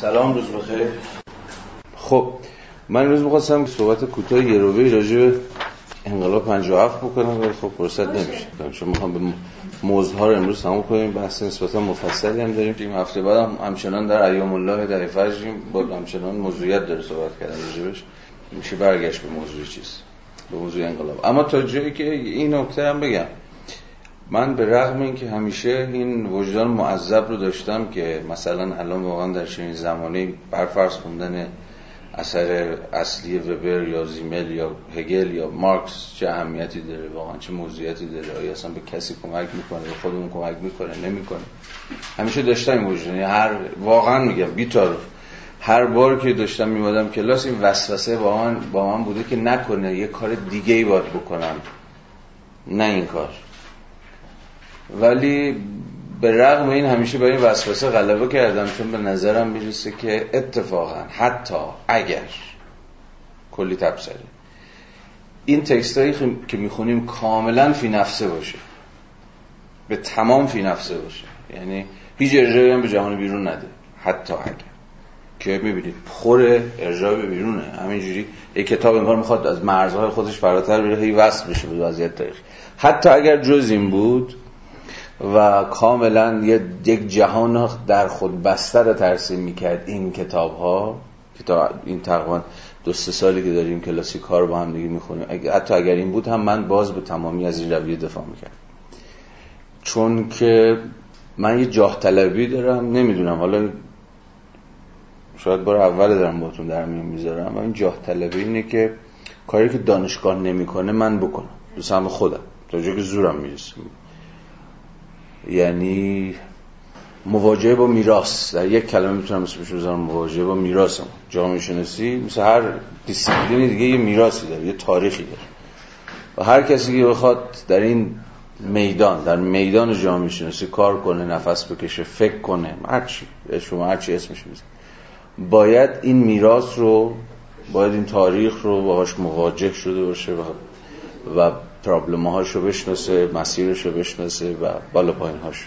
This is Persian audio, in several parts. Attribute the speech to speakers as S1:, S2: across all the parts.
S1: سلام روز بخیر. خب من روز می‌خواستم صحبت کوتاه یه روبه راجع به انقلاب 57 بکنم ولی خب فرصت نمیشه. چون می‌خوام به موضوع ها رو امروز تموم کنیم بحث نسبتا مفصلی هم داریم. این هفته بعد هم همچنان در ایام الله در فجر با همچنان موضوعیت داره صحبت کردن راجبش. میشه برگشت به موضوع چیز به موضوع انقلاب. اما تا جایی که این نکته هم بگم. من به رغم اینکه همیشه این وجدان معذب رو داشتم که مثلا الان واقعا در چنین زمانی برفرض خوندن اثر اصلی وبر یا زیمل یا هگل یا مارکس چه اهمیتی داره واقعا چه موضوعیتی داره آیا اصلا به کسی کمک می‌کنه به خودمون کمک می‌کنه نمی‌کنه. همیشه داشتم این وجدان یعنی هر واقعا میگم بیتار هر بار که داشتم میمادم کلاس این وسوسه با من با من بوده که نکنه یه کار دیگه ای باید بکنم. نه این کار. ولی به رغم این همیشه برای این وسوسه غلبه کردم چون به نظرم می‌رسه که اتفاقا حتی اگر کلی تبصره این تکست هایی که می‌خونیم کاملا فی نفسه باشه. به تمام فی نفسه باشه. یعنی هیچ ارجایی هم به جهان بیرون نده. حتی اگر. که می‌بینید پر ارجاع به بیرونه. همینجوری یک کتاب انگار می‌خواد از مرزهای خودش فراتر بره هی وصل بشه به وضعیت تاریخی حتی اگر جز این بود و کاملا یک جهان در خود بسته رو ترسیم می‌کرد این کتاب ها این تقریبا دو سه سالی که داریم کلاسیک ها با هم دیگه می‌خونیم. حتی اگر این بود هم من باز به تمامی از این رویه دفاع می‌کرد چون که من یه جاه طلبی دارم نمی‌دونم. حالا شاید بار اول دارم باتون در میون می‌ذارم این جاه طلبی اینه که کاری که دانشگاه نمی‌کنه من بکنم. دوست خودم. تا که زورم می‌رسه. یعنی مواجهه با میراث. در یک کلمه می‌تونم اسمش بذارم مواجهه با میراث جامعه شناسی مثل هر دیسیپلینی دیگه یه میراثی داره یه تاریخی داره. و هر کسی که بخواد در این میدان در میدان جامعه شناسی کار کنه نفس بکشه فکر کنه هرچی شما هرچی اسمش بزن باید این میراث رو باید این تاریخ رو باهاش مواجه شده باشه و, پرابلم هاش رو بشناسه مسیرش رو بشناسه و بالا پایین هاش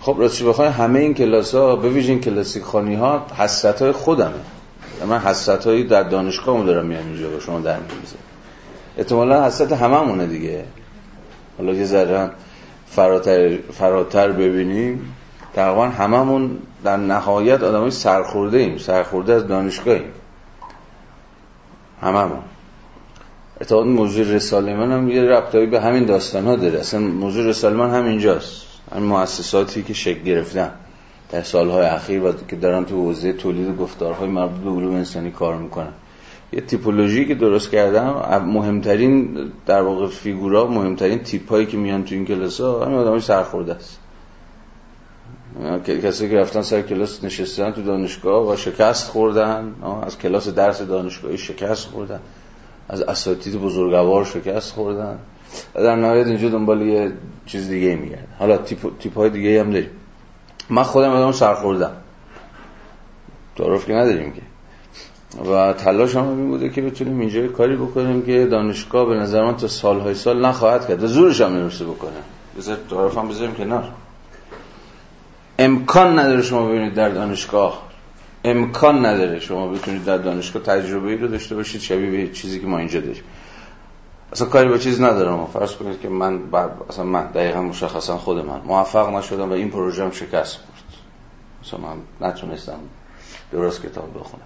S1: خب راستی بخوای همه این کلاس ها به ویژه این کلاسیک خانی ها حسرت های خودمه. من حسرت هایی در دانشگاه دارم میان اینجا با شما در میریزه احتمالا حسرت هممونه دیگه. حالا یه ذره فراتر, فراتر ببینیم. تقریبا هممون در نهایت آدمای سرخورده ایم سرخورده از دانشگاهیم. هممون. اتفاقا موضوع رساله من هم یه ربطایی به همین داستان ها داره. اصلا موضوع رساله من هم اینجاست. همین مؤسساتی که شکل گرفتن در سالهای اخیر و که دارن تو حوزه تولید گفتارهای مربوط به علوم انسانی کار می‌کنن. یه تیپولوژی که درست کردم مهمترین در واقع فیگورا مهمترین تیپ هایی که میان تو این کلاس ها همین آدمای سرخورده است. کسی که رفتن سر کلاس نشستن تو دانشگاه و شکست خوردن از کلاس درس دانشگاهی شکست خوردن. از اساتید بزرگوار شکست خوردن و در نهایت اینجا دنبال یه چیز دیگه میگردن. حالا تیپ, تیپ های دیگه هم داریم. من خودم آدم سرخوردم تعارف که نداریم که. و تلاش هم این بوده که بتونیم اینجا کاری بکنیم که دانشگاه به نظر من تا سالهای سال نخواهد کرد و زورش هم نمی‌رسه بکنه. بذار تعارف هم بذاریم کنار. امکان نداره شما ببینید در دانشگاه امکان نداره شما بتونید در دانشگاه تجربه ای رو داشته باشید شبیه به چیزی که ما اینجا داریم. اصلا کاری با چیز ندارم. فرض کنید که من بعد اصلا من دقیقا مشخصا خود من موفق نشدم و این پروژه هم شکست خورد. اصلا من نتونستم درست کتاب بخونم.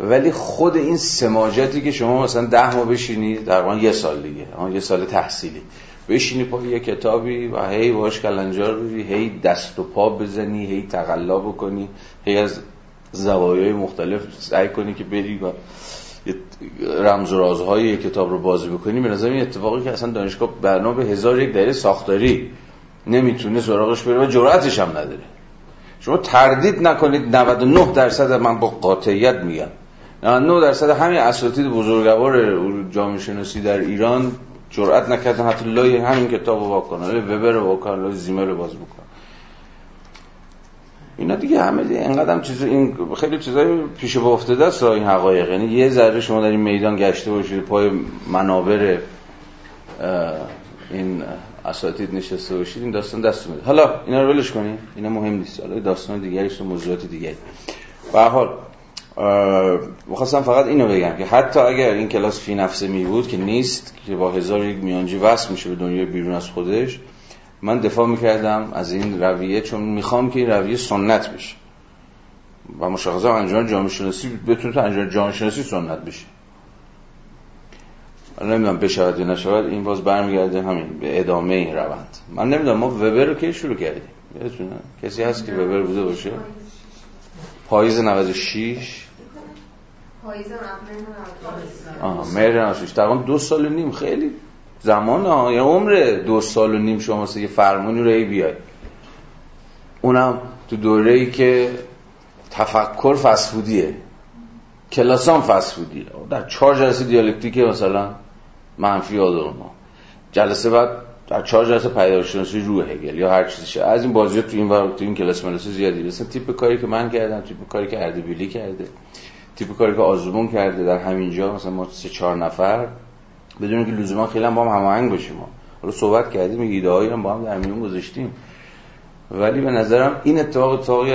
S1: ولی خود این سماجتی که شما مثلا ده ماه بشینید در یه سال دیگه یه سال تحصیلی. بشینی پای یه کتابی و هی باش کلنجار بری هی دست و پا بزنی هی تقلا بکنی هی از زوایای مختلف سعی کنی که بری و رمز و رازهای کتاب رو بازی بکنی. به نظر این اتفاقی که اصلا دانشگاه برنامه هزار یک دلیل ساختاری نمی‌تونه سراغش بره و جرأتش هم نداره. شما تردید نکنید 99 درصد من با قاطعیت میگم. 99 درصد همین اساتید بزرگوار جامعه شناسی در ایران جرأت نکردن حتی لای همین کتاب رو واکنن لای وبر رو رو باز بکنن. اینا دیگه همه اینقدر چیز این خیلی چیزای پیش با افتاده است این حقایق. یعنی یه ذره شما در این میدان گشته باشید پای منابر این اساتید نشسته باشید این داستان دست میده حالا اینا رو ولش کنیم اینا مهم نیست. حالا داستان است و موضوعات دیگه به حال می‌خواستم فقط اینو بگم که حتی اگر این کلاس فی نفسه می بود که نیست که با هزار یک میانجی وصل میشه به دنیا بیرون از خودش من دفاع می‌کردم از این رویه چون می‌خوام که این رویه سنت بشه. و مشخصا انجام جامعه شناسی بتونه تو انجام جامعه شناسی سنت بشه. نمی‌دونم بشود یا نشود این باز برمیگرده همین به ادامه این روند. من نمی‌دونم ما وبر رو که شروع کردیم؟ کسی هست که وبر بوده باشه؟ پاییز 96 پاییز آها مهر 96 تقریبا دو سال و نیم. خیلی زمان ها یا عمر دو سال و نیم شما یه فرمونی رو ای بیای. اونم تو دوره ای که تفکر فسفودیه کلاسان فسفودیه در چهار جلسه دیالکتیک مثلا منفی ما جلسه بعد در چهار جلسه پیدایشناسی روح هگل یا هر چیزی از این بازی تو این تو این کلاس مدرسه زیادی. مثلا تیپ کاری که من کردم تیپ کاری که اردبیلی کرده. تیپ کاری که آزمون کرده. در همینجا مثلا ما سه چهار نفر بدون که لزوما خیلی هم با هم هماهنگ باشیم. حالا صحبت کردیم ایده هایی هم با هم در میون گذاشتیم. ولی به نظرم این اتفاق اتفاق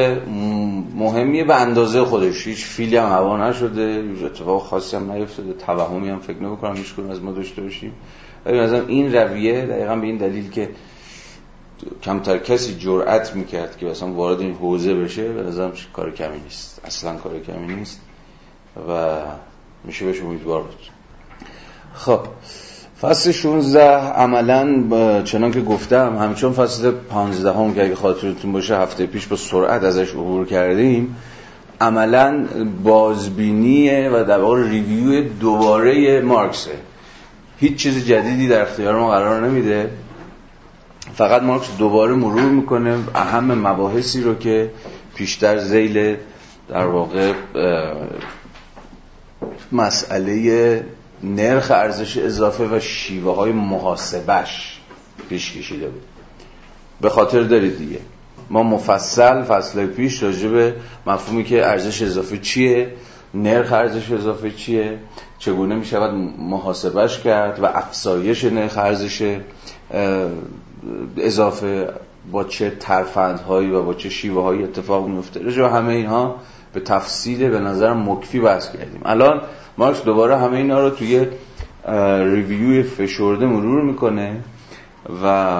S1: مهمیه به اندازه خودش. هیچ فیلی هم هوا نشده اتفاق خاصی هم نیفتاده. توهمی هم فکر نمی‌کنم هیچ از ما داشته باشیم. ولی مثلا این رویه دقیقا به این دلیل که کمتر کسی جرأت می‌کرد که مثلا وارد این حوزه بشه به نظرم کار کمی نیست. اصلا کار کمی نیست و میشه بهش امیدوار بود. خب. فصل 16 عملا چنان که گفتم همچون فصل 15 هم که اگه خاطرتون باشه هفته پیش با سرعت ازش عبور کردیم. عملا بازبینیه و در واقع ریویو دوباره مارکسه. هیچ چیز جدیدی در اختیار ما قرار نمیده. فقط مارکس دوباره مرور می‌کنه اهم مباحثی رو که پیشتر زیل در واقع مسئله نرخ ارزش اضافه و شیوه های محاسبش پیش کشیده بود. به خاطر دارید دیگه. ما مفصل فصل پیش راجع به مفهومی که ارزش اضافه چیه نرخ ارزش اضافه چیه چگونه می شود محاسبش کرد و افزایش نرخ ارزش اضافه با چه ترفندهایی و با چه شیوه های اتفاق میفته رجا همه اینها به تفصیل به نظرم مکفی بحث کردیم. الان مارکس دوباره همه اینا رو توی ریویوی فشرده مرور می‌کنه و,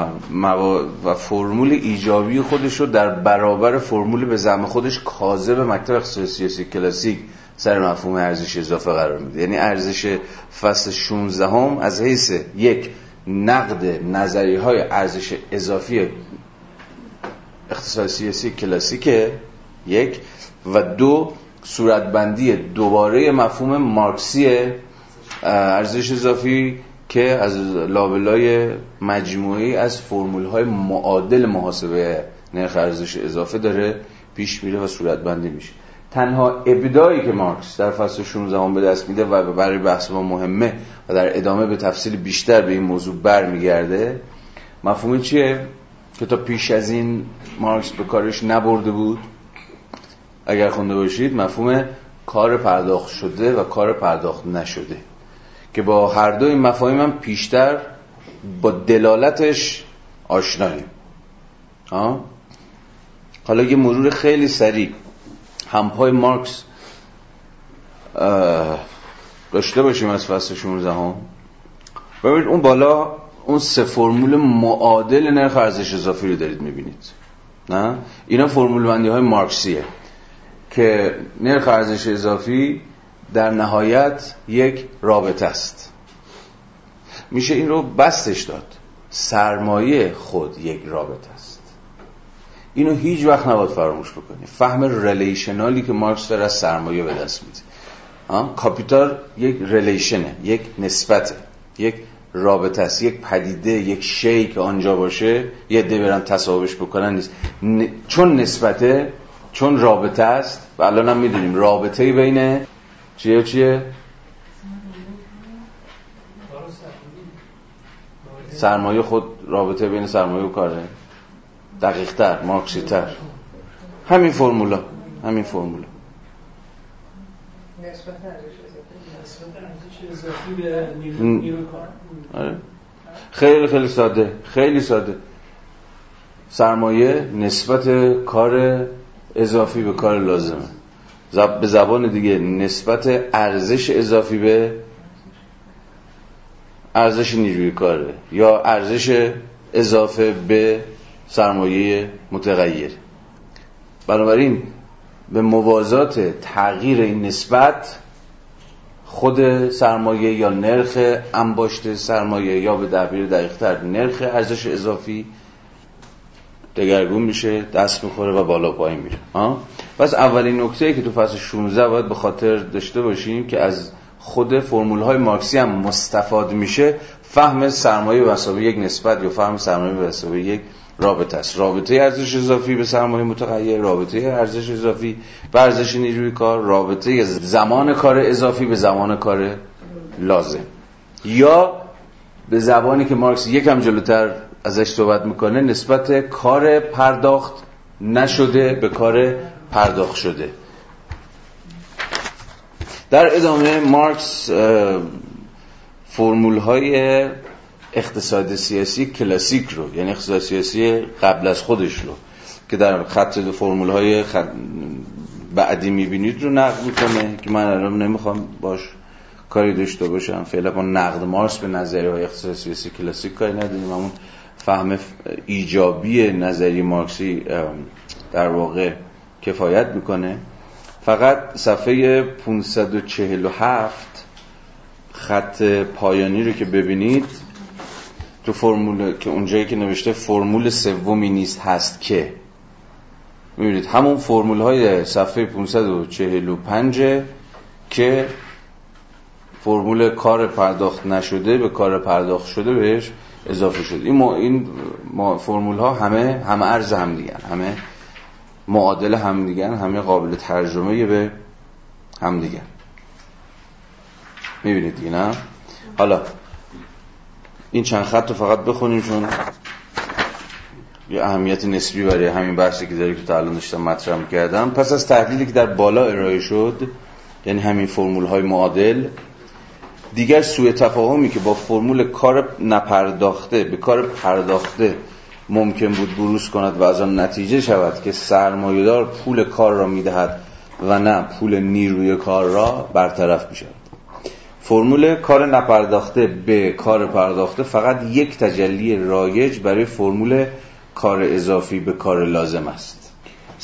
S1: و فرمول ایجابی خودش رو در برابر فرمول به زم خودش کاذب مکتب اقتصاد سیاسی کلاسیک سر مفهوم ارزش اضافه قرار میده. یعنی ارزش فصل 16 هم از حیث یک نقد نظری های ارزش اضافی اقتصاد سیاسی کلاسیک یک و دو صورتبندی دوباره مفهوم مارکسی ارزش اضافی که از لابلای مجموعی از فرمول های معادل محاسبه نرخ ارزش اضافه داره پیش میره و صورتبندی میشه. تنها ابدایی که مارکس در فصل 16 هم به دست میده و برای بحث ما مهمه و در ادامه به تفصیل بیشتر به این موضوع برمیگرده مفهوم چیه؟ که تا پیش از این مارکس به کارش نبرده بود. اگر خونده باشید مفهوم کار پرداخت شده و کار پرداخت نشده. که با هر دو این مفاهیم هم پیشتر با دلالتش آشناییم. حالا یه مرور خیلی سریع. همپای مارکس داشته باشیم از فصل 16 هم ببینید اون بالا اون سه فرمول معادل نرخ ارزش اضافی رو دارید می‌بینید. نه؟ اینا فرمول بندی های مارکسیه. که نرخ ارزش اضافی در نهایت یک رابطه است. میشه این رو بسطش داد. سرمایه خود یک رابطه است. اینو هیچ وقت نباید فراموش بکنی. فهم relational ی که مارکس داره از سرمایه به دست میده. capital یک relation ه یک نسبته یک رابطه است یک پدیده یک شی که آنجا باشه یه ده برن تصاحبش بکنن نیست. چون نسبته چون رابطه است و الان هم می‌دونیم رابطه بین چیه چیه؟ سرمایه خود رابطه بین سرمایه و کاره. دقیق تر مارکسی تر. همین فرمولا همین فرمولا. خیلی خیلی ساده خیلی ساده. سرمایه نسبت کار اضافی به کار لازمه. به زبان دیگه نسبت ارزش اضافی به ارزش نیروی کاره یا ارزش اضافه به سرمایه متغیر. بنابراین به موازات تغییر این نسبت خود سرمایه یا نرخ انباشت سرمایه یا به تعبیر دقیقتر نرخ ارزش اضافی دگرگون میشه دست می‌خوره و بالا پایین میره. پس اولین نکته که تو فصل 16 باید به خاطر داشته باشیم که از خود فرمول های مارکسی هم مستفاد میشه فهم سرمایه و یک نسبت یا فهم سرمایه و یک رابطه است. رابطه ارزش اضافی به سرمایه متغیر رابطه ارزش اضافی به ارزش نیروی کار رابطه زمان کار اضافی به زمان کار لازم. یا به زبانی که مارکس یکم جلوتر ازش صحبت می‌کنه نسبت کار پرداخت نشده به کار پرداخت شده. در ادامه مارکس فرمول های اقتصاد سیاسی کلاسیک رو یعنی اقتصاد سیاسی قبل از خودش رو که در خط فرمول های بعدی می‌بینید رو نقد می‌کنه که من الان نمی‌خوام باش کاری داشته باشم. فعلا با نقد مارس به نظریه های اقتصاد سیاسی کلاسیک کاری نداریم. همون فهم ایجابی نظری مارکسی در واقع کفایت می‌کنه. فقط صفحه 547 خط پایانی رو که ببینید تو فرمول که اونجایی که نوشته فرمول سومی نیست هست که. می‌بینید همون فرمول های صفحه 545 که فرمول کار پرداخت نشده به کار پرداخت شده بهش اضافه شده این, ما این ما فرمول ها همه همه ارز هم دیگن همه معادل هم دیگن همه قابل ترجمه به هم دیگن می‌بینید دیگه نه؟ حالا این چند خط رو فقط بخونیم چون یه اهمیت نسبی برای همین بحثی که داری که تا الان داشتم مطرح کردم پس از تحلیلی که در بالا ارائه شد یعنی همین فرمول های معادل دیگر سوء تفاهمی که با فرمول کار نپرداخته به کار پرداخته ممکن بود بروز کند و از آن نتیجه شود که سرمایهدار پول کار را می‌دهد و نه پول نیروی کار را برطرف می شود فرمول کار نپرداخته به کار پرداخته فقط یک تجلی رایج برای فرمول کار اضافی به کار لازم است.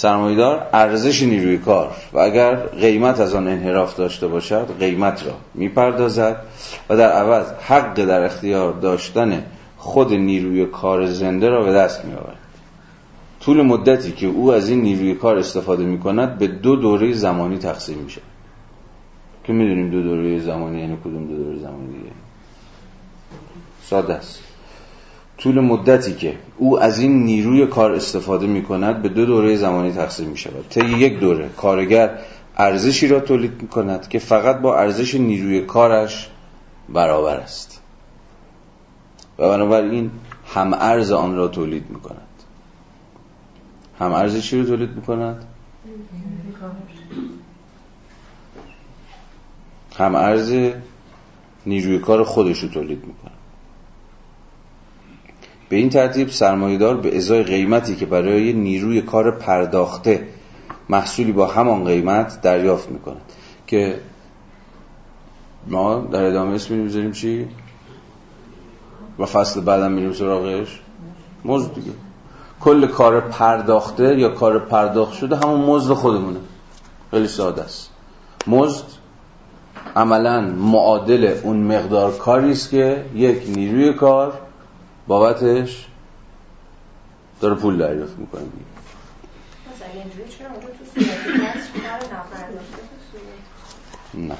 S1: سرمایدار ارزش نیروی کار. و اگر قیمت از آن انحراف داشته باشد قیمت را می‌پردازد و در عوض حق در اختیار داشتن خود نیروی کار زنده را به دست میآورد. طول مدتی که او از این نیروی کار استفاده می کند به دو دوره زمانی تقسیم می شود که می‌دونیم دو دوره زمانی یعنی کدوم دو دوره زمانی؟ دیگه ساده است. طول مدتی که او از این نیروی کار استفاده می کند به دو دوره زمانی تقسیم می شود طی یک دوره کارگر ارزشی را تولید می کند که فقط با ارزش نیروی کارش برابر است. و بنابراین هم ارز آن را تولید می کند هم ارز چی رو تولید می کند؟ هم ارز نیروی کار خودش رو تولید می‌کنه به این ترتیب سرمایهدار به ازای قیمتی که برای نیروی کار پرداخته محصولی با همان قیمت دریافت می‌کند. که ما در ادامه اسم می‌ذاریم چی؟ و فصل بعدم میریم سراغش؟ مزد دیگه. کل کار پرداخته یا کار پرداخت شده همون مزد خودمونه. خیلی ساده است. مزد عملا معادل اون مقدار کاری است که یک نیروی کار بابتش داره پول دریافت می‌کنه. نه.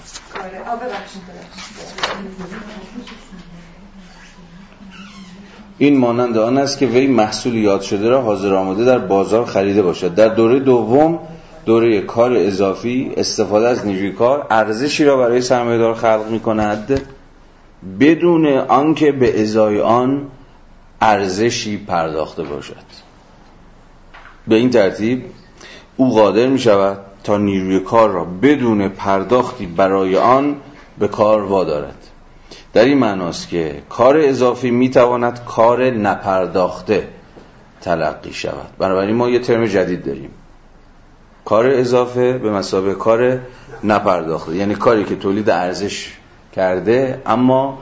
S1: این مانند آن است که وی محصول یاد شده را حاضر آماده در بازار خریده باشد. در دوره دوم دوره کار اضافی استفاده از نیروی کار ارزشی را برای سرمایه‌دار خلق می کند بدون آنکه به ازای آن ارزشی پرداخته باشد. به این ترتیب او قادر می شود تا نیروی کار را بدون پرداختی برای آن به کار وادارد. در این معناست که کار اضافی می تواند کار نپرداخته تلقی شود. بنابراین ما یه ترم جدید داریم. کار اضافه به مسابقه کار نپرداخته یعنی کاری که تولید ارزش کرده اما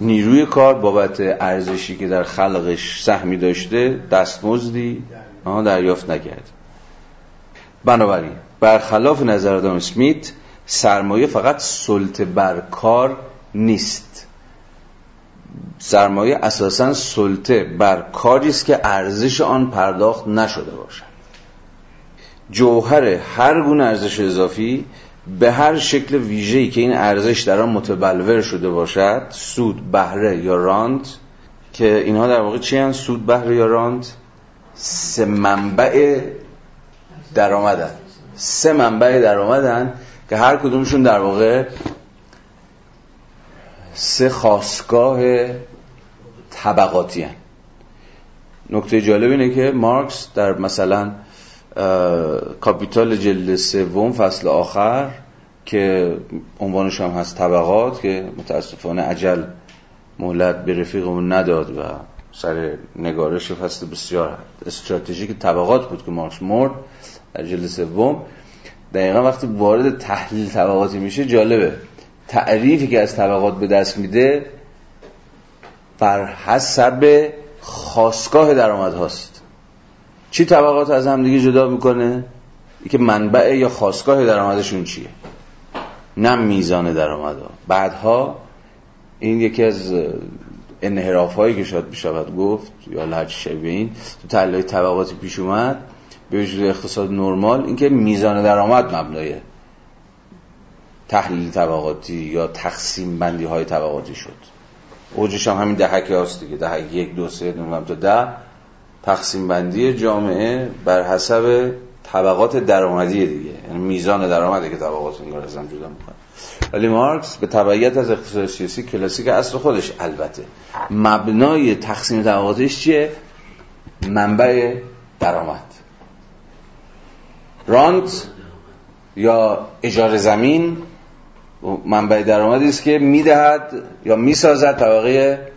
S1: نیروی کار بابت ارزشی که در خلقش سهمی داشته دستمزدی دریافت نکرد. بنابراین برخلاف نظر آدم اسمیت سرمایه فقط سلطه بر کار نیست. سرمایه اساسا سلطه بر کاری است که ارزش آن پرداخت نشده باشد. جوهر هر گونه ارزش اضافی به هر شکل ویژه‌ای که این ارزش در آن متبلور شده باشد سود بهره یا راند که اینها در واقع چی هستند؟ سود بهره یا راند؟ سه منبع درآمدن سه منبع درآمدن که هر کدومشون در واقع سه خواستگاه طبقاتی هن. نکته جالب اینه که مارکس در مثلا کاپیتال جلد سوم فصل آخر که عنوانش هم هست طبقات که متاسفانه عجل مهلت به رفیقمون نداد و سر نگارش فصل بسیار استراتژیک طبقات بود که مارکس مرد در جلد سوم. دقیقا وقتی وارد تحلیل طبقاتی میشه جالبه. تعریفی که از طبقات به دست میده بر حسب خواستگاه درآمد هاست چی طبقات از هم دیگه جدا می‌کنه؟ که منبع یا خواستگاه درآمدشون چیه؟ نه میزان درآمد ها بعدها این یکی از انحراف هایی که شاید بشود گفت یا لحج شبیه این تو تحلیل طبقاتی پیش اومد به وجود اقتصاد نرمال اینکه میزان درآمد مبنای تحلیل طبقاتی یا تقسیم بندی های طبقاتی شد. اوجش هم همین دهک هاست دیگه. دهک یک دو سه نمی‌دونم تا ده. تقسیم بندی جامعه بر حسب طبقات درآمدی دیگه. یعنی میزان درآمدی که طبقات انگار از هم جدا می‌کنه. ولی مارکس به تبعیت از اقتصاد سیاسی کلاسیک اصل خودش. البته مبنای تقسیم طبقاتش چیه؟ منبع درآمد. رانت یا اجاره زمین منبع درآمدی است که می‌دهد یا می‌سازد طبقه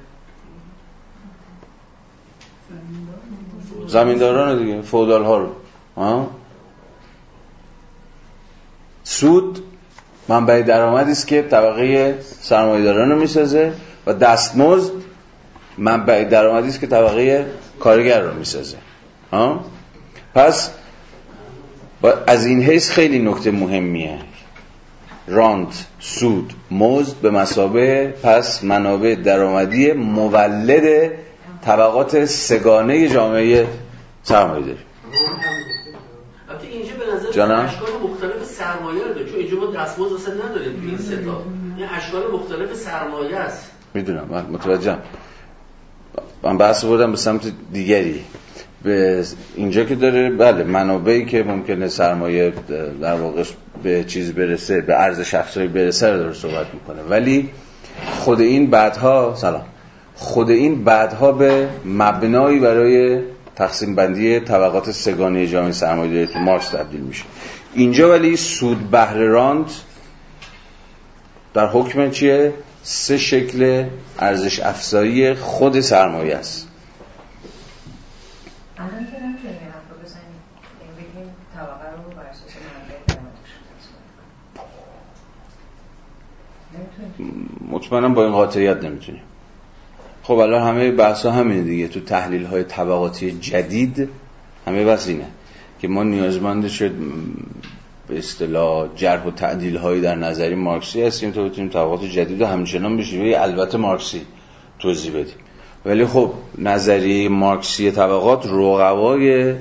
S1: زمینداران دیگه فودال ها؟ رو سود منبع درآمدی است که طبقه سرمایه‌داران رو می‌سازه و دستمزد منبع درآمدی است که طبقه کارگر رو می‌سازه. پس از این حیث خیلی نکته مهمیه. رانت سود مزد به مسابه پس منابع درآمدی مولد طبقات سگانه جامعه سرمایه داریم
S2: اینجا به نظر اشکال مختلف سرمایه رو چون اینجا ما دستمزد واسه نداریم تو این ستا این اشکال مختلف سرمایه است.
S1: می‌دونم. من متوجهم. من بحث بردم به سمت دیگری. به اینجا که داره بله منابعی که ممکنه سرمایه در واقع به چیز برسه به ارزش افزایی برسه رو داره صحبت می‌کنه. ولی خود این بعدها سلام خود این بعدها به مبنایی برای تقسیم بندی طبقات سگانه جامعه سرمایه‌داری تو مارکس تبدیل میشه. اینجا ولی سود بهره راند در حکم چیه؟ سه شکل ارزش افزایی خود سرمایه است. مطمئنم با این قاطعیت نمی‌تونیم. خب الان همه بحث همینه دیگه. تو تحلیل های طبقاتی جدید همه بحث اینه که ما نیازمند شد به اصطلاح جرح و تعدیل هایی در نظری مارکسی هستیم تا بتونیم طبقات جدید رو همچنان به البته مارکسی توضیح بدیم. ولی خب نظریه مارکسی طبقات رقبای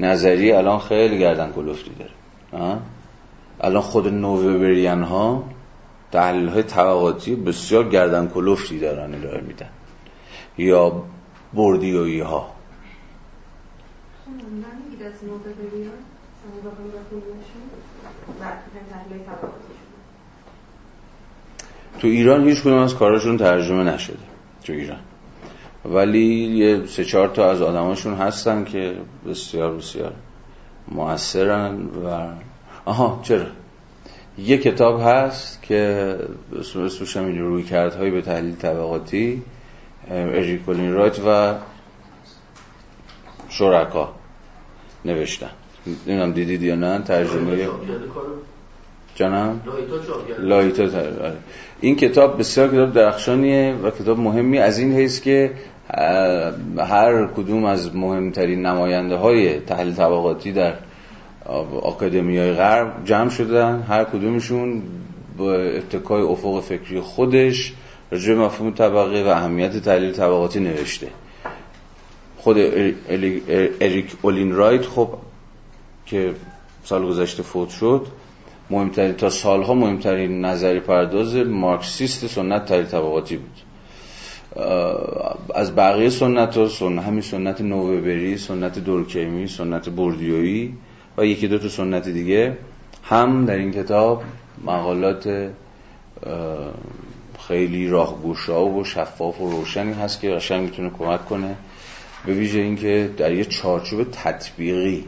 S1: نظریه الان خیلی گردن کلفتی داره. الان خود نووبریان ها تحلیل های طبقاتی بسیار گردن کلفتی دارن ارائه میدن. یا بردیویی ها تو ایران هیچ کدوم از کاراشون ترجمه نشده تو ایران. ولی یه سه چهار تا از آدماشون هستن که بسیار بسیار موثرن و آها چرا؟ یه کتاب هست که اسمش هم روی کردهایی به تحلیل طبقاتی اریکولین رایت و شرکا نوشتن. نمی‌دونم دیدید یا نه ترجمه جانم؟ لایتا آره. این کتاب بسیار کتاب درخشانیه و کتاب مهمی از این حیث که هر کدوم از مهمترین نماینده های تحلیل طبقاتی در آکادمی های غرب جمع شدن. هر کدومشون با اتکای افق فکری خودش رجوع مفهوم طبقه و اهمیت تحلیل طبقاتی نوشته. خود اریک اولین رایت خب که سال گذشته فوت شد مهمترین تا سالها مهمترین نظری پرداز مارکسیست سنت تحلیل طبقاتی بود. از بقیه سنت ها سنت همین سنت نوبری سنت دورکیمی سنت بردیویی و یکی دو تا سنت دیگه هم در این کتاب مقالات خیلی راهگوشا و شفاف و روشنی هست که قشنگ می‌تونه کمک کنه. به ویژه اینکه در یه چارچوب تطبیقی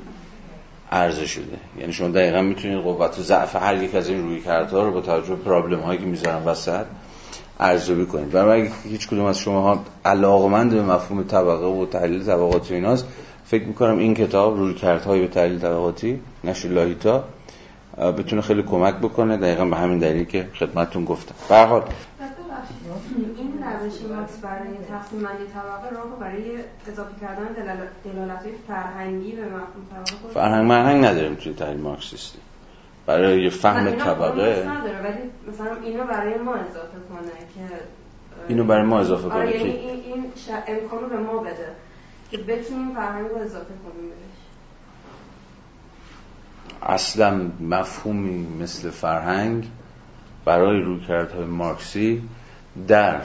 S1: عرضه شده. یعنی شما دقیقا می‌تونید قوت و ضعف هر یک از این روی کردها رو با توجه به پرابلم هایی که می‌ذارن وسط ارزیابی کنید برای اگه هیچ کدوم از شما ها علاقمند به مفهوم طبقه و تحلیل طبقاتی ایناست فکر می‌کنم این کتاب روی کردهای به تحلیل طبقاتی نشر لاهیتا بتونه خیلی کمک بکنه. دقیقا به همین دلیل که خدمتتون گفتم. به حال
S3: این روش ماکس برای تقسیم بندی طبقه راه برای اضافه کردن دلالت فرهنگی به مفهوم طبقه
S1: فرهنگ مرهنگ نداریم توی تحلیل مارکسیستی. برای فهم طبقه
S3: نداره ولی مثلا اینو برای ما اضافه کنه که
S1: اینو برای ما اضافه کنه
S3: آره یعنی این, این امکانو به ما بده که بتونیم فرهنگ رو اضافه کنیم بهش.
S1: اصلا مفهومی مثل فرهنگ برای رویکردهای مارکسی در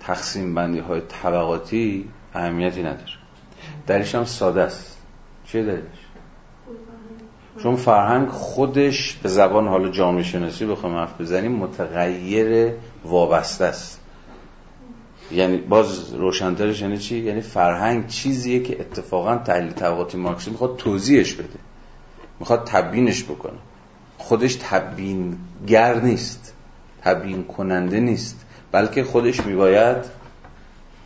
S1: تقسیم بندی های طبقاتی اهمیتی نداره. درش هم ساده است. چه دلیلش؟ چون فرهنگ خودش به زبان حالا جامعه شناسی بخوام حرف بزنیم متغیر وابسته است. یعنی باز روشنترش یعنی چی؟ یعنی فرهنگ چیزیه که اتفاقا تحلیل طبقاتی مارکسی می‌خواد توضیحش بده. می‌خواد تبیینش بکنه. خودش تبیینگر نیست. تبیین کننده نیست. بلکه خودش میباید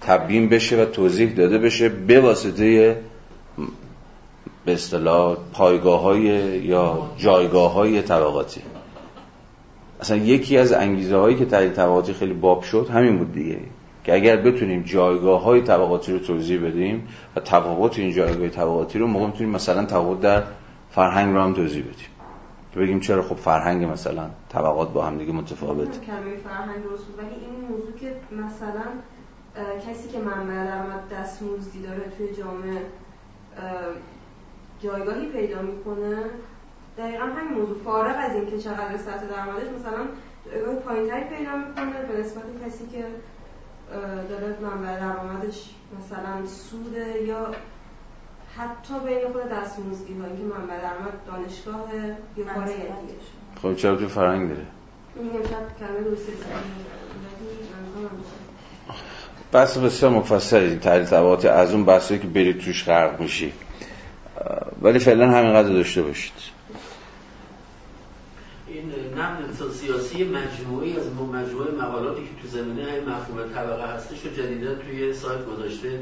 S1: تبیین بشه و توضیح داده بشه به واسطه به اصطلاح پایگاه های یا جایگاه های طبقاتی. اصلا یکی از انگیزه هایی که تحلیل طبقاتی خیلی باب شد همین بود دیگه که اگر بتونیم جایگاه های طبقاتی رو توضیح بدیم و تفاوت این جایگاه طبقاتی رو موقع می‌تونیم مثلا تفاوت در فرهنگ رو هم توضیح بدیم. که بگیم چرا خب فرهنگ مثلا طبقات با هم دیگه متفاوت.
S3: کلمه فرهنگ درست ولی این موضوع که مثلا کسی که منبع درآمد دستمزدی داره توی جامعه جایگاهی پیدا می‌کنه دقیقا همین موضوع. فارغ از اینکه چقدر سطح درآمدش مثلا جایگاه پایینتری پیدا می‌کنه به نسبت کسی که داره منبع درآمدش مثلا سوده یا حتی بین خود هایی که منبع درآمد دانشگاه یا کار
S1: خب چرا تو فرهنگ داره؟ بحث بسیار مفصلی. تحلیل طبقات از اون بحثی که برید توش غرق میشی. ولی فعلا همینقدر داشته باشید.
S2: این نقد سیاسی مجموعی از مجموعه مقالاتی که تو زمینه های مفهوم طبقه هستش و جدیدا توی سایت گذاشته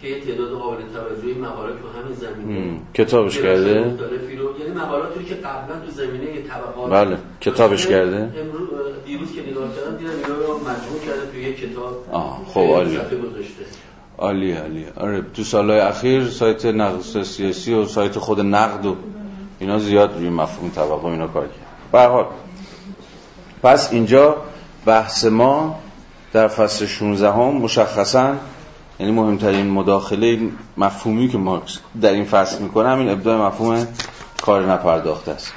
S2: که یه تعداد قابل توجهی مقالات تو همین زمینه
S1: کتابش کرده؟
S2: یعنی مقالاتی که قبلا تو زمینه طبقات
S1: بله کتابش کرده؟
S2: امروز دیروز که نگاه کردم دیدم اینا رو مجموع کرده توی یک کتاب.
S1: آه خب عالی عالی عالی آره تو سالهای اخیر سایت نقد سیاسی و سایت خود نقد و اینا زیاد روی مفهوم طبقه اینا کار کرد. به پس اینجا بحث ما در فصل 16 هم مشخصا یعنی مهمترین مداخله مفهومی که مارکس در این فصل می‌کنه همین ابداع مفهوم کار نپرداخته است.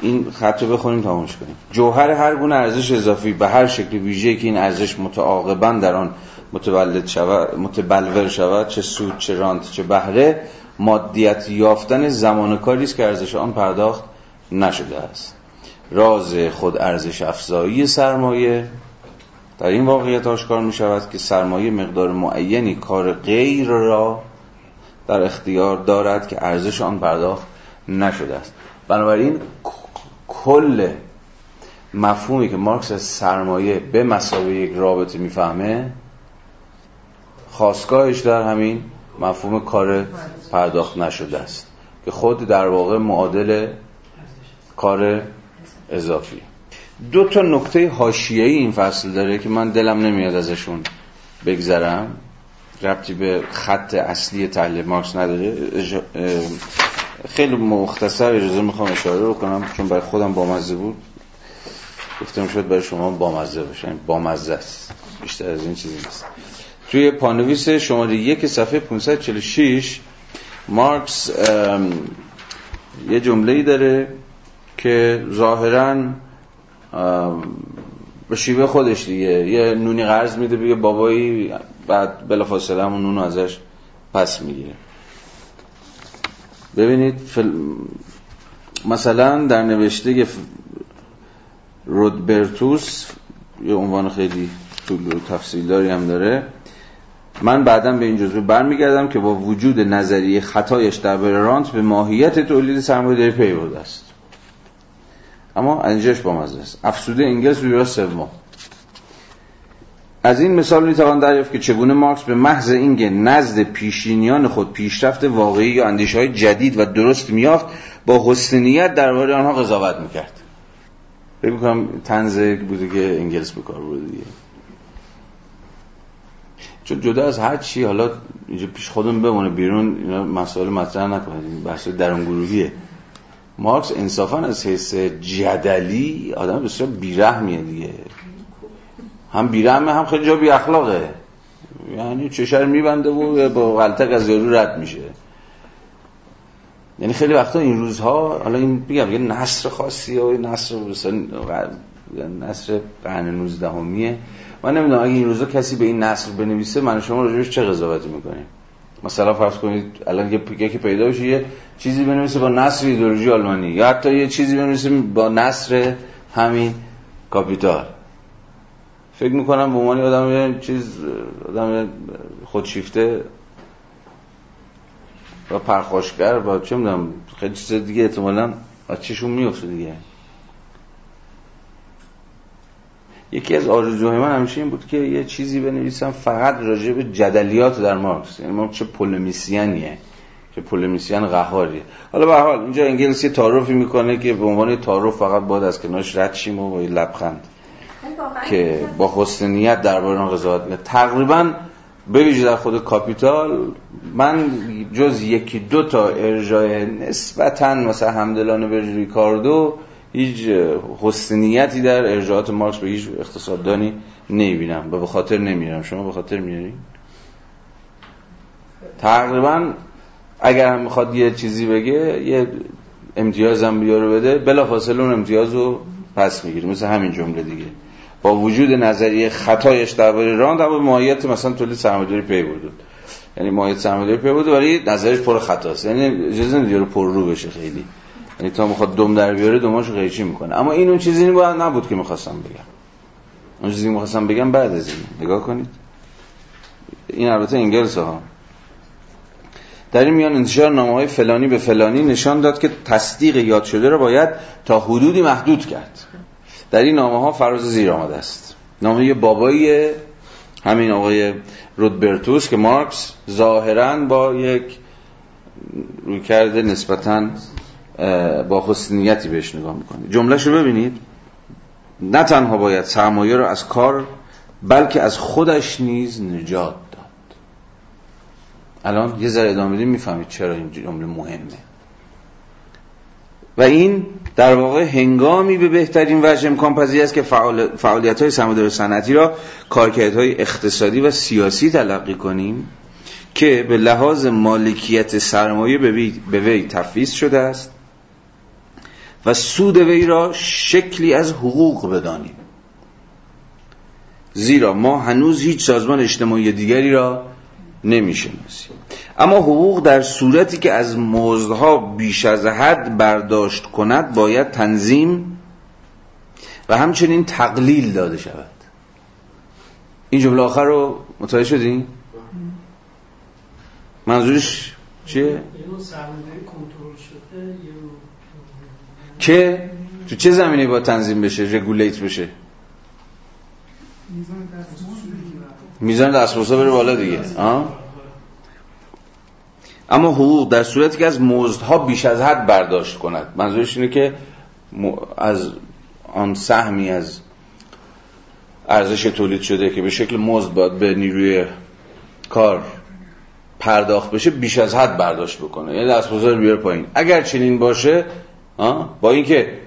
S1: این خط رو بخونیم تمامش کنیم. جوهر هر گونه ارزش اضافی به هر شکل ویژه که این ارزش متعاقبا در آن متولد شود متبلور شود چه سود چه رانت چه بهره مادیت یافتن زمان کاری است که ارزش آن پرداخت نشده است. راز خود ارزش افزایی سرمایه در این واقعیت آشکار می شود که سرمایه مقدار معینی کار غیر را در اختیار دارد که ارزش آن پرداخت نشده است. بنابراین کل مفهومی که مارکس از سرمایه به مسابقه یک رابطه می‌فهمه خواستگاهش در همین مفهوم کار پرداخت نشده است که خود در واقع معادل کار اضافی. دو تا نکته حاشیه‌ای این فصل داره که من دلم نمیاد ازشون بگذرم. ربطی به خط اصلی تحلیل مارکس نداره. خیلی مختصر اجازه می‌خوام اشاره کنم چون برای خودم بامزه بود. گفتم شد برای شما بامزه باشه. یعنی بامزه است. بیشتر از این چیزی نیست. توی پانویس شماره یک صفحه 546 مارکس یه جمله داره که ظاهرا به شیوه خودش دیگه. یه نونی قرض میده بگه بابایی بعد بلافاصله همون نونو ازش پس می‌گیره. ببینید فل... مثلا در نوشته رودبرتوس یه عنوان خیلی طول و تفصیل داری هم داره. من بعدا به این جزوه برمیگردم که با وجود نظریه خطایش در رانت به ماهیت تولید سرمایه داری پی برده است. اما انجاش با مزه است افسوده انگلس روی سوم. از این مثال می‌توان دریافت که چگونه مارکس به محض اینکه نزد پیشینیان خود پیشرفت واقعی یا اندیشه های جدید و درست میافت با حسنیت درباره آنها قضاوت می‌کرد. فکر می‌کنم تنز بوده که انگلس به کار برده دیگه. چون جدا از هر چی حالا اینجا پیش خودم بمونه بیرون اینا مسائل مطرح نکنید. بحث درون گروهیه. مارکس انصافا از حیث جدلی آدم بسیار بیرحمیه دیگه. هم بیرحمه هم خیلی جا بی اخلاقه یعنی چشر میبنده و با غلطه از یارو رد میشه. یعنی خیلی وقتا این روزها حالا این بگم یه نصر خاصی و نصر نصر قرن 19 همیه من نمی‌دونم اگه این روزا کسی به این نصر بنویسه من شما راجبش چه قضاوتی می‌کنیم؟ مثلا فرض کنید الان یه که پیدا بشه یه چیزی بنویسه با نصر ایدئولوژی آلمانی یا حتی یه چیزی بنویسه با نصر همین کاپیتال. فکر می‌کنم به عنوان آدم چیز آدم خودشیفته و پرخاشگر و چه می‌دونم خیلی چیز دیگه احتمالاً از چشون میفته دیگه. یکی از آرزوهای من همیشه این بود که یه چیزی بنویسم فقط راجع به جدلیات در مارکس. یعنی ما چه پولمیسیانیه چه پولمیسیان قهاریه. حالا به حال اینجا انگلیسی تعارفی می‌کنه که به عنوان تعارف فقط باید از کنارش رد شیم و با لبخند که با حسن نیت درباره اون قضاوت تقریبا به در خود کاپیتال من جز یکی دو تا ارجاع نسبتا مثلا همدلانه به ریکاردو هیچ حسنیتی در ارجاعات مارکس به هیچ اقتصاددانی نمی‌بینم. و به خاطر نمیارم شما به خاطر میارین تقریبا اگر هم می‌خواد یه چیزی بگه یه امتیاز هم بیاره بده. بلا فاصله اون امتیاز رو پس می‌گیره. مثل همین جمله دیگه. با وجود نظریه خطایش درباره رانت اما ماهیت مثلا تولید سرمایه‌داری پی برد یعنی ماهیت سرمایه‌داری پی برد ولی نظرش پر خطاست. یعنی اجازه نمیده رو پر رو بشه خیلی. یعنی تا می‌خواد دم در بیاره دماشو قیچی می‌کنه. اما این اون چیزی نبود که می‌خواستم بگم. اون چیزی می‌خواستم بگم بعد از این. نگاه کنید. این البته انگلس ها. در این میان انتشار نامه های فلانی به فلانی نشان داد که تصدیق یاد شده را باید تا حدودی محدود کرد. در این نامه ها فراز زیر آمده است. نامه بابایی همین آقای رودبرتوس که مارکس ظاهرا با یک روی کرده نسبتا با حسنیتی بهش نگاه می‌کنید جملهش رو ببینید. نه تنها باید سرمایه رو از کار بلکه از خودش نیز نجات داد. الان یه ذره ادامه بدیم می‌فهمید چرا این جمله مهمه. و این در واقع هنگامی به بهترین وجه امکان پذیر است که فعالیت های سرمایه‌داری صنعتی را کارکردهای اقتصادی و سیاسی تلقی کنیم که به لحاظ مالکیت سرمایه به وی تفویض شده است. و سود وی را شکلی از حقوق بدانیم زیرا ما هنوز هیچ سازمان اجتماعی دیگری را نمی‌شناسیم اما حقوق در صورتی که از مزدها بیش از حد برداشت کند باید تنظیم و همچنین تقلیل داده شود این جمله آخر رو متوجه شدین؟ منظورش چیه؟ که تو چه زمینه با تنظیم بشه رگولیت بشه؟ میزان دستمزد بره بالا دیگه. آه؟ اما حقوق در صورتی که از مزدها بیش از حد برداشت کند. منظورش اینه که از آن سهمی از ارزش تولید شده که به شکل مزد باید به نیروی کار پرداخت بشه بیش از حد برداشت بکنه. یعنی دست رو بیاره پایین. اگر چنین باشه با اینکه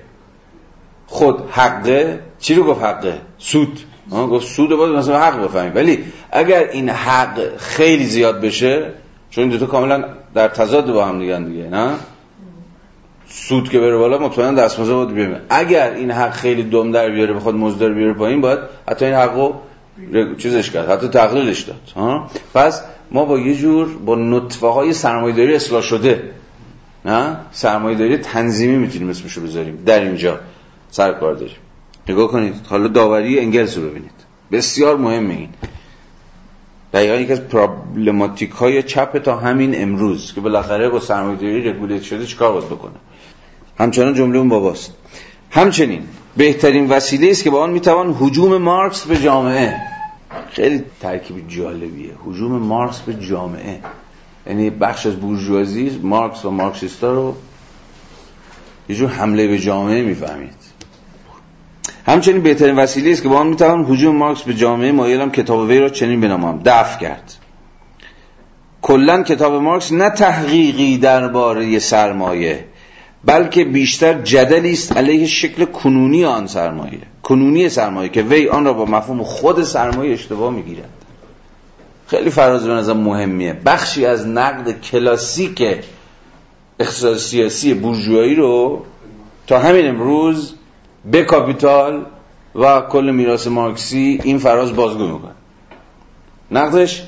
S1: خود حقه چی رو گفت حقه؟ سود. گفت سود باید مثلا حق بفهمیم. ولی اگر این حق خیلی زیاد بشه چون این دوتا کاملا در تضاد با هم دیگه دیگه نه؟ سود که بره بالا مطمئنا دستمزد باید بیاره اگر این حق خیلی دم در بیاره بخواد مزد بیاره پایین باید حتی این حقو چیزش کرد حتی تقلیلش داد. ها پس ما با یه جور با نطفه های سرمایه‌داری اصلاح شده نه؟ سرمایه‌داری تنظیمی می‌تونیم اسمشو بذاریم. در اینجا سر کار داریم. نگاه کنید. حالا داوری انگلس رو ببینید. بسیار مهمه این. دقیقا یکی از پرابلماتیک های چپ تا همین امروز که بالاخره با سرمایه‌داری رگولیت شده چیکار باید بکنه؟ همچنان جمله اون باباست. همچنین بهترین وسیله است که با آن می‌توان حجوم مارکس به جامعه. خیلی ترکیب جالبیه. حجوم مارکس به جامعه. یعنی بخش از بورژوازی مارکس و مارکسیستا رو یه جور حمله به جامعه می‌فهمید. همچنین بهترین وسیله است که با آن می‌توان حجوم مارکس به جامعه مایلم کتاب وی را چنین بنامم دفع کرد. کلا کتاب مارکس نه تحقیقی درباره سرمایه بلکه بیشتر جدلی است علیه شکل کنونی آن سرمایه کنونی سرمایه که وی آن را با مفهوم خود سرمایه اشتباه می‌گیرد. خیلی فراز به نظر مهمیه. بخشی از نقد کلاسیک اقتصاد سیاسی بورژوایی رو تا همین امروز به کاپیتال و کل میراث مارکسی این فراز بازگو می‌کنه. نقدش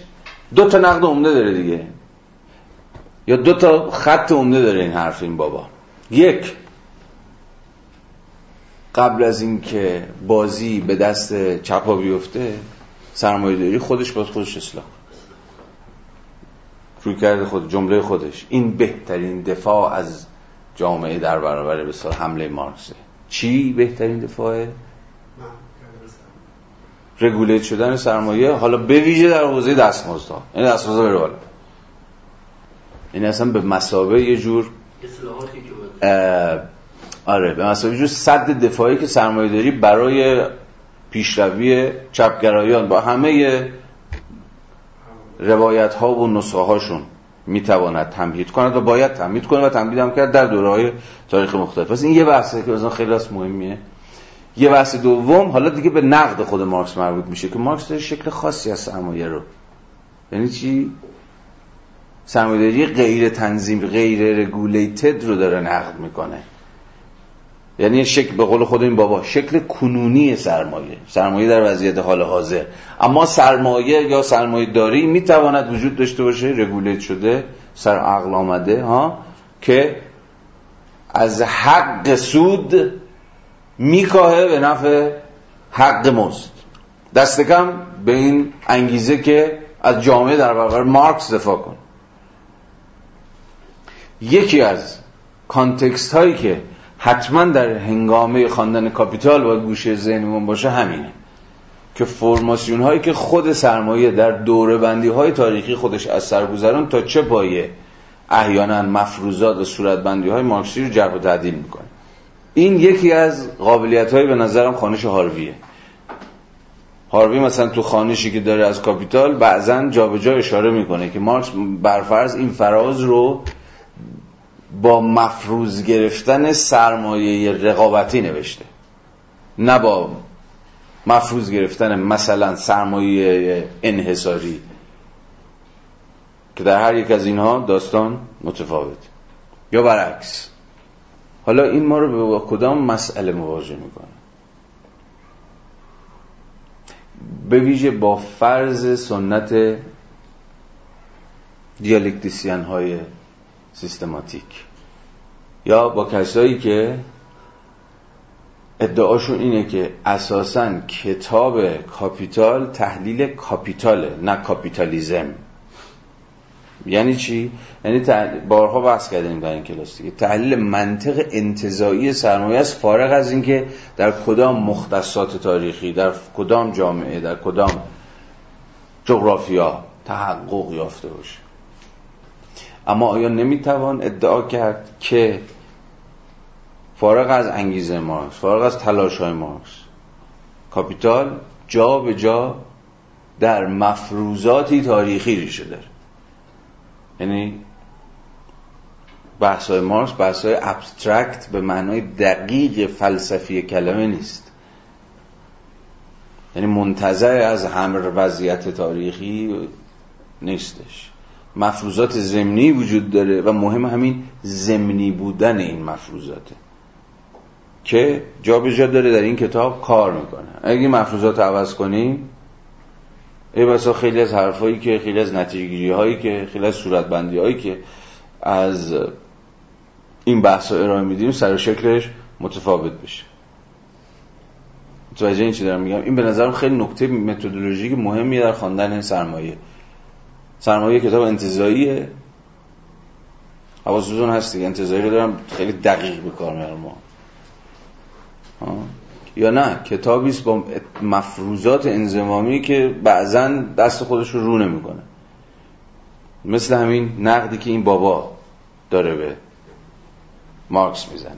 S1: دو تا نقد عمده داره دیگه. یا دو تا خط عمده داره این حرف این بابا. یک قبل از اینکه بازی به دست چپا بیفته سرمایه داری خودش باید خودش اصلاح. روی کرده خود جمله خودش. این بهترین دفاع از جامعه در برابر به حمله مارکسه چی بهترین دفاعه؟ رگولیت شدن سرمایه. حالا به ویژه در حوزه دستمزدها این دستمزد بره بالا. این یعنی اصلا به مسابه یه جور آره به مسابه یه جور صد دفاعی که سرمایه داری برای پیشروی چپگرایان با همه روایت ها و نسخه هاشون می‌تواند تمهید کند و باید تمهید کنه و تمهید هم کرد در دوره های تاریخ مختلف. پس این یه بحثه که بزن خیلی از مهمیه. یه بحث دوم حالا دیگه به نقد خود مارکس مربوط میشه که مارکس داره شکل خاصی از سرمایه رو. یعنی چی؟ سرمایه‌داری غیر تنظیم غیر رگولیتد رو داره نقد می‌کنه. یعنی شکل به قول خود این بابا شکل کنونی سرمایه. سرمایه در وضعیت حال حاضر. اما سرمایه یا سرمایه داری می‌تواند وجود داشته باشه رگولیت شده سر عقل آمده ها که از حق سود میکاهه به نفع حق مزد. دست کم به این انگیزه که از جامعه در برابر مارکس دفاع کن. یکی از context هایی که حتما در هنگامه خواندن کاپیتال باید گوشه ذهنمون باشه همینه که فرماسیون هایی که خود سرمایه در دوره بندی های تاریخی خودش از سر گذرانده تا چه پایه احیانا مفروضات و صورت بندی های مارکسی رو جرح و تعدیل می‌کنه. این یکی از قابلیت های به نظرم خوانش هارویه. هاروی مثلا تو خوانشی که داره از کاپیتال بعضا جابجا اشاره می‌کنه که مارکس برفرض این فراز رو با مفروض گرفتن سرمایه رقابتی نوشته. نه با مفروض گرفتن مثلا سرمایه انحصاری. که در هر یک از اینها داستان متفاوت. یا برعکس. حالا این ما رو به کدام مسئله مواجه می‌کنه؟ به ویژه با فرض سنت دیالکتیسیان های سیستماتیک. یا با کسایی که ادعاشون اینه که اساسا کتاب کاپیتال تحلیل capital ه نه کاپیتالیزم. یعنی چی؟ یعنی بارها بحث کردیم در این کلاس دیگه. تحلیل منطق انتزاعی سرمایه است فارغ از اینکه در کدام مختصات تاریخی در کدام جامعه در کدام جغرافیا تحقق یافته باشه. اما آیا نمی‌توان ادعا کرد که فارغ از انگیزه مارکس فارغ از تلاش های مارکس کاپیتال جا به جا در مفروضاتی تاریخی ریشه داره. یعنی بحث های مارکس بحث های ابسترکت به معنای دقیق فلسفی کلمه نیست. یعنی منتظر از همه وضعیت تاریخی نیستش. مفروضات زمینی وجود داره و مهم همین زمینی بودن این مفروضاته. که جا به جا داره در این کتاب کار می‌کنه. اگه مفروضات عوض کنیم ای بسا خیلی از حرفایی که خیلی از نتیجه هایی که خیلی از صورتبندی هایی که از این بحث رو ارائه میدیم سر و شکلش متفاوت بشه. متوجه این چی دارم میگم؟ این به نظرم خیلی نکته متدولوژیک مهمی در خواندن سرمایه. سرمایه کتاب انتظاییه حواستون هست دیگه. انتظایی رو دارم خیلی دقیق به کار میارم. ما یا نه کتابی است با مفروضات انزمامی که بعضا دست خودش رو رو نمی‌کنه. مثل همین نقدی که این بابا داره به مارکس می‌زنه.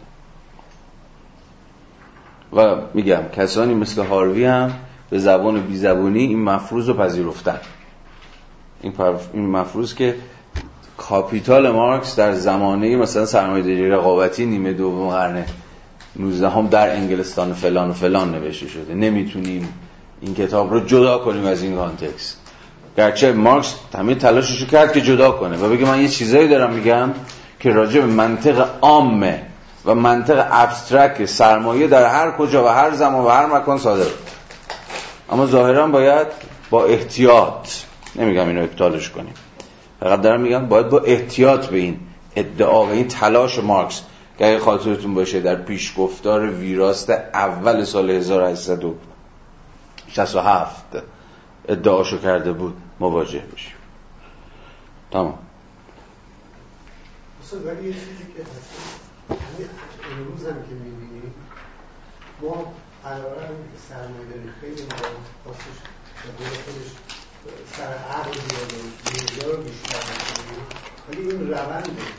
S1: و میگم کسانی مثل هاروی هم به زبان بی زبانی این مفروض رو پذیرفتن. این, این مفروض که کاپیتال مارکس در زمانه مثلا سرمایه‌داری رقابتی نیمه دوم قرن 19 هم در انگلستان فلان و فلان نوشته شده. نمی‌تونیم این کتاب رو جدا کنیم از این context گرچه مارکس همه تلاشش کرد که جدا کنه و بگه من یه چیزایی دارم میگم که راجع به منطق عامه و منطق abstract سرمایه در هر کجا و هر زمان و هر مکان صادقه. اما ظاهرا باید با احتیاط نمیگم اینو ابطالش کنیم. فقط دارم میگم باید با احتیاط به این ادعا و این تلاش مارکس که اگه خاطرتون باشه در پیشگفتار ویراست اول سال 1867 ادعاشو کرده بود مواجه بشیم. تمام.
S4: که هست. امروز هم که می‌بینیم ما قراره هم که سرمایه داری خیلی ما به خودش سر عقل بیاد و رو بیشتر بکنیم ولی این رونده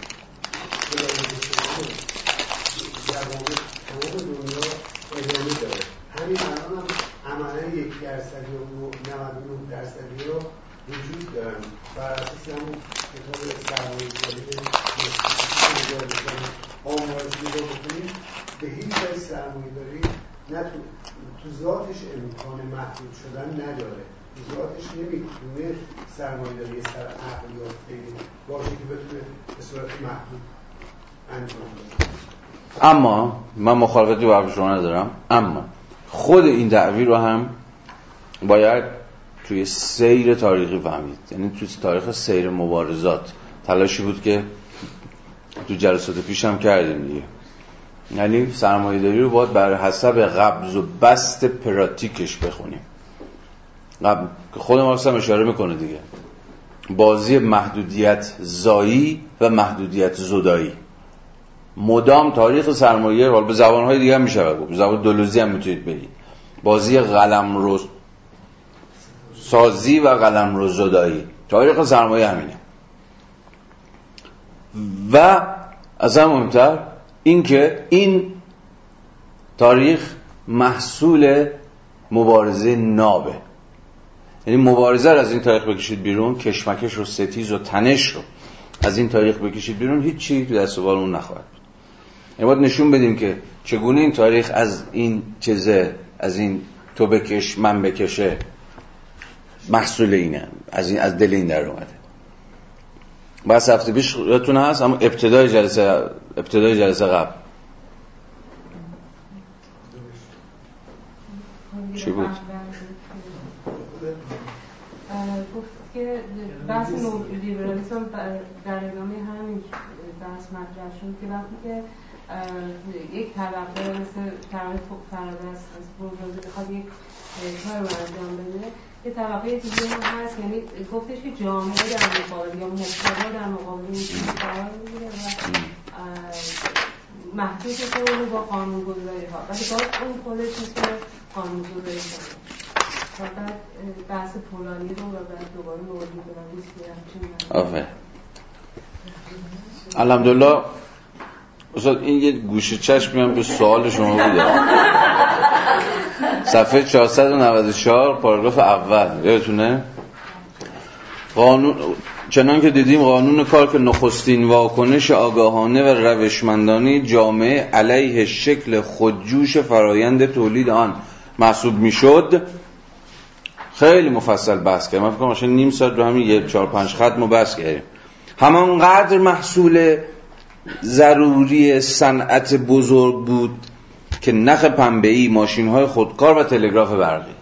S4: جوامع تمام دنیا ادامه داره. همین الان هم عملا یک درصدی و 99 درصدی رو وجود دارن. بر اساس همون کتاب سرمایه داری آمارزی رو بکنیم به هیچ وجه سرمایه داری نه تو, ذاتش امکان محدود شدن نداره. تو ذاتش نمی‌تونه سرمایه داری سر عقل یا باشه که بتونه به صورت محدود انجام بده.
S1: اما من مخالفتی با شما ندارم. اما خود این دعوی رو هم باید توی سیر تاریخی فهمید. یعنی توی تاریخ سیر مبارزات. تلاشی بود که تو جلسات پیش هم کردیم دیگه. یعنی سرمایه‌داری رو باید بر حسب قبض و بست پراتیکش بخونیم. قبل که خود مارکس هم اشاره می‌کنه دیگه. بازی محدودیت زایی و محدودیت زدایی. مدام تاریخ سرمایه حال به زبانهای دیگه هم میشه به زبان دلوزی هم می‌تونید بگید. بازی قلم رو سازی و قلم رو زدایی. تاریخ سرمایه همینه. و از هم مهمتر اینکه این تاریخ محصول مبارزه نابه. یعنی مبارزه از این تاریخ بکشید بیرون کشمکش و ستیز و تنش رو از این تاریخ بکشید بیرون هیچی تو دست اون نخواهد بود. یعنی باید نشون بدیم که چگونه این تاریخ از این چیزه از این تو بکش من بکشه محصول اینه از این از دل این در اومده. بس هفته پیش یادتون هست اما ابتدای جلسه ابتدای جلسه قبل چی بود؟
S3: گفت که بحث لیبرالیسم در ادامه همین بحث مطرح شد که وقتی که یک طبقه مثل طبقه فراده است از برجوازی بخواد یک کار رو انجام بده یه طبقه دیگه هم هست یعنی گفتش که جامعه در مقابل یا مجتمع در مقابل این قرار می‌گیره و محدود رو با قانون گذاری ها. ولی باز اون خودش می‌تونه قانون گذاری کنه. فقط بحث پولانی رو و بعد دوباره نوردی کنم
S1: آفه الحمدلله استاد این یه گوشه چشم میام به سوال شما بودم صفحه 494 پاراگراف اول. یادتونه؟ قانون چنان که دیدیم قانون کار که نخستین واکنش آگاهانه و روشمندانی جامعه علیه شکل خودجوش فرایند تولید آن محسوب می‌شد. خیلی مفصل بحث کردم من فکر کنم نیم ساعت رو همین یه چهار پنج خط مو بحث کردیم. همانقدر محصول ضروری صنعت بزرگ بود که نخ پنبه‌ای ماشین های خودکار و تلگراف برقی.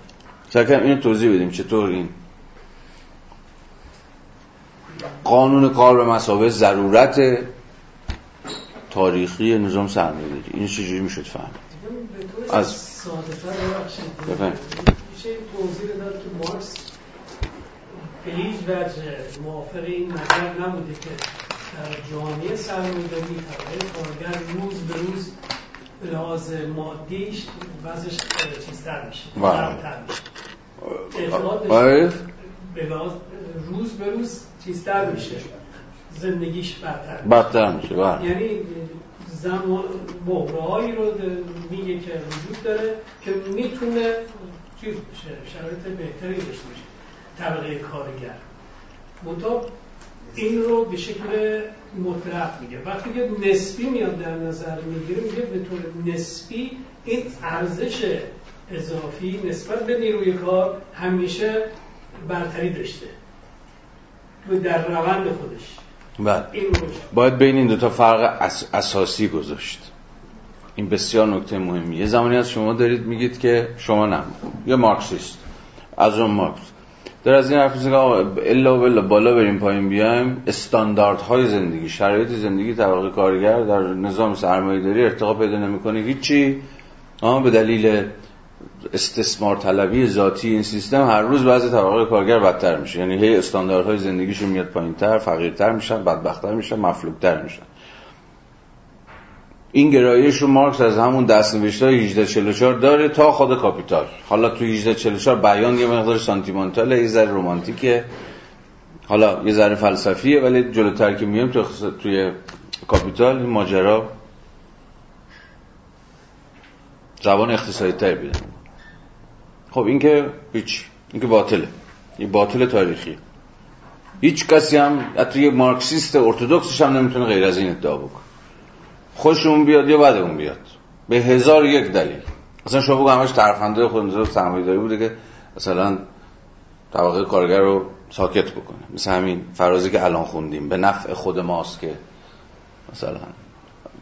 S1: سرکم اینو توضیح بدیم چطور این قانون کار به مسابقه ضرورت تاریخی نظام سرمایه داری این چجوری می‌شد فهمید؟
S5: از ساده میشه توضیح داد که مارکس به هیچ وجه موافق این نظر نبوده که در جامعه سرمایه‌داری طبقه کارگر روز به روز به لحاظ مادیش وضعش چیزتر میشه
S1: بله.
S5: اعتقاد
S1: آره.
S5: به لحاظ روز به روز چیزتر میشه زندگیش بدتر
S1: بدتر میشه بله.
S5: یعنی زمان بحرهایی رو میگه که وجود داره که می‌تونه چیز بشه شرایط بهتری داشته باشه طبقه کارگر منطقه این رو به شکل مطلق میگه. وقتی که نسبی میاد در نظر می‌گیره میگه به طور نسبی این ارزش اضافی نسبت به نیروی کار همیشه برتری داشته. در روند خودش.
S1: بله. باید بین این دوتا فرق اساسی گذاشت. این بسیار نکته مهمیه. یه زمانی از شما دارید میگید که شما نه. یه مارکسیست. از اون مارکس. در از این حرف که الا و بالا بریم پایین بیایم. استانداردهای زندگی شرایط زندگی طبقه کارگر در نظام سرمایه داری ارتقا پیدا نمی‌کنه. هیچی. به دلیل استثمار طلبی ذاتی این سیستم هر روز بعضی طبقه کارگر بدتر میشه. یعنی هی استانداردهای زندگیشون میاد پایینتر فقیرتر میشن بدبختتر میشن مفلوکتر میشن. این گرایش رو مارکس از همون دست نوشته 1844 داره تا خود کاپیتال. حالا تو 1844 بیان یه مقدار سانتیمانتال یه ذره رمانتیکه. حالا یه ذره فلسفیه ولی جلوتر که میام تو توی کاپیتال این ماجرا زبان اقتصادی تر بیدن خب این که هیچ این که باطله. این باطل تاریخی. هیچ کسی هم حتی یه مارکسیست ارتودکسش هم نمی‌تونه غیر از این ادعا بکنه. خوشمون بیاد یا بعد اون بیاد. به هزار یک دلیل. اصلا شما بگو همش ترفنده خود سرمایه داری بوده که مثلا طبقه کارگر رو ساکت بکنه. مثل همین فرازی که الان خوندیم. به نفع خود ماست که مثلا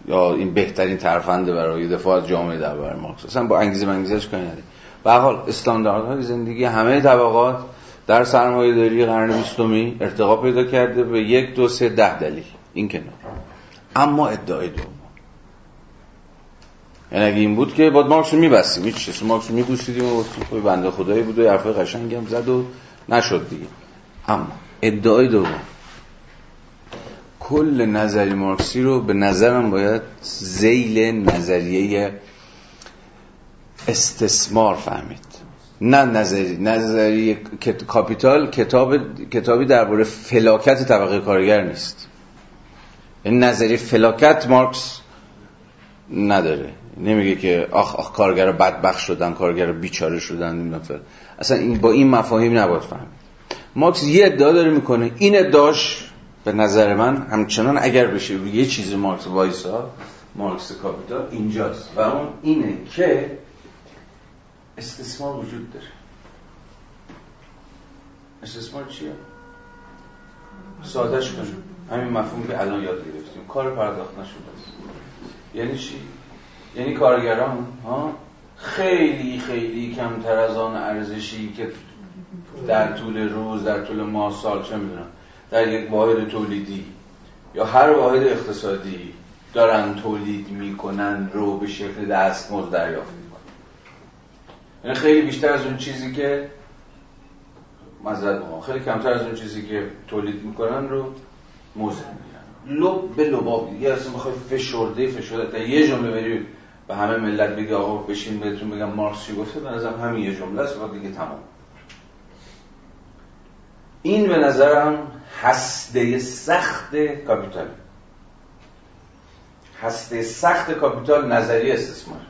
S1: یا این بهترین ترفنده برای دفاع از جامعه در برای مارکس. اصلا با انگیزه منگیزش کنی نداری به حال استانداردهای زندگی همه طبقات در سرمایه داری قرن بیستمی ارتقا پیدا کرده به یک دو سه ده دلیل. این کنار. اما ادعای دوم. یعنی اگه این بود که باید مارکس رو میبستیم هیچ چیز. مارکس رو میبوسیدیم و خب بنده خدایی بود و حرفای قشنگی هم زد و نشد دیگه. اما ادعای دوم. کل نظری مارکسی رو به نظرم باید زیل نظریه استثمار فهمید. نه نظری نظری کاپیتال کتاب کتابی درباره فلاکت طبقه کارگر نیست. این نظریه فلاکت مارکس نداره. نمیگه که آخ آخ کارگر بدبخت شدن کارگر بیچاره شدن اصلا این با این مفاهیم نباید فهمید. مارکس یه ادعا داره می‌کنه. این ادعاش به نظر من همچنان اگر بشه یه چیزی مارکس وایسا مارکس کاپیتال اینجاست. و اون اینه که استثمار وجود داره. استثمار چیه؟ سادش کنیم. همین مفهومی که الان یاد گرفتیم. کار پرداخت نشده. یعنی چی؟ یعنی کارگران ها؟ خیلی خیلی کمتر از آن ارزشی که در طول روز در طول ماه سال چه می‌دونم در یک واحد تولیدی یا هر واحد اقتصادی دارن تولید می‌کنن رو به شکل دستمزد دریافت می‌کنن. یعنی خیلی بیشتر از اون چیزی که مزد خیلی کمتر از اون چیزی که تولید می‌کنن رو مزد می‌گیرن. لب به لباب دیگه اصلا بخوای فشرده فشرده یه جمله بری به همه ملت بگی آقا بشین بهتون بگم مارکس چی گفته به نظرم همین یه جمله است و دیگه تمام. این به نظرم هسته سخت کاپیتال. هسته سخت کاپیتال نظریه استثمار.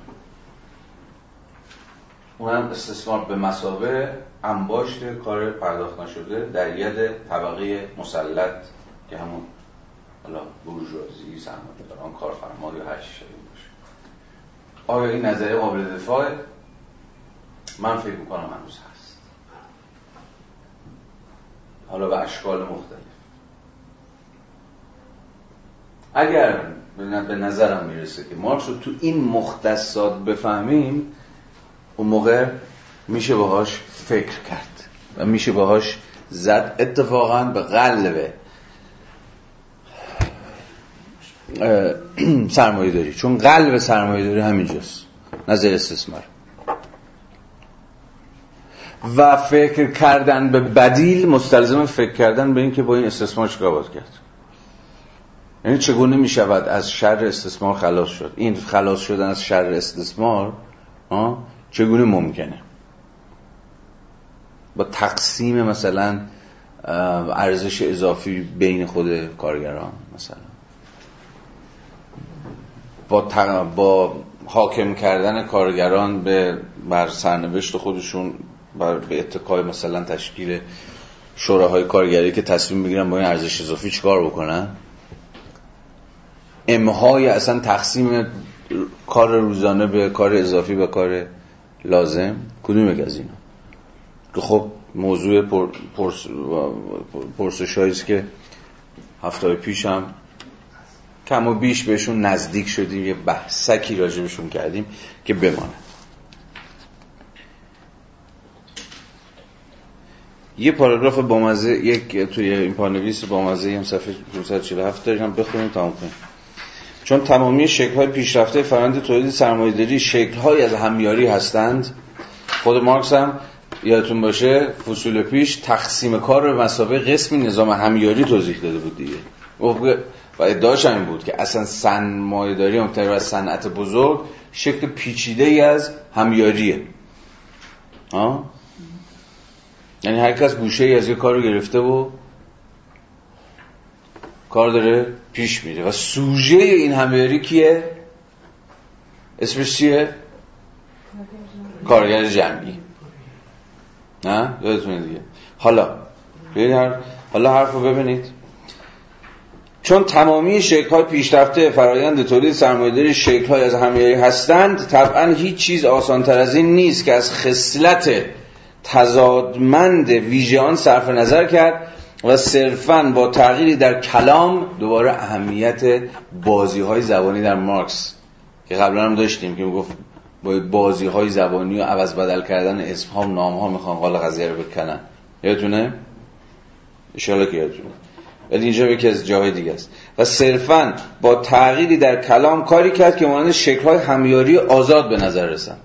S1: اونم استثمار به مسابه انباشت کار پرداخت نشده در ید طبقه مسلط که همون حالا بورژوازی سرمایه‌داران کارفرما یا هر باشه آیا این نظریه قابل دفاعه؟ من فکر می‌کنم هنوز هست. حالا به اشکال مختلف. اگر به نظرم می‌رسه که مارکس رو تو این مختصات بفهمیم اون موقع میشه باهاش فکر کرد و میشه باهاش زد. اتفاقا به قلب سرمایه داری. چون قلب سرمایه داری همینجاست نظر استثمار. و فکر کردن به بدیل مستلزم فکر کردن به اینکه با این استثمار چیکار باید کرد. یعنی چگونه می شود از شر استثمار خلاص شد؟ این خلاص شدن از شر استثمار چگونه ممکنه؟ با تقسیم مثلا ارزش اضافی بین خود کارگران مثلا. با, با حاکم کردن کارگران به بر سرنوشت خودشون بر به اتکای مثلا تشکیل شوراهای کارگری که تصمیم بگیرن با این ارزش اضافی چیکار بکنن؟ امهای اصلا تقسیم کار روزانه به کار اضافی به کار لازم؟ کدوم یک از اینا؟ که خب موضوع پرس پرسش که هفته پیش هم کم و بیش بهشون نزدیک شدیم یه بحثکی راجبشون کردیم که بمانه یه پاراگراف بامزه یک توی این پانویس بامزه هم صفحه 547 داریم. بخونیم تمام کنیم. چون تمامی شکل‌های پیشرفته فرآیند تولید سرمایه‌داری شکل‌های از همیاری هستند. خود مارکس هم یادتون باشه فصول پیش تقسیم کار به مسابقه قسمی نظام همیاری توضیح داده بود دیگه. و ادعاش این بود که اصلا سرمایه‌داری مبتنی بر صنعت بزرگ شکل پیچیده ای از همیاریه. ها یعنی هر کس گوشه ای از یه کار رو گرفته و کار داره پیش میره. و سوژه این همیاری کیه؟ اسمش چیه؟ کارگر جمعی. نه؟ یادتونه دیگه. حالا حالا حرف رو ببینید. چون تمامی شکل های پیشرفته فرایند تولید سرمایه‌داری شکل های از همیاری هستند طبعا هیچ چیز آسانتر از این نیست که از خصلت تضادمند ویژه آن صرف نظر کرد و صرفا با تغییری در کلام دوباره اهمیت بازی های زبانی در مارکس که قبلا هم داشتیم که می‌گفت با بازی های زبانی و عوض بدل کردن اسم ها و نام ها می‌خوان قال قضیه رو بکنن یادتونه؟ اشاره که یادتونه ولی اینجا یکی از جاهای دیگه است. و صرفا با تغییری در کلام کاری کرد که مانند های همیاری آزاد به نظر رسند.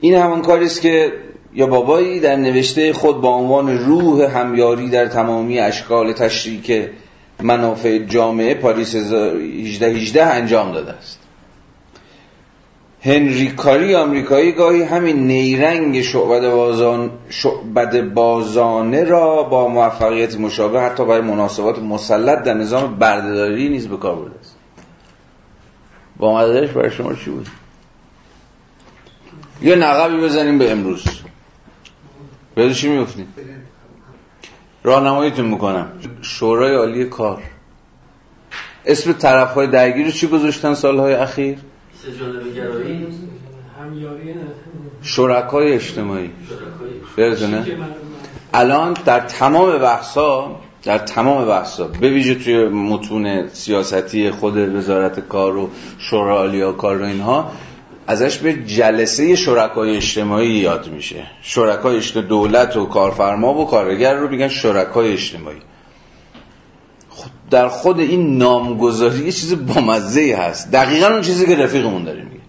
S1: این همان کاری است که یا بابایی در نوشته خود با عنوان روح همیاری در تمامی اشکال تشریک منافع جامعه پاریس 1818 انجام داده است. هنری کاری آمریکایی گاهی همین نیرنگ شعبد, بازان شعبد بازانه را با موفقیت مشابه حتی برای مناسبات مسلط در نظام بردهداری نیز به کار برده است. با مدرش برای شما چی بود؟ یه نقبی بزنیم به امروز. به چی میفتیم راهنماییتون می‌کنم. شورای عالی کار. اسم طرف های درگیر چی گذاشتن سالهای اخیر؟ شرکای اجتماعی. نه الان در تمام بحثا در تمام بحثا به ویژه توی متون سیاستی خود وزارت کار و شورای کار و اینها ازش به جلسه شرکای اجتماعی یاد میشه. شرکای دولت و کارفرما و کارگر رو میگن شرکای اجتماعی. در خود این نامگذاری یه چیز بامزه هست. دقیقا اون چیزی که رفیقمون داره میگه.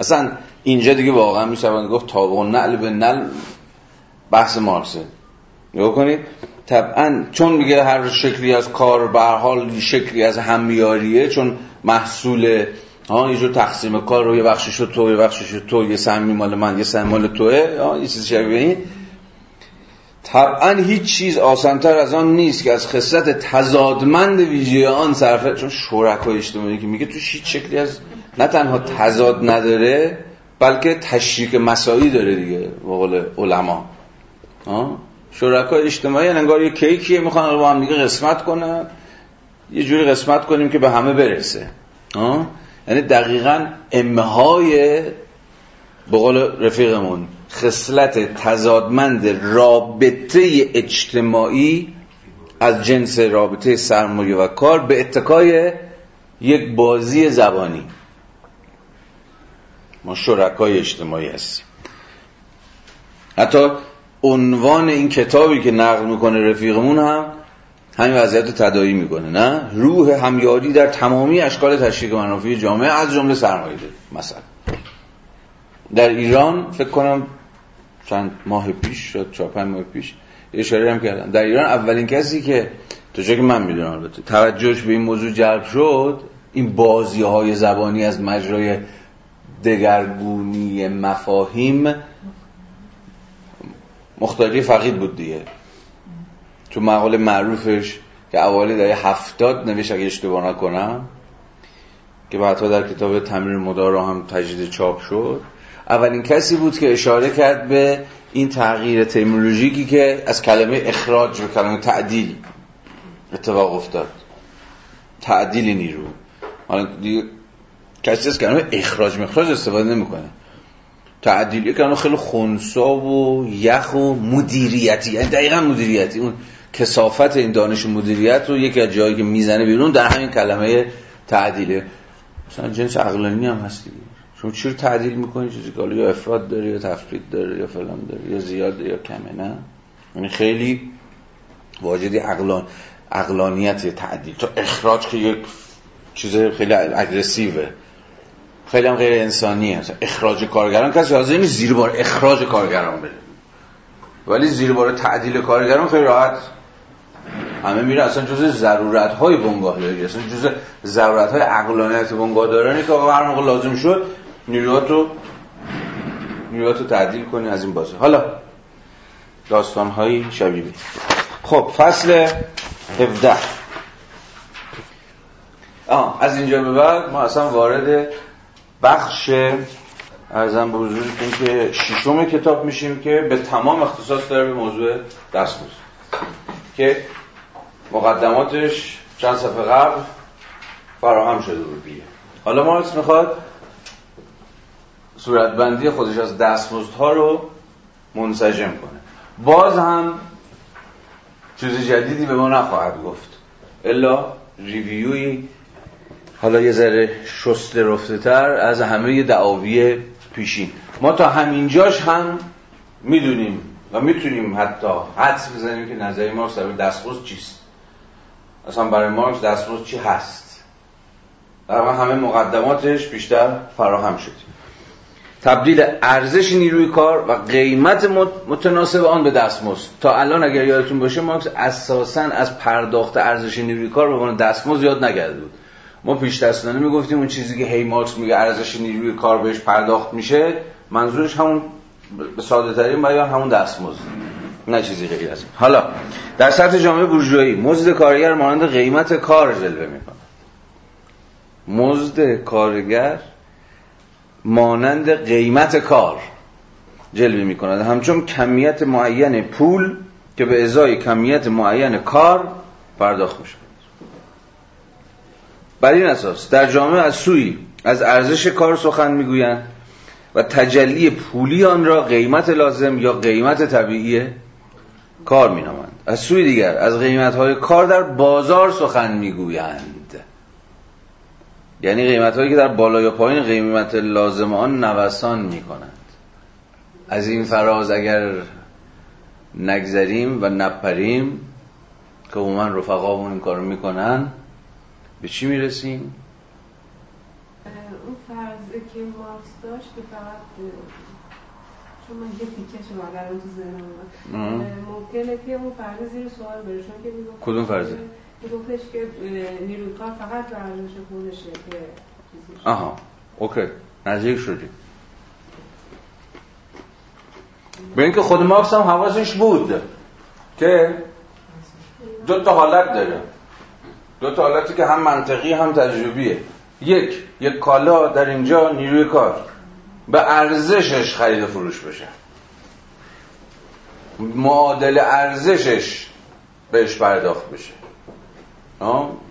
S1: اصلا اینجا دیگه واقعا میشه گفت تابع نعل به نل بحث مارکسه نگاه کنید. طبعا چون میگه هر شکلی از کار به حال شکلی از همیاریه چون محصول ها یه تقسیم کار رو یه بخشش تو یه بخشش تو یه سهمی مال من یه سهمی مال توه یه چیز شبیه این. طبعا هیچ چیز آسانتر از آن نیست که از خصلت تضادمند ویژه آن صرف چون شرکای اجتماعی که میگه توش هیچ شکلی از نه تنها تضاد نداره بلکه تشریک مسایی داره دیگه به قول علما. شرکای اجتماعی انگار یه کیکیه می‌خوان با هم دیگه قسمت کنن. یه جوری قسمت کنیم که به همه برسه. یعنی دقیقا امه های به قول رفیقمون. خصلت تضادمند رابطه اجتماعی از جنس رابطه سرمایه و کار به اتکای یک بازی زبانی. ما شرکای اجتماعی هستیم. حتی عنوان این کتابی که نقل می‌کنه رفیقمون هم همین وضعیت رو تدایی می‌کنه نه؟ روح همیاری در تمامی اشکال تشریک منافع جامعه از جمله سرمایه مثلا. در ایران فکر کنم چند ماه پیش شد چهار پنج ماه پیش اشاره هم کردم. در ایران اولین کسی که تو که من می‌دونم البته توجهش به این موضوع جلب شد این بازی های زبانی از مجرای دگرگونی مفاهیم مختاری فقید بود دیگه. تو مقاله معروفش که اولی در هفتاد نوشت اگه اشتباه نکنم که بعدها در کتاب تمرین مدارا هم تجدید چاپ شد. اولین کسی بود که اشاره کرد به این تغییر ترمینولوژیکی که از کلمه اخراج به کلمه تعدیل اتفاق افتاد. تعدیل نیرو. حالا دیگه کسی از کلمه اخراج مخراج استفاده نمی‌کنه. تعدیل یک کلمه خیلی خونسا و یخ و مدیریتی. یعنی دقیقا مدیریتی. اون کسافت این دانش مدیریت رو یکی از جایی که می‌زنه بیرون در همین کلمه تعدیله. مثلا جنس عقلانی هم هستی شما چی رو تعدیل می‌کنی؟ چیزی که یا افراد داره یا تفرید داره یا فلان داره یا زیاد یا کمه نه؟ یعنی خیلی واجدی عقلان عقلانیت تعدیل. تو اخراج که یک چیز خیلی اگریسیوه. خیلی هم غیر انسانی هست اخراج کارگران کسی حاضر نیست زیر بار اخراج کارگران بده. ولی زیر بار تعدیل کارگران خیلی راحت. همه میره اصلا جز ضرورت های بنگاه داری. اصلا جز ضرورت های عقلانیت بنگاه دارانی که هر موقع لازم شد نیروهاتو نیروهاتو تعدیل کنی از این بازه. حالا داستان های شبیه خب فصل 17 آه از اینجا به بعد ما اصلا وارد بخش ارزم به حضورتون که ششم کتاب میشیم که به تمام اختصاص داره به موضوع دستموز که مقدماتش چند صفحه قبل فراهم شده بود دیگه. حالا مارکس می‌خواد صورتبندی خودش از دستمزدها رو منسجم کنه. باز هم چیز جدیدی به ما نخواهد گفت. الا ریویوی حالا یه ذره شسته رفته تر از همه دعاوی پیشین. ما تا همینجاش هم می‌دونیم و می‌تونیم حتی حدس بزنیم که نظری مارکس در دستمزد چیست. اصلا برای مارکس دستمزد چی هست؟ در همه مقدماتش بیشتر فراهم شد تبدیل ارزش نیروی کار و قیمت متناسب آن به دستمزد تا الان اگر یادتون باشه مارکس اساسا از پرداخت ارزش نیروی کار به عنوان دستمزد یاد نگرده بود. ما پیش دستانه می‌گفتیم اون چیزی که هی مارکس میگه ارزش نیروی کار بهش پرداخت میشه منظورش همون به ساده ترین بیان همون دستمزد نه چیزی غیر از حالا در سطح جامعه بورژوایی مزد کارگر مانند قیمت کار جلوه می‌کنه مزد کارگر مانند قیمت کار جلوه می کند همچون کمیت معین پول که به ازای کمیت معین کار پرداخت می شود بر این اساس در جامعه از سوی از ارزش کار سخن می‌گویند و تجلی پولی آن را قیمت لازم یا قیمت طبیعی کار مینامند از سوی دیگر از قیمت های کار در بازار سخن می‌گویند. یعنی قیمت هایی که در بالا یا پایین قیمت لازم آن نوسان می کنند از این فراز اگر نگذریم و نپریم که عموما رفقامون این کارو می‌کنن به چی می‌رسیم؟
S3: اون فرض که مارکس داشت که فقط چون من یه شما اگر تو ذهنم ممکنه که اون فرض زیر سوال بره چون که
S1: کدوم فرضه؟
S3: گفتش که نیروی کار فقط به ارزش خودشه که
S1: آها. اوکی. نزدیک شدی. به اینکه خود مارکس هم حواسش بود که دو تا حالت داره. دو تا حالتی که هم منطقی هم تجربیه. یک یک کالا در اینجا نیروی کار. به ارزشش خرید و فروش بشه. معادل ارزشش بهش پرداخت بشه.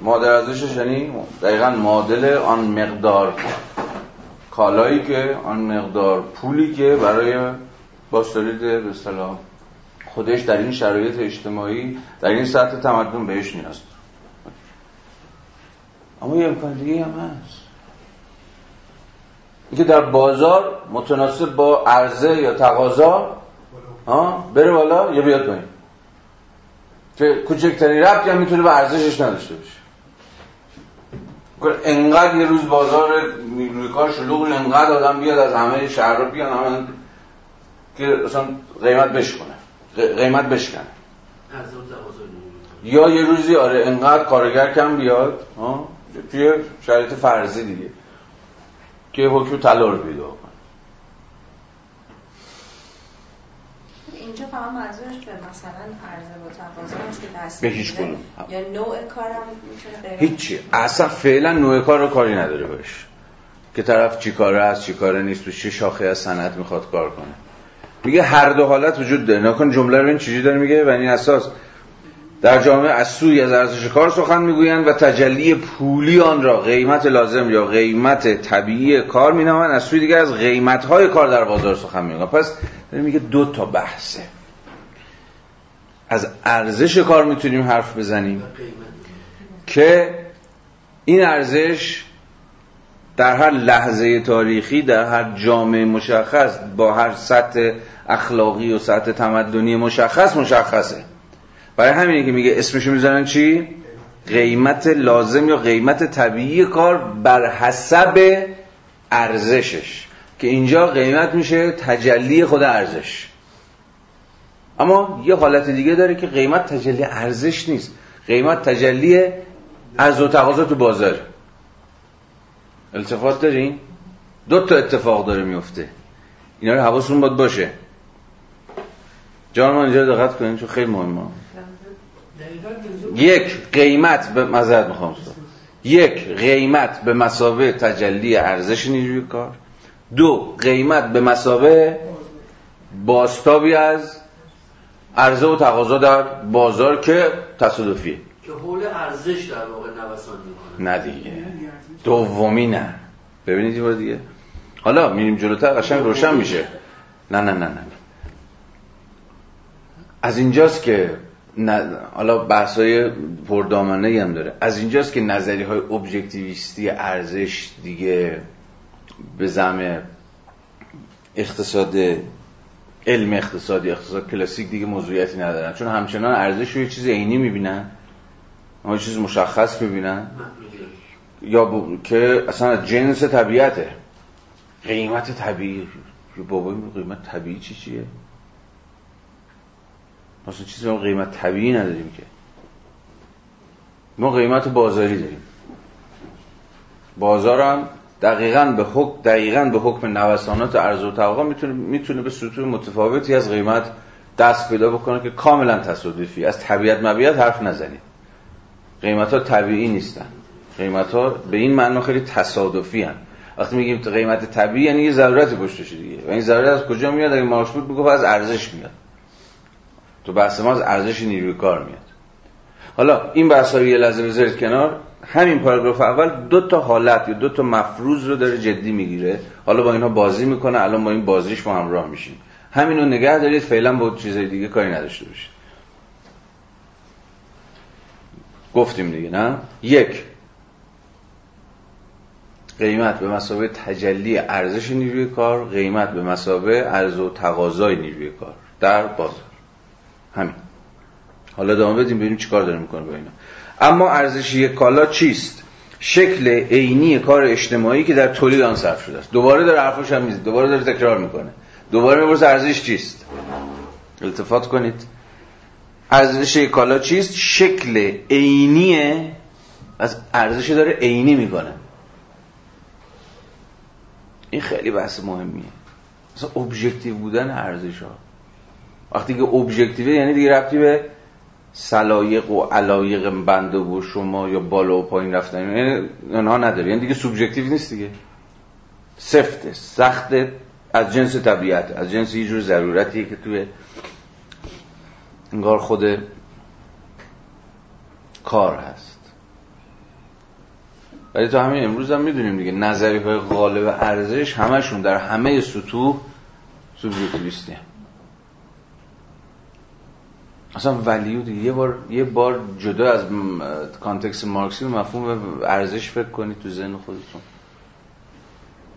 S1: معادل ارزشش یعنی دقیقا معادل آن مقدار کالایی که آن مقدار پولی که برای باستولید به اصطلاح خودش در این شرایط اجتماعی در این سطح تمدن بهش نیاز اما یه امکان دیگه هم هست. اینکه در بازار متناسب با عرضه یا تقاضا بره بالا یا بیاد پایین. که کوچکترین ربطی هم می‌تونه به ارزشش نداشته باشه. انقدر یه روز بازار نیروی کار شلوغ انقدر آدم بیاد از همه شهر رو بیان همه که اصلا قیمت بشکنه. قیمت بشکنه. یا یه روزی آره انقدر کارگر کم بیاد توی شرایط فرضی دیگه که حکم طلا رو پیدا
S6: اینجا فقط منظورش به مثلا عرضه و تقاضا است که دست
S1: به هیچ کنون
S6: یا نوع کارم می‌تونه
S1: هیچی. اصلا فعلا نوع کار رو کاری نداره باش. که طرف چی کاره است چی کاره نیست تو چه شاخه از صنعت می‌خواد کار کنه. میگه هر دو حالت وجود داره. نکن جمله رو این چیزی داره میگه و این اساس در جامعه از سوی از ارزش کار سخن می‌گویند و تجلی پولی آن را قیمت لازم یا قیمت طبیعی کار مینامند. از سوی دیگر از قیمت های کار در بازار سخن می‌گویند. پس میگه دو تا بحثه. از ارزش کار می‌تونیم حرف بزنیم که این ارزش در هر لحظه تاریخی در هر جامعه مشخص با هر سطح اخلاقی و سطح تمدنی مشخص مشخصه. برای همینه که میگه اسمشو می‌زنن چی؟ قیمت لازم یا قیمت طبیعی کار بر حسب ارزشش. که اینجا قیمت میشه تجلی خود ارزش. اما یه حالت دیگه داره که قیمت تجلی ارزش نیست. قیمت تجلی از و تقاضا تو بازار. التفات دارین؟ دو تا اتفاق داره میفته. اینا رو حواستون باید باشه. جان ما اینجا دقت کنین چون خیلی مهمه. یک قیمت به مذارت می‌خوام یک قیمت به مسابه تجلی ارزش نیروی کار. دو قیمت به مسابه باستابی از عرضه و تقاضا در بازار که تصادفیه.
S2: که حول ارزش در واقع نوسان می‌کنه.
S1: نه دیگه. دومی نه. ببینید یه دیگه. حالا میریم جلوتر قشنگ روشن میشه. نه نه نه نه. از اینجاست که حالا بحث های پردامنه هم داره. از اینجاست که نظری های ابجکتیویستی ارزش دیگه به زم اقتصاد علم اقتصادی اقتصاد کلاسیک دیگه موضوعیتی ندارن. چون همچنان ارزش رو یه چیز عینی می‌بینن. یه چیز مشخص می‌بینن. یا که اصلا جنس طبیعته. قیمت طبیعی. بابا قیمت طبیعی چی چیه؟ مثلا چیزی ما قیمت طبیعی نداریم که. ما قیمت بازاری داریم. بازارم دقیقا به حکم دقیقا به حکم نوسانات ارز و تقاضا می‌تونه می‌تونه به سطوح متفاوتی از قیمت دست پیدا بکنه که کاملا تصادفی. از طبیعت مبیعت حرف نزنیم. قیمت ها طبیعی نیستن. قیمت ها به این معنا خیلی تصادفی هن. وقتی میگیم قیمت طبیعی یعنی یه ضرورت پشتش دیگه. و این ضرورت از کجا میاد؟ اگه مارکس بود از ارزش میاد. تو بحث ما از ارزش نیروی کار میاد. حالا این بحث رو یه لحظه بذارید کنار. همین پاراگراف اول دو تا حالت یا دو تا مفروض رو داره جدی می‌گیره. حالا با اینها بازی می‌کنه الان با این بازیش ما همراه میشیم. همین رو نگه دارید فعلا با چیزای دیگه کاری نداشته باشید. گفتیم دیگه نه؟ یک. قیمت به مسابقه تجلی ارزش نیروی کار قیمت به مسابقه عرض و تقاضای نیروی کار در بازار همین. حالا ادامه بدیم ببینیم چیکار داره می‌کنه با اینا. اما ارزش یک کالا چیست؟ شکل عینی کار اجتماعی که در تولید آن صرف شده است. دوباره داره حرفش هم میزه دوباره داره تکرار می‌کنه. دوباره می‌پرسه ارزش چیست؟ التفات کنید. ارزش یک کالا چیست؟ شکل عینی از ارزش داره عینی می‌کنه. این خیلی بحث مهمیه. مثلا ابژکتیو بودن ارزش ها وقتی که ابژکتیوه یعنی دیگه ربطی به سلایق و علایق بنده و شما یا بالا و پایین رفتن. یعنی اونها نداره. یعنی دیگه سوبژکتیو نیست دیگه. سفته سخته از جنس طبیعت از جنس یه جور ضرورتیه که توی انگار خود کار هست. ولی تا همین امروز هم می‌دونیم دیگه نظری های غالب ارزش همشون در همه سطوح سوبژکتیویستی اصلا ولیو یه بار یه بار جدا از کانتکست مارکسی و مفهوم ارزش فکر کنید تو ذهن خودتون.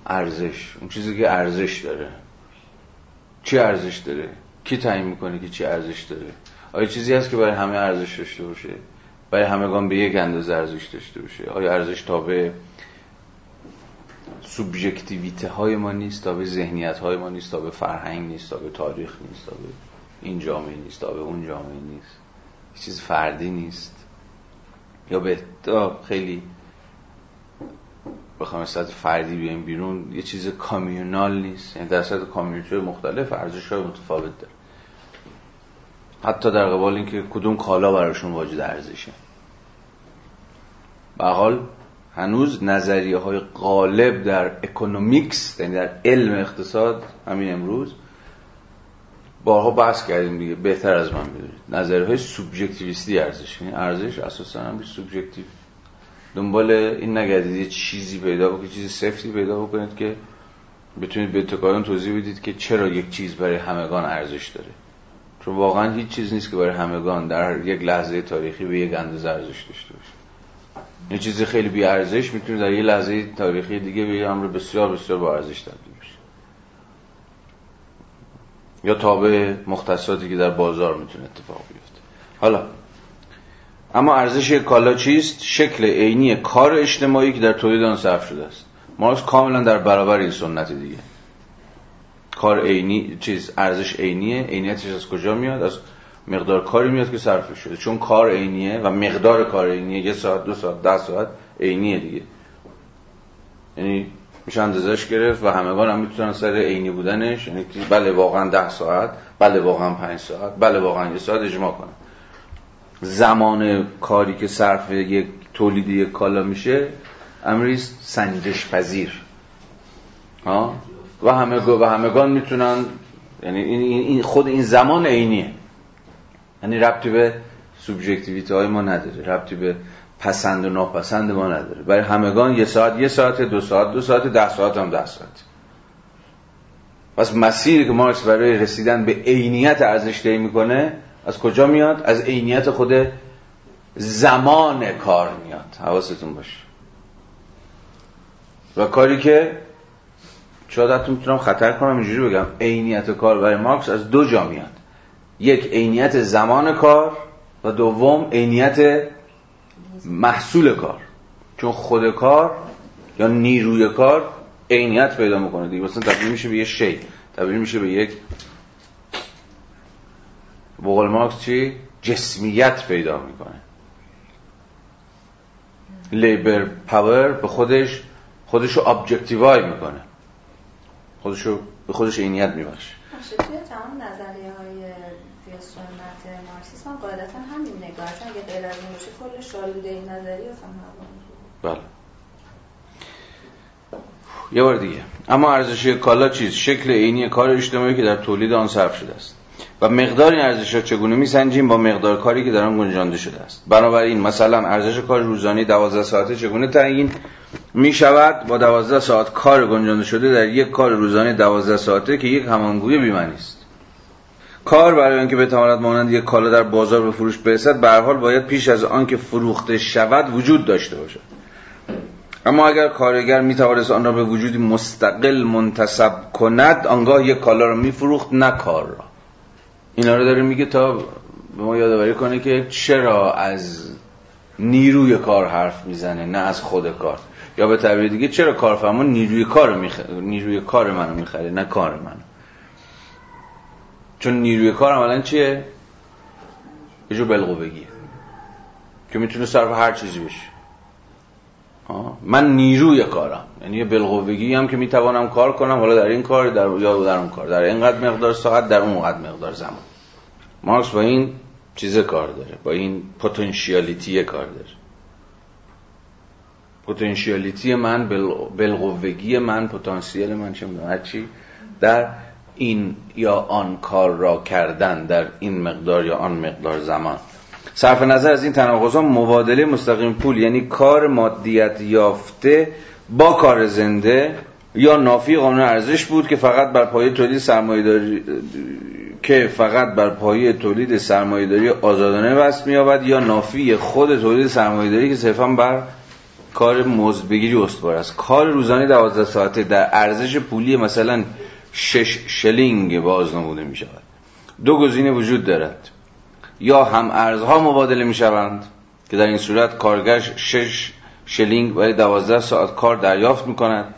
S1: ارزش. اون چیزی که ارزش داره. چی ارزش داره؟ کی تعیین می‌کنه که چی ارزش داره؟ آیا چیزی هست که برای همه ارزش داشته باشه؟ برای همگان به یک اندازه ارزش داشته باشه. آیا ارزش تابع سوبژکتیویته های ما نیست تابع ذهنیت های ما نیست تابع فرهنگ نیست تابع تاریخ نیست تابع این جامعه نیست تابع اون جامعه نیست. چیز فردی نیست. یا به خیلی بخوام صد فردی بیایم بیرون یه چیز کامیونال نیست. یعنی در کامیونیتی مختلف ارزش های متفاوت داره. حتی در قبال اینکه کدوم کالا براشون واجد ارزشه. به حال هنوز نظریه های غالب در economics یعنی در علم اقتصاد همین امروز بارها بحث کردیم دیگه بهتر از من می‌دونید. نظریه های سوبژکتیویستی ارزش یعنی ارزش اساسا هم سوبژکتیو. دنبال این نگردید یه چیزی پیدا بکنید چیزی سفتی پیدا بکنید که بتونید به اتکای آن توضیح بدید که چرا یک چیز برای همگان ارزش داره. چون واقعا هیچ چیز نیست که برای همگان در یک لحظه تاریخی به یک اندازه ارزش داشته باشه. یه چیزی خیلی بی ارزش می‌تونه در یه لحظه تاریخی دیگه به امر بسیار بسیار با ارزش تبدیل بشه. یا تابع مختصاتی که در بازار می‌تونه اتفاق بیفته. حالا اما ارزش کالا چیست؟ شکل عینی کار اجتماعی که در تولید آن صرف شده است. مارکس کاملا در برابر این سنت دیگه. کار عینی چیز ارزش عینیه. عینیتش از کجا میاد؟ از مقدار کاری میاد که صرف شده. چون کار عینیه و مقدار کار عینیه یه ساعت دو ساعت ده ساعت عینیه دیگه. یعنی میشه اندازش گرفت و همگان هم می‌تونن سر عینی بودنش یعنی بله واقعا ده ساعت بله واقعا پنج ساعت بله واقعا یه ساعت اجماع کنن. زمان کاری که صرف یک تولید یک کالا میشه امری سنجش پذیر. ها؟ و همه و همگان می‌تونن یعنی این خود این زمان عینیه. یعنی ربطی به سوبژکتیویته های ما نداره. ربطی به پسند و ناپسند ما نداره. برای همگان یه ساعت یه ساعت دو ساعت دو ساعت ده ساعت هم ده ساعت. پس مسیری که مارکس برای رسیدن به عینیت ارزش می‌کنه از کجا میاد؟ از عینیت خود زمان کار میاد. حواستون باشه. و کاری که شاید حتی می‌تونم خطر کنم اینجوری بگم عینیت کار برای مارکس از دو جا میاد. یک عینیت زمان کار و دوم عینیت محصول کار. چون خود کار یا نیروی کار عینیت پیدا می‌کنه دیگه. مثلا تبدیل میشه به یه شی. تبدیل میشه به یک بقول مارکس چی؟ جسمیت پیدا می‌کنه. لیبر پاور به خودش خودش رو ابجکتیوای می‌کنه. خودش رو به خودش عینیت میبخشه.
S6: توی تمام نظریه های توی مارکسیسم قاعدتا همین نگاه اگه غیر از این باشه کل شالوده این اصلا
S1: بله. یه بار دیگه. اما ارزش کالا چیز؟ شکل عینی کار اجتماعی که در تولید آن صرف شده است. و مقدار این ارزش را چگونه میسنجیم؟ با مقدار کاری که در آن گنجانده شده است. بنابراین مثلا ارزش کار روزانه 12 ساعته چگونه تعیین می شود با 12 ساعت کار گنجانده شده در یک کار روزانه 12 ساعته که یک همانگوی بیمعنی است. کار برای اینکه بتواند مانند یک کالا در بازار به فروش برسد به حال باید پیش از آنکه فروخته شود وجود داشته باشد. اما اگر کارگر می توانست آن را به وجودی مستقل منتصب کند آنگاه یک کالا را میفروخت نه کار را. اینا رو داره میگه تا به ما یادآوری کنه که چرا از نیروی کار حرف می‌زنه نه از خود کار. یا به تعبیر دیگه چرا کارفرما نیروی کار می‌خره نیروی کار منو می‌خره نه کار منو. چون نیروی کار عملا چیه؟ یه جو بگیه. که می‌تونه صرف هر چیزی بشه. من نیروی کارم. یعنی یه بلقوگی هم که می‌توانم کار کنم حالا در این کار در یا در اون کار. در اینقدر مقدار ساعت در اون قدر مقدار زمان. مارکس با این چیز کار داره. با این پتانسیالیتی کار داره. پتانسیالیتی من بلغوگی من پتانسیل من چه هرچی در این یا آن کار را کردن در این مقدار یا آن مقدار زمان. صرف نظر از این تناقض مبادله مستقیم پول یعنی کار مادیت یافته با کار زنده یا نافی قانون ارزش بود که فقط بر پایه تولید سرمایه‌داری که فقط بر پایه تولید سرمایه‌داری آزادانه بست می‌یابد یا نافی خود تولید سرمایه‌داری که صرفا بر کار مزد استوار است. کار روزانه 12 ساعته در ارزش پولی مثلا 6 شلینگ باز نموده می شود دو گزینه وجود دارد. یا هم ارزها مبادله می شوند که در این صورت کارگر 6 شلینگ برای 12 ساعت کار دریافت می کند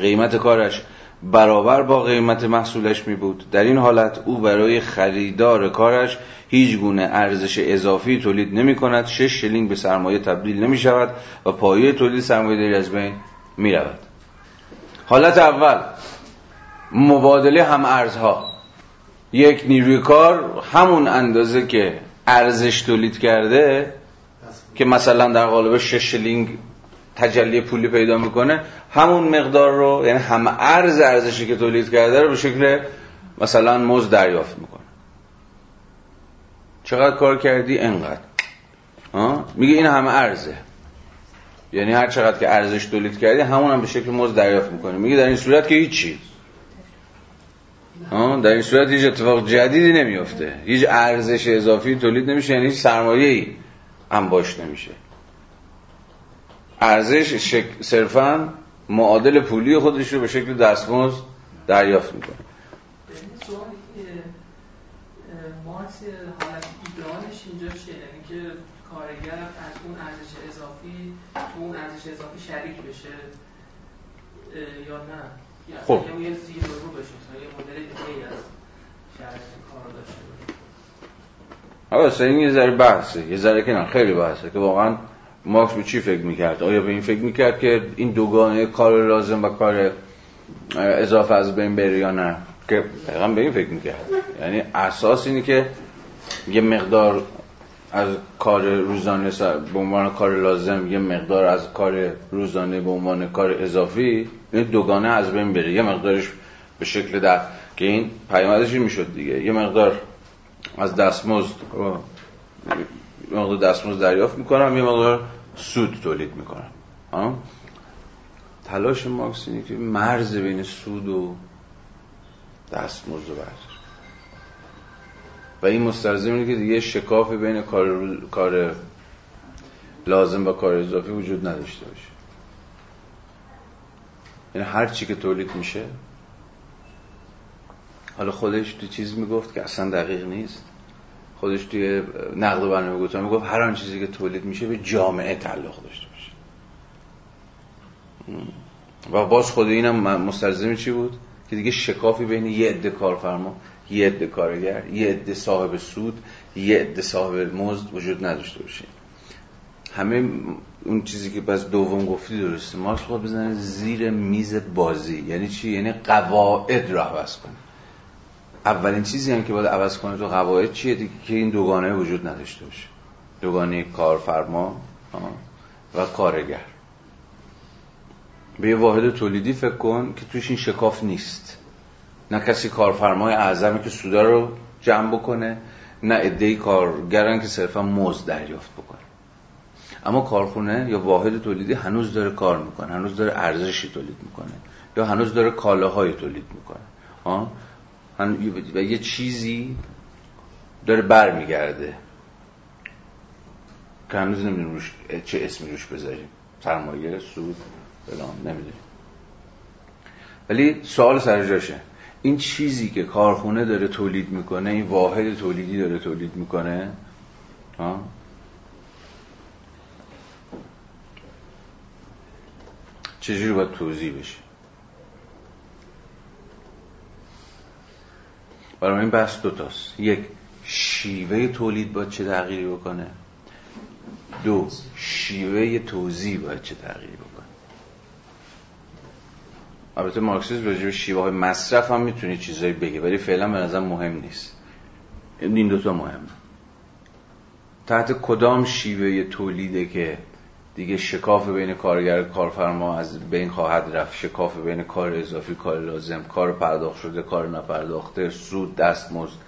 S1: قیمت کارش برابر با قیمت محصولش می بود در این حالت او برای خریدار کارش هیچ گونه ارزش اضافی تولید نمی کند شش شلینگ به سرمایه تبدیل نمی شود و پایه تولید سرمایه داری از بین می رود حالت اول. مبادله هم ارزها. یک نیروی کار همون اندازه که ارزش تولید کرده که مثلا در قالب شش شلینگ تجلی پولی پیدا می‌کنه همون مقدار رو یعنی هم ارز ارزشی که تولید کرده رو به شکل مثلا مزد دریافت می‌کنه. چقدر کار کردی؟ انقدر. میگه این همه ارزه. یعنی هر چقدر که ارزش تولید کردی همون هم به شکل مزد دریافت می‌کنه میگه در این صورت که هیچی در این صورت هیچ اتفاق جدیدی نمیفته هیچ ارزش اضافی تولید نمیشه یعنی هیچ سرمایه ای نمیشه. ارزش شک... صرفا معادل پولی خودش رو به شکل دستمزد دریافت می‌کنه.
S7: مارکس حالت ایدئالش اینجا یعنی که کارگر از اون ارزش اضافی اون ارزش اضافی شریک بشه یا نه؟ خب. کار داشته
S1: باشه این یه ذره بحثه. یه ذره که نه خیلی بحثه که واقعا مارکس به چی فکر می‌کرد؟ آیا به این فکر می‌کرد که این دوگانه کار لازم و کار اضافه از بین بره یا نه؟ که دقیقا به این فکر می‌کرد. یعنی اساس اینه که یه مقدار از کار روزانه به عنوان کار لازم یه مقدار از کار روزانه به عنوان کار اضافی این دوگانه از بین بره. یه مقدارش به شکل در که این پیامدش این می‌شد دیگه. یه مقدار از دستمزد یه مقدار دستمزد دریافت می‌کنم یه مقدار سود تولید می‌کنم. تلاش مارکس که مرز بین سود و دستمزد رو و این مستلزم اینه که دیگه شکاف بین کار, کار لازم و کار اضافی وجود نداشته باشه. یعنی هر چی که تولید میشه حالا خودش تو چیز می‌گفت که اصلا دقیق نیست. خودش توی نقد و برنامه گفتن می‌گفت هر آن چیزی که تولید میشه به جامعه تعلق داشته باشه. و باز خود اینم مستلزم چی بود؟ که دیگه شکافی بین یه عده کارفرما یه عده کارگر یه عده صاحب سود یه عده صاحب مزد وجود نداشته باشه. همه اون چیزی که بس دوم گفتی درسته. مارکس خود بزنه زیر میز بازی. یعنی چی؟ یعنی قواعد رو عوض کنه. اولین چیزی هم که باید عوض کنه تو قواعد چیه؟ دیگه که این دوگانه وجود نداشته باشه. دوگانه کارفرما و کارگر. به یه واحد تولیدی فکر کن که توش این شکاف نیست. نه کسی کارفرمای اعظمی که سودا رو جمع بکنه نه عده‌ای کارگرن که صرفا مزد دریافت بکنه. اما کارخونه یا واحد تولیدی هنوز داره کار می‌کنه هنوز داره ارزشی تولید می‌کنه یا هنوز داره کالاهای تولید می‌کنه. ها و یه چیزی داره برمیگرده که هنوز نمی‌دونیم روش چه اسمی روش بذاریم. سرمایه سود فلان نمی‌دونیم. ولی سوال سر جاشه. این چیزی که کارخونه داره تولید می‌کنه این واحد تولیدی داره تولید می‌کنه ها؟ چجوری باید توضیح بشه؟ برای این بحث دوتاست یک شیوه تولید باید چه تغییری بکنه؟ دو شیوه توضیح باید چه تغییری البته مارکسیسم راجع به شیوه های مصرف هم می‌تونه چیزایی بگه ولی فعلا به نظر مهم نیست. این دوتا مهمه تحت کدام شیوه تولیده که دیگه شکاف بین کارگر کارفرما از بین خواهد رفت؟ شکاف بین کار اضافی کار لازم کار پرداخت شده کار نپرداخته سود دستمزد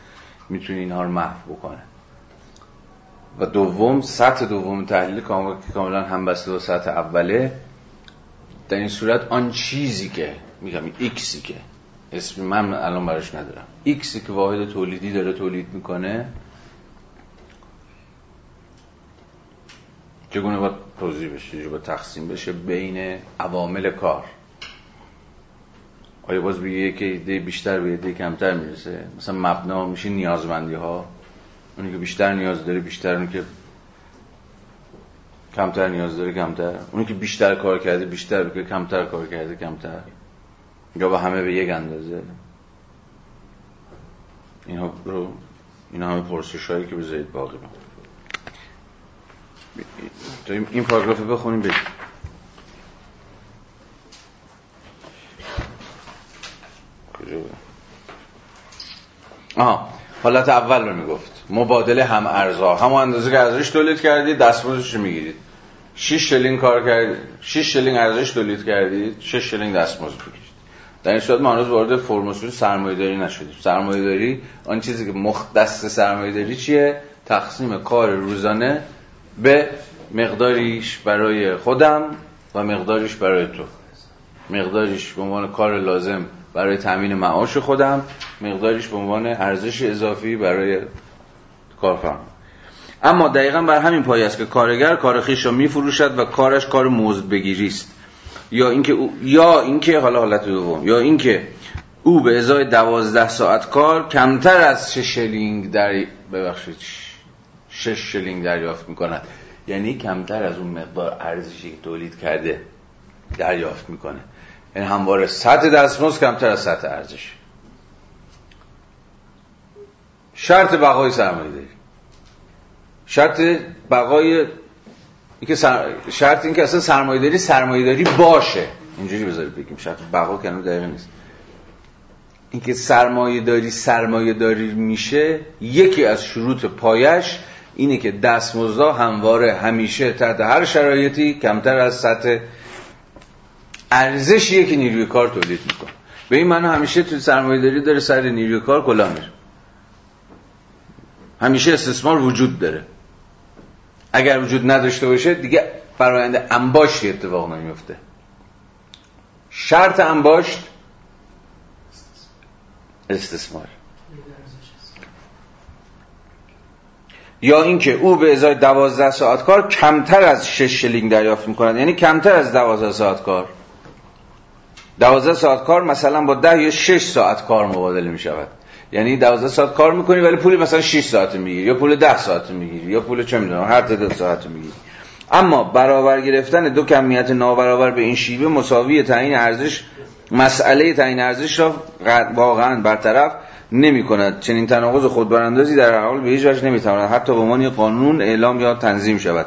S1: می‌تونه اینها رو محو بکنه. و دوم سطح دوم تحلیل کاملا همبسته با سطح اوله در این صورت آن چیزی که میگم ایکسی که اسمی من الان براش ندارم. ایکسی که واحد تولیدی داره تولید می‌کنه چگونه باید توضیح بشه چگونه باید تقسیم بشه بین عوامل کار؟ آیا باز به یک عده بیشتر به عده کمتر می‌رسه؟ مثلا مبنا میشه نیازمندی ها اونی که بیشتر نیاز داره بیشتر اونی که کمتر نیاز داره کمتر. اونی که بیشتر کار کرده بیشتر که کمتر کار کرده کمتر. یا با همه به یک اندازه. اینها رو این همه پرسش هایی که بذارید باقی با این پاراگراف بخونیم بریم آها. حالت اول رو می‌گفت. مبادله هم ارزا. همون اندازه که ارزش تولید کردید دستمزدش رو می‌گیرید 6 شلینگ کار کردید 6 شلینگ ارزش تولید کردید 6 شلینگ دستمزد بگیرید در این صورت ما هنوز وارد فرم اصول سرمایه‌داری نشدیم. سرمایه‌داری آن چیزی که مختص سرمایه‌داری چیه؟ تقسیم کار روزانه به مقداریش برای خودم و مقداریش برای تو. مقداریش به عنوان کار لازم برای تامین معاش خودم مقداریش به عنوان ارزش اضافی برای کارفرما. اما دقیقا بر همین پایه است که کارگر کار خیش را میفروشد و کارش کار مزد بگیری است. یا اینکه یا اینکه حالا حالت دوم. یا اینکه او به ازای دوازده ساعت کار کمتر از شش شلینگ در ببخشید شش شلینگ دریافت می‌کند. یعنی کمتر از اون مقدار ارزشی که تولید کرده دریافت می‌کنه. یعنی همواره سطح دستمزد کمتر از سطح ارزش. شرط بقای سرمایه داری شرط بقای اینکه. شرط اینکه اصلا سرمایه داری سرمایه داری باشه. اینجوری بذارید بگیم. شرط بقا کنم دقیقه نیست. اینکه سرمایه داری سرمایه داری میشه یکی از شروط پایش اینه که دستمزدها همواره همیشه تحت هر شرایطی کمتر از سطح ارزشیه که نیروی کار تولید می‌کنه. به این معنی همیشه تو سرمایه داری داره سر نیروی کار کلا میره. همیشه استثمار وجود داره. اگر وجود نداشته باشه دیگه فرآیند انباشتی اتفاق نمیفته شرط انباشت استثمار. یا اینکه او به ازای دوازده ساعت کار کمتر از شش شلینگ دریافت می‌کند. یعنی کمتر از دوازده ساعت کار. دوازده ساعت کار مثلا با ده یا شش ساعت کار مبادله می‌شود. یعنی دوازده ساعت کار می‌کنی ولی پولی مثلا 6 ساعت می‌گیری یا پول ده ساعت می‌گیری یا پول چه می‌دونم هر تعداد ساعت می‌گیری. اما برابر گرفتن دو کمیت نابرابر به این شیوه مساوی تعیین ارزش مسئله تعیین ارزش را واقعا برطرف نمی کند چنین تناقض خودبراندازی در حال به هیچ وجه نمی تواند حتی به عنوان قانون اعلام یا تنظیم شود.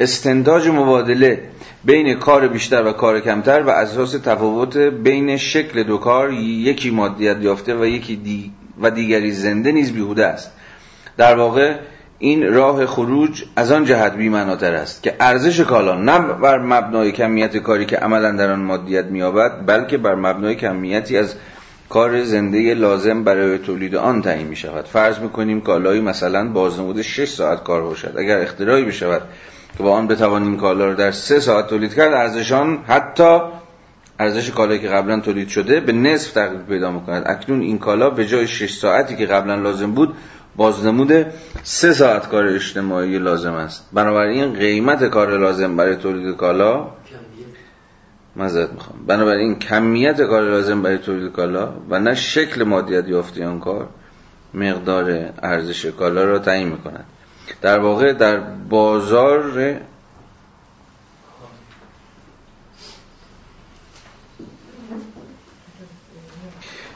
S1: استنتاج مبادله بین کار بیشتر و کار کمتر و اساس تفاوت بین شکل دو کار یکی مادیت یافته و یکی دی و دیگری زنده نیز بیهوده است. در واقع این راه خروج از آن جهت بی‌معناتر است که ارزش کالا نه بر مبنای کمیت کاری که عملا در آن مادیت می‌یابد بلکه بر مبنای کمیتی از کار زنده لازم برای تولید آن تعیین می شود فرض می‌کنیم کالایی مثلا بازنمود 6 ساعت کار باشد. اگر اختراعی بشود که با آن بتوانیم کالا را در 3 ساعت تولید کرد ارزشان حتی ارزش کالایی که قبلا تولید شده به نصف تغییر پیدا می‌کند. اکنون این کالا به جای 6 ساعتی که قبلا لازم بود بازنمود 3 ساعت کار اجتماعی لازم است. بنابراین قیمت کار لازم برای تولید کالا مذارت می‌خوام. بنابراین کمیت کار لازم برای تولید کالا و نه شکل مادیت یافته آن کار مقدار ارزش کالا را تعیین می‌کند. در واقع در بازار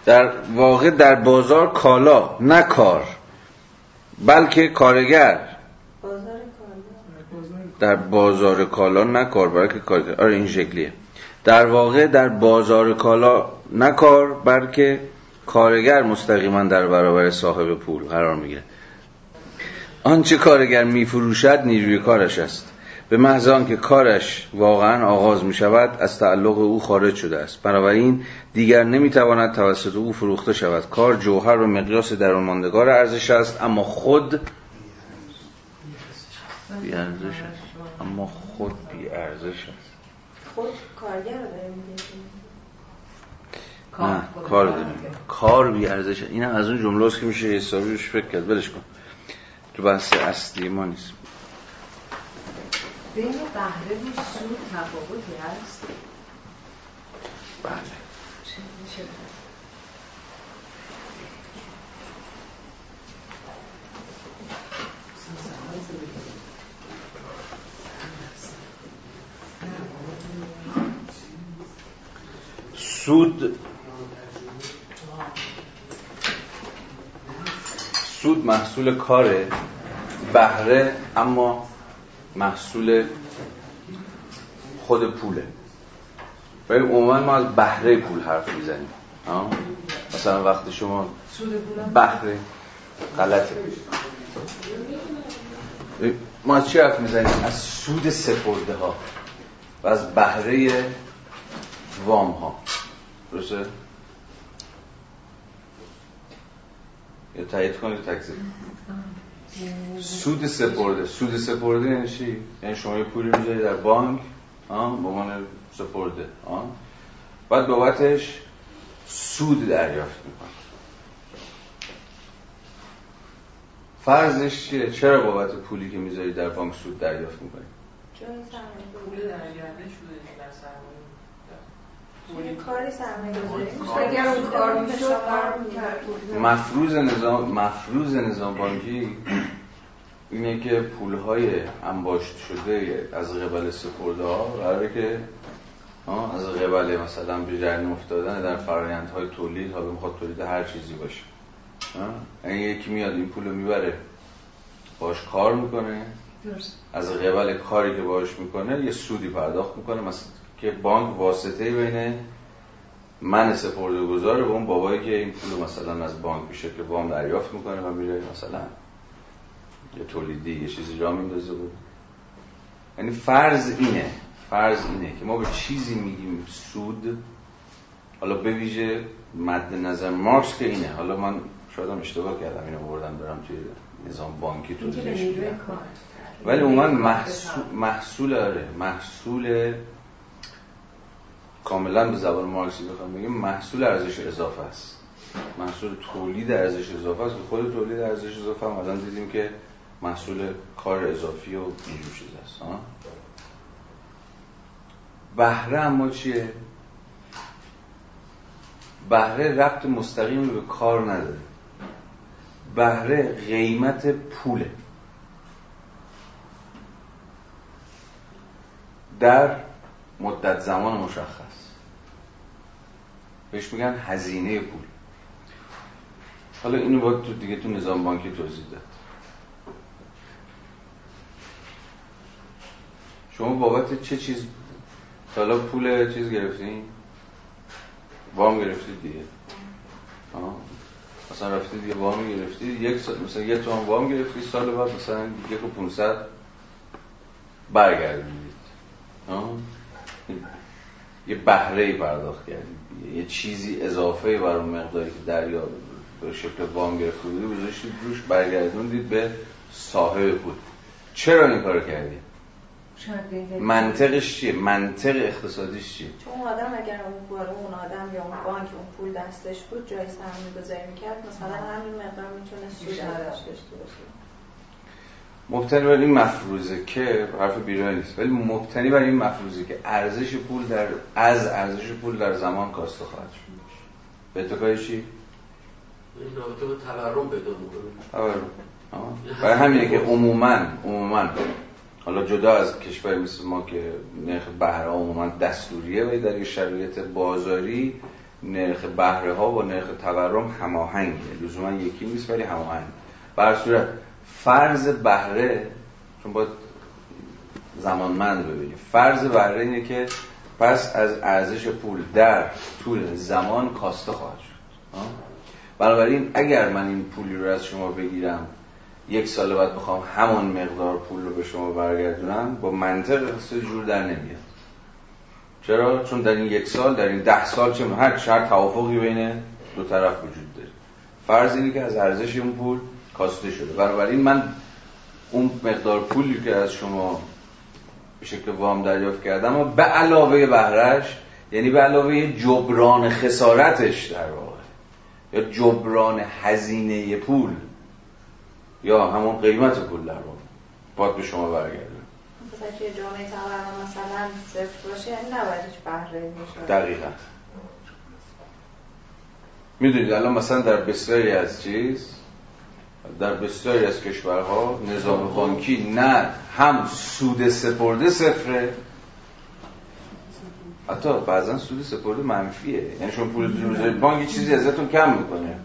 S1: در واقع در بازار کالا نه کار بلکه کارگر. در بازار کالا نه کار بلکه کارگر. آره این شکلیه. در واقع در بازار کالا نه کار بلکه کارگر مستقیما در برابر صاحب پول قرار می‌گیره. آنچه کارگر میفروشد نیروی کارش است. به محض که کارش واقعا آغاز می شود از تعلق او خارج شده است. بنابراین دیگر نمی تواند توسط او فروخته شود. کار جوهر و مقیاس درون ماندگار ارزش است اما خود بی ارزش است. اما خود بی ارزش است.
S6: خود کارگر رو داره
S1: نه کار داریم. کار بی ارزش این از اون جمله است که میشه حسابی روش فکر کرد. ولش کن. تو بحث اصلی ما نیست.
S8: بین بهره و سود تفاوتی هست؟
S1: بله. سود سود محصول کاره بهره اما محصول خود پوله. ولی عموما ما از بهره پول حرف می‌زنیم. مثلا وقتی شما بهره غلطه. ما از چی حرف می‌زنیم؟ از سود سپرده ها و از بهره وام ها درسته؟ یا تایید کنید تکذیب سود سپرده سود سپرده یعنی چی؟ یعنی شما یه پولی می‌ذاری در بانک به عنوان سپرده آه؟ بعد بابتش سود دریافت می‌کنه فرضش چیه؟ چرا بابت پولی که می‌ذاری در بانک سود دریافت می‌کنی؟
S6: جای سرمایه
S7: پول درگرده شده در سرمایه
S6: سرمایه
S3: اگر اون کار می‌شد کار
S1: مفروض نظام مفروض نظام بانکی اینه که پولهای انباشت شده از قبل سپرده ها قراره که از قبل مثلا به جریان افتادن در فرایندهای تولید ها می‌خواد تولید هر چیزی باشه. این یکی میاد این پول رو می‌بره باش کار می‌کنه. از قبل کاری که باش می‌کنه یه سودی پرداخت می‌کنه مثلا که بانک واسطه بین من سپرده گذاره به اون بابایی که این پول مثلا از بانک میشه که وام دریافت می‌کنه و میره مثلا یه تولیدی یه چیزی را میندازه. بود یعنی فرض اینه فرض اینه که ما به چیزی میگیم سود. حالا به ویژه مد نظر مارکس که اینه. حالا من شاید هم اشتباه کردم اینو بردم دارم توی نظام بانکی توضیحش میدم ولی عموما محصول محصول آره محصول کاملا به زبان مارکسی بخوام بگیم محصول ارزش اضافه است. محصول تولید ارزش اضافه است. خود تولید ارزش اضافه هم الان دیدیم که محصول کار اضافی و اینجور چیز است. ها بهره اما چیه؟ بهره ربط مستقیم به کار نداره. بهره قیمت پوله. در مدت زمان مشخص. بهش میگن هزینه پول. حالا اینو باید تو دیگه تو نظام بانکی توضیح داد. شما بابت چه چیز حالا پول چیز گرفتین؟ وام گرفتید دیگه. آه. مثلا رفتید یه وام گرفتید یک سال مثلا یه تومن وام گرفتید سال بعد مثلا یک و 500 برگردید یه بهره پرداخت کردید یه چیزی اضافه بر اون مقداری که دریا به شکل وام گرفته بودی گذاشتید روش برگردوندید به صاحب پول چرا این کارو کردید منطقش چیه؟ منطق اقتصادیش چیه؟
S6: چون اون آدم اگر اون بار اون آدم یا اون بانک اون پول دستش بود جای سرمایه گذاری می‌کرد مثلا همین مقدار می‌تونه سود داشته باشه.
S1: مبتنی بر این مفروضه که حرف بیرون نیست. ولی مبتنی بر این مفروضه که ارزش پول در از ارزش پول در زمان کاسته خواهد شد. به اتفاقی چی؟
S2: این رابطه با تورم پیدا
S1: تورم. برای همینه که عموما عموما. حالا جدا از کشور مثل ما که نرخ بهره عموما دستوریه و در شرایط بازاری نرخ بهره ها و نرخ تورم هماهنگه. لزوما یکی نیست ولی هماهنگ. بر صورت فرض بهره چون باید زمانمند ببینیم. فرض بهره اینه که پس از ارزش پول در طول زمان کاسته خواهد شد. بنابراین اگر من این پولی رو از شما بگیرم یک سال بعد بخوام همون مقدار پول رو به شما برگردونم با منطق اقتصادی جور در نمیاد. چرا؟ چون در این یک سال در این ده سال چه هر هر توافقی بین دو طرف وجود داره. فرض اینه که از ارزش اون پول کاسته شده. بنابراین من اون مقدار پولی که از شما به شکل وام دریافت کردم و به علاوه بهرش یعنی به علاوه جبران خسارتش در واقع یا جبران هزینه پول یا همون قیمت پول در واقع. باید به شما برگرده
S6: مثلا که جامعه تورم مثلا صفر باشه یعنی نباید هیچ بهره باشه.
S1: دقیقا. می‌دونید الان مثلا در بسیاری از چیز در بسیاری از کشورها نظام بانکی نه هم سود سپرده صفره. حتی بعضا سود سپرده منفیه. یعنی شما پولتون رو بانک چیزی ازتون کم می‌کنه.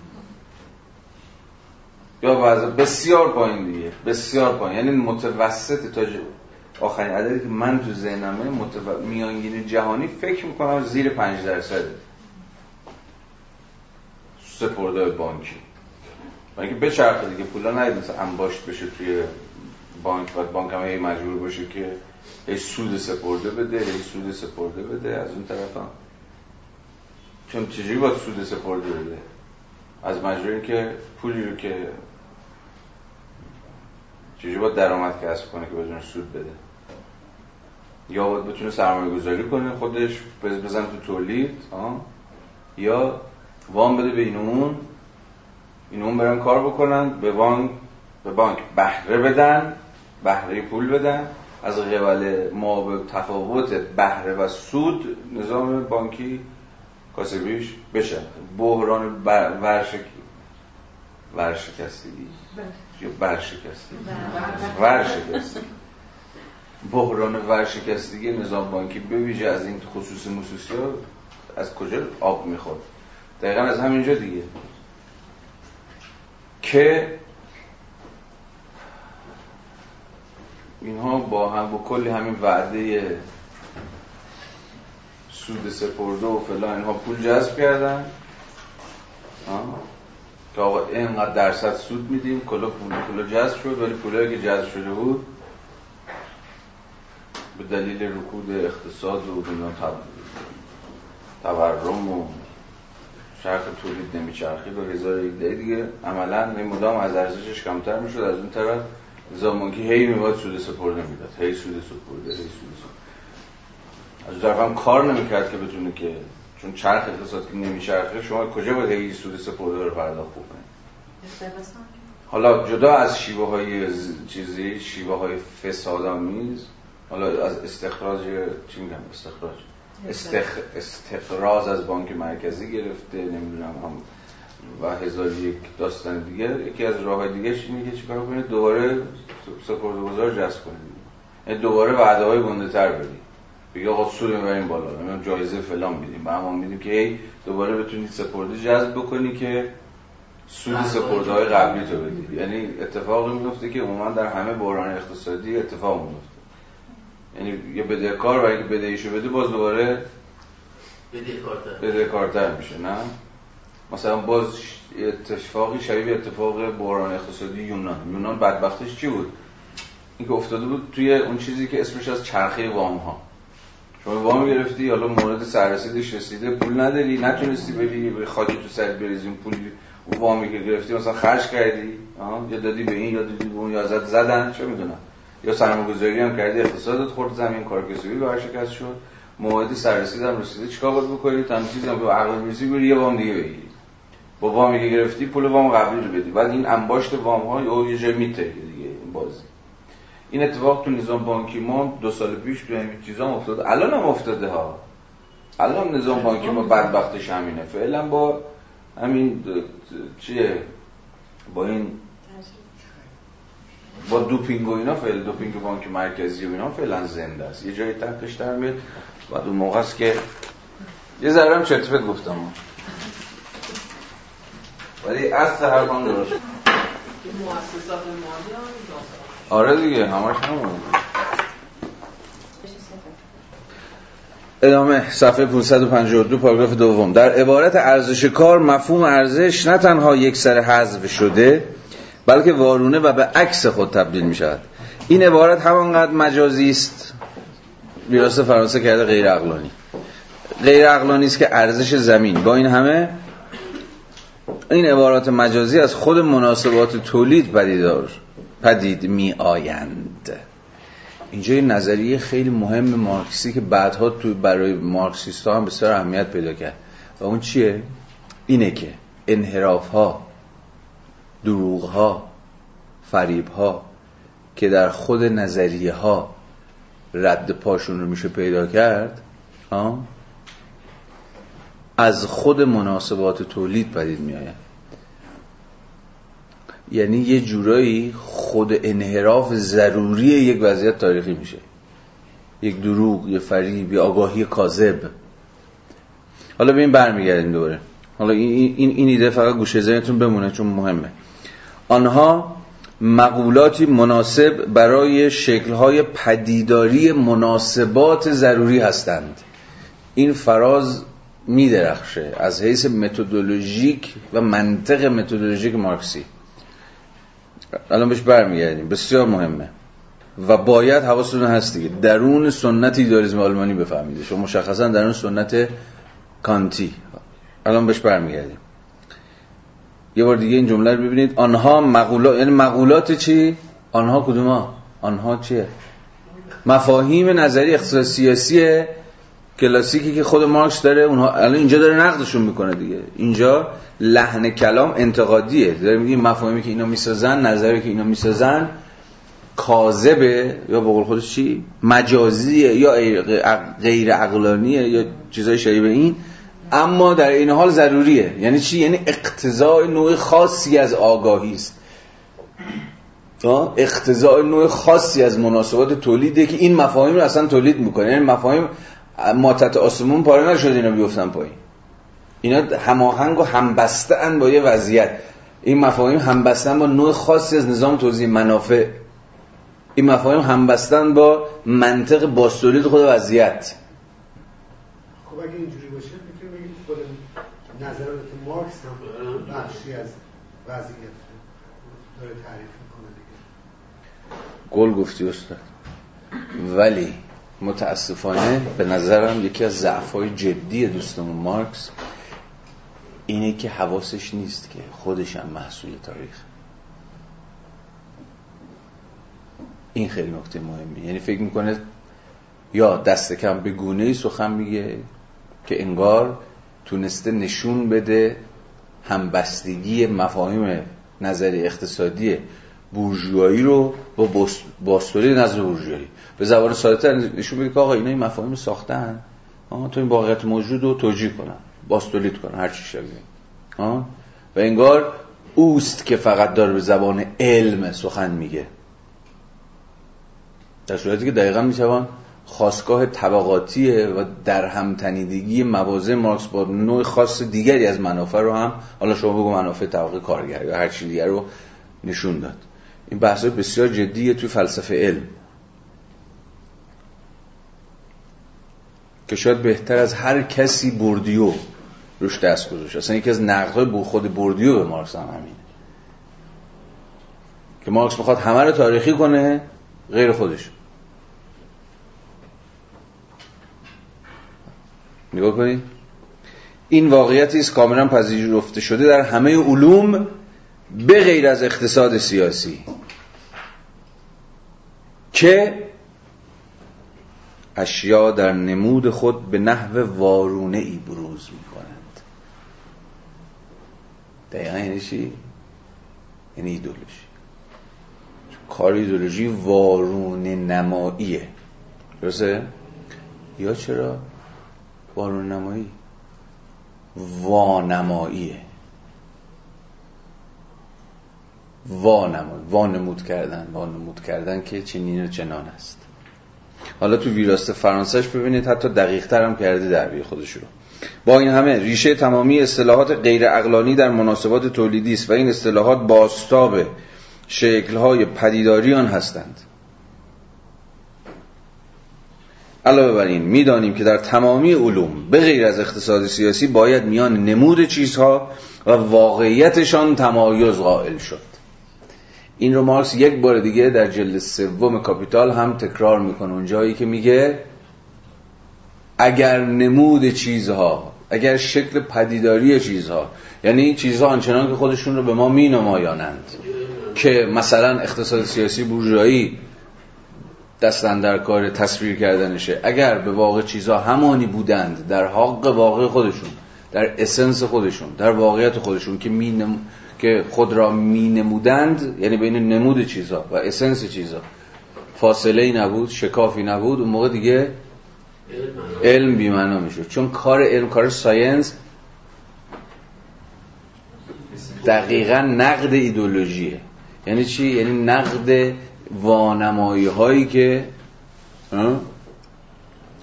S1: یا بعضا بسیار پایین دیگه بسیار پایین. یعنی متوسط تا آخرین عددی که من تو ذهنمه متو... میانگین جهانی فکر می‌کنم زیر پنج درصده سپرده بانکی. و اینکه بچرخه دیگه؟ پولا نهید مثلا انباشت بشه توی بانک و بانک هم مجبور باشه که هی سود سپرده بده هی سود سپرده بده از اون طرف هم. چون چجوری باید سود سپرده بده؟ از مجبوری که پولی رو که چجوری باید درآمد کسب کنه که بدون سود بده؟ یا باید بتونه سرمایه گذاری کنه خودش بزن تو تولید یا وام بده به این اون. این اون برن کار بکنن به بانک به بانک بهره بدن بهره پول بدن. از قبل ما به تفاوت بهره و سود نظام بانکی کاسبیش بشه. بحران ورشک ورشکستگی. یا برشکستگی ورشکستگی. بحران ورشکستگی نظام بانکی به ویژه از این خصوص موسوسی ها از کجا آب می‌خورد؟ دقیقا از همینجا دیگه. که اینها با هم با کلی همین وعده سود سپرده و فلان اینها پول جذب کردن. که آقا اینقدر درصد سود میدیم کلا پول کلا جذب شد ولی پولایی که جذب شده بود به دلیل رکود اقتصاد و تورم و شرط تولید نمیچرخید و هزار یک دیگه. عملا مدام از ارزشش کمتر می‌شد. از اون طرف زمانکی هی میباد سود سپرده می‌داد. هی سود سپرده هی سود سپرده. از طرف هم کار نمی‌کرد که بتونه که چون چرخ اقتصاد که نمیچرخه شما کجا باید هی سود سپرده رو پرداخت بکنید حالا جدا از شیوه های چیزی شیوه های فسادآمیز حالا از استخراج چی میگم؟ استخراج. استخ... استخراج از بانک مرکزی گرفته نمی‌دونم هم و هزار یک داستان دیگه. یکی از راه دیگه اینه که چیکار کنید دوباره سپرده گذار جذب کنید یعنی دوباره وعده های گنده تر بدید بگه آقا سود می‌بریم بالا یعنی جایزه فلان میدیم. و همون میدیم که هی دوباره بتونید سپرده جذب بکنی که سود سپرده های قبلی تو بدید یعنی اتفاقی میفته که عموما در همه بحران اقتصادی اتفاق میفته یعنی یه بدهکار برای اینکه بدهیشو بده باز دوباره بدهکارتر. میشه نه؟ مثلا باز اتفاقی شبیه اتفاق بحران اقتصادی یونان. یونان بدبختش چی بود؟ اینکه افتاده بود توی اون چیزی که اسمش از چرخه وام ها شما وام گرفتی حالا مورد سررسیدش رسیده پول نداری نتونستی بری به خاکی تو سر بریزی اون پول اون وامی که گرفتی مثلا خرج کردی یا دادی به این یا دادی به اون یا زد زدن چه می‌دونم. یا سرمایه‌گذاری هم کردی اقتصادت خورد زمین کار کسبی ورشکست شد. موعد سررسید هم رسیده چیکار باید بکنی؟ چیزی هم به عقل می‌رسی بری یه وام دیگه بگیری. با وامی که گرفتی پول وام قبلی رو بدی. بعد این انباشت وام ها یا یه جای میته دیگه این بازی. این اتفاق تو نظام بانکی ما دو سال پیش تو این چیزا افتاد الان هم افتاده ها. الان نظام بانکی ما بدبختش همینه. فعلا با همین چیه؟ با این با دوپینگ و اینا فعلا دوپینگ بانک مرکزی و اینا فعلا زنده است. یه جایی تحتش در میاد. بعد اون موقع است که یه ذره هم چرت گفتم. ولی اصل حرفم درست. آره دیگه همش همون ادامه صفحه 552 پاراگراف دوم. در عبارت ارزش کار مفهوم ارزش نه تنها یک سر حذف شده بلکه وارونه و به عکس خود تبدیل می شود این عبارت همانقدر مجازی است. ویراست فرانسه کرده غیر عقلانی. غیر عقلانی است که ارزش زمین. با این همه این عبارات مجازی از خود مناسبات تولید پدیدار پدید می آیند اینجا یه نظریه خیلی مهم مارکسی که بعدها تو برای مارکسیست هم بسیار اهمیت پیدا کرد. و اون چیه؟ اینه که انحراف ها دروغ ها فریب ها که در خود نظریه ها رد پاشون رو میشه پیدا کرد ها از خود مناسبات تولید پدید می آید یعنی یه جورایی خود انحراف ضروری یک وضعیت تاریخی میشه. یک دروغ یه فریب یه آگاهی کاذب. حالا به این برمیگردیم دوباره. حالا این, این, این ایده فقط گوشه ذهنتون بمونه چون مهمه. آنها مقولاتی مناسب برای شکلهای پدیداری مناسبات ضروری هستند. این فراز میدرخشه از حیث متدولوژیک و منطق متدولوژیک مارکسی. الان بهش برمیگردیم بسیار مهمه. و باید حواستون هست دیگه درون سنت ایدالیسم آلمانی بفهمید شما مشخصا درون سنت کانتی. الان بهش برمیگردیم. یه بار دیگه این جمله رو ببینید. آنها مقولات یعنی مقولات چی؟ آنها کدوما؟ آنها چیه؟ مفاهیم نظری اقتصاد سیاسی کلاسیکی که خود مارکس داره اونها الان اینجا داره نقدشون می‌کنه دیگه. اینجا لحن کلام انتقادیه. داره میگه مفاهیمی که اینا می‌سازن نظری که اینا می‌سازن کاذبه یا به قول خودش چی؟ مجازیه یا غیر عقلانیه یا چیزای شبیه این. اما در این حال ضروریه. یعنی چی؟ یعنی اقتضاء نوع خاصی از آگاهی است. اقتضاء نوع خاصی از مناسبات تولیده که این مفاهیم رو اصلا تولید می‌کنه. یعنی مفاهیم ماتت آسمون پاره نشد اینا بیفتن پایین. اینا هماهنگ و همبسته ان با یه وضعیت. این مفاهیم همبستن با نوع خاصی از نظام توضیح منافع. این مفاهیم همبستن با منطق باستولید خود وضعیت.
S4: خب اگه اینجوری باشه؟ نظرات مارکس هم بخشی از وضعیت داره تعریف می‌کنه دیگه.
S1: گل گفتی استاد. ولی متاسفانه به نظرم یکی از ضعف‌های جدی دوستمون مارکس اینه که حواسش نیست که خودش هم محصول تاریخ. این خیلی نکته مهمی یعنی فکر می‌کنه یا دست کم به گونه سخن میگه که انگار تونسته نشون بده همبستگی مفاهیم نظری اقتصادی بورژوایی رو با باستوری نظر بورژوایی. به زبان ساده نشون بده که آقا اینا این مفاهیم ساختن. تو این واقعیت موجود رو توجیه کنن باستولید کنن هر چی شبیه. و انگار اوست که فقط داره به زبان علم سخن میگه. در صورتی که دقیقا می‌توان خواستگاه طبقاتیه و در همتنیدگی موازه مارکس با نوع خاص دیگری از منافع رو هم حالا شما بگو منافع طبقه کارگر یا هر چی دیگر رو نشون داد. این بحث بسیار جدیه توی فلسفه علم. که شاید بهتر از هر کسی بردیو روش دست گذاشت. اصلا یکی از نقدهای خود بردیو به مارکس هم همینه. که مارکس می‌خواد همه رو تاریخی کنه غیر خودش. نگاه کنید این واقعیتی است کاملا پذیرفته شده در همه علوم به غیر از اقتصاد سیاسی. که اشیا در نمود خود به نحو وارونه ای بروز می کنند دقیقا یعنی چی؟ یعنی ایدولوژی کار ایدولوژی وارونه نماییه. درسته؟ یا چرا؟ وارونه نمایی؟ وانماییه. وانمایی. وانمود کردن. وانمود کردن که چنین و چنان است. حالا تو ویراست فرانسهش ببینید حتی دقیق تر هم کرده دعوی خودش رو. با این همه ریشه تمامی اصطلاحات غیر اقلانی در مناسبات تولیدی است و این اصطلاحات باستاب شکلهای پدیداری آن هستند. علاوه بر این می‌دانیم که در تمامی علوم به غیر از اقتصاد سیاسی باید میان نمود چیزها و واقعیتشان تمایز قائل شد. این رو مارکس یک بار دیگه در جلد سوم کاپیتال هم تکرار می‌کنه. اونجایی که میگه اگر نمود چیزها اگر شکل پدیداری چیزها یعنی چیزها آنچنان که خودشون رو به ما می نمایانند که مثلا اقتصاد سیاسی بورژوایی دستن در کار تصویر کردنشه. اگر به واقع چیزها همانی بودند در حق واقع خودشون در اسنس خودشون در واقعیت خودشون که نم... که خود را می نمودند یعنی بین نمود چیزها و اسنس چیزها فاصله ای نبود شکافی نبود اون موقع دیگه علم بیمعنا میشه چون کار علم کار ساینس دقیقا نقد ایدولوژیه. یعنی چی؟ یعنی نقد وانمایی هایی که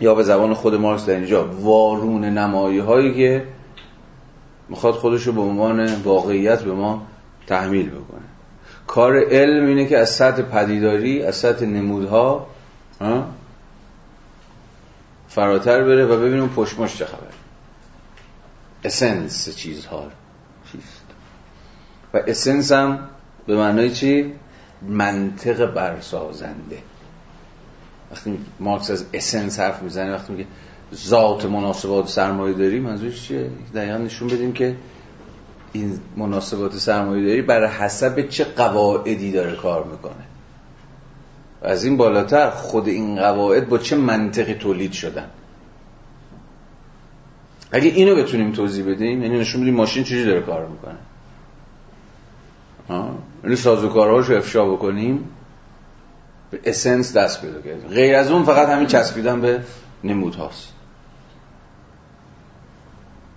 S1: یا به زبان خود مارکس در اینجا وارون نمایی هایی که می‌خواد خودشو به عنوان واقعیت به ما تحمیل بکنه. کار علم اینه که از سطح پدیداری از سطح نمودها فراتر بره و ببینیم پشمش چه خبر اسنس چیزها. چیست؟ و اسنس هم به معنای چی؟ منطق برسازنده. وقتی مارکس از اسنس حرف می‌زنه وقتی میگه ذات مناسبات سرمایه داری منظورش چیه؟ دقیقا نشون بدیم که این مناسبات سرمایه داری بر حسب چه قواعدی داره کار می‌کنه. و از این بالاتر خود این قواعد با چه منطقی تولید شدن. اگه اینو بتونیم توضیح بدیم یعنی نشون بدیم ماشین چجوری داره کار می‌کنه. یعنی سازوکارهاش رو افشا بکنیم به اسنس دست پیدا کردیم. غیر از اون فقط همین چسبیدن به نمود هاست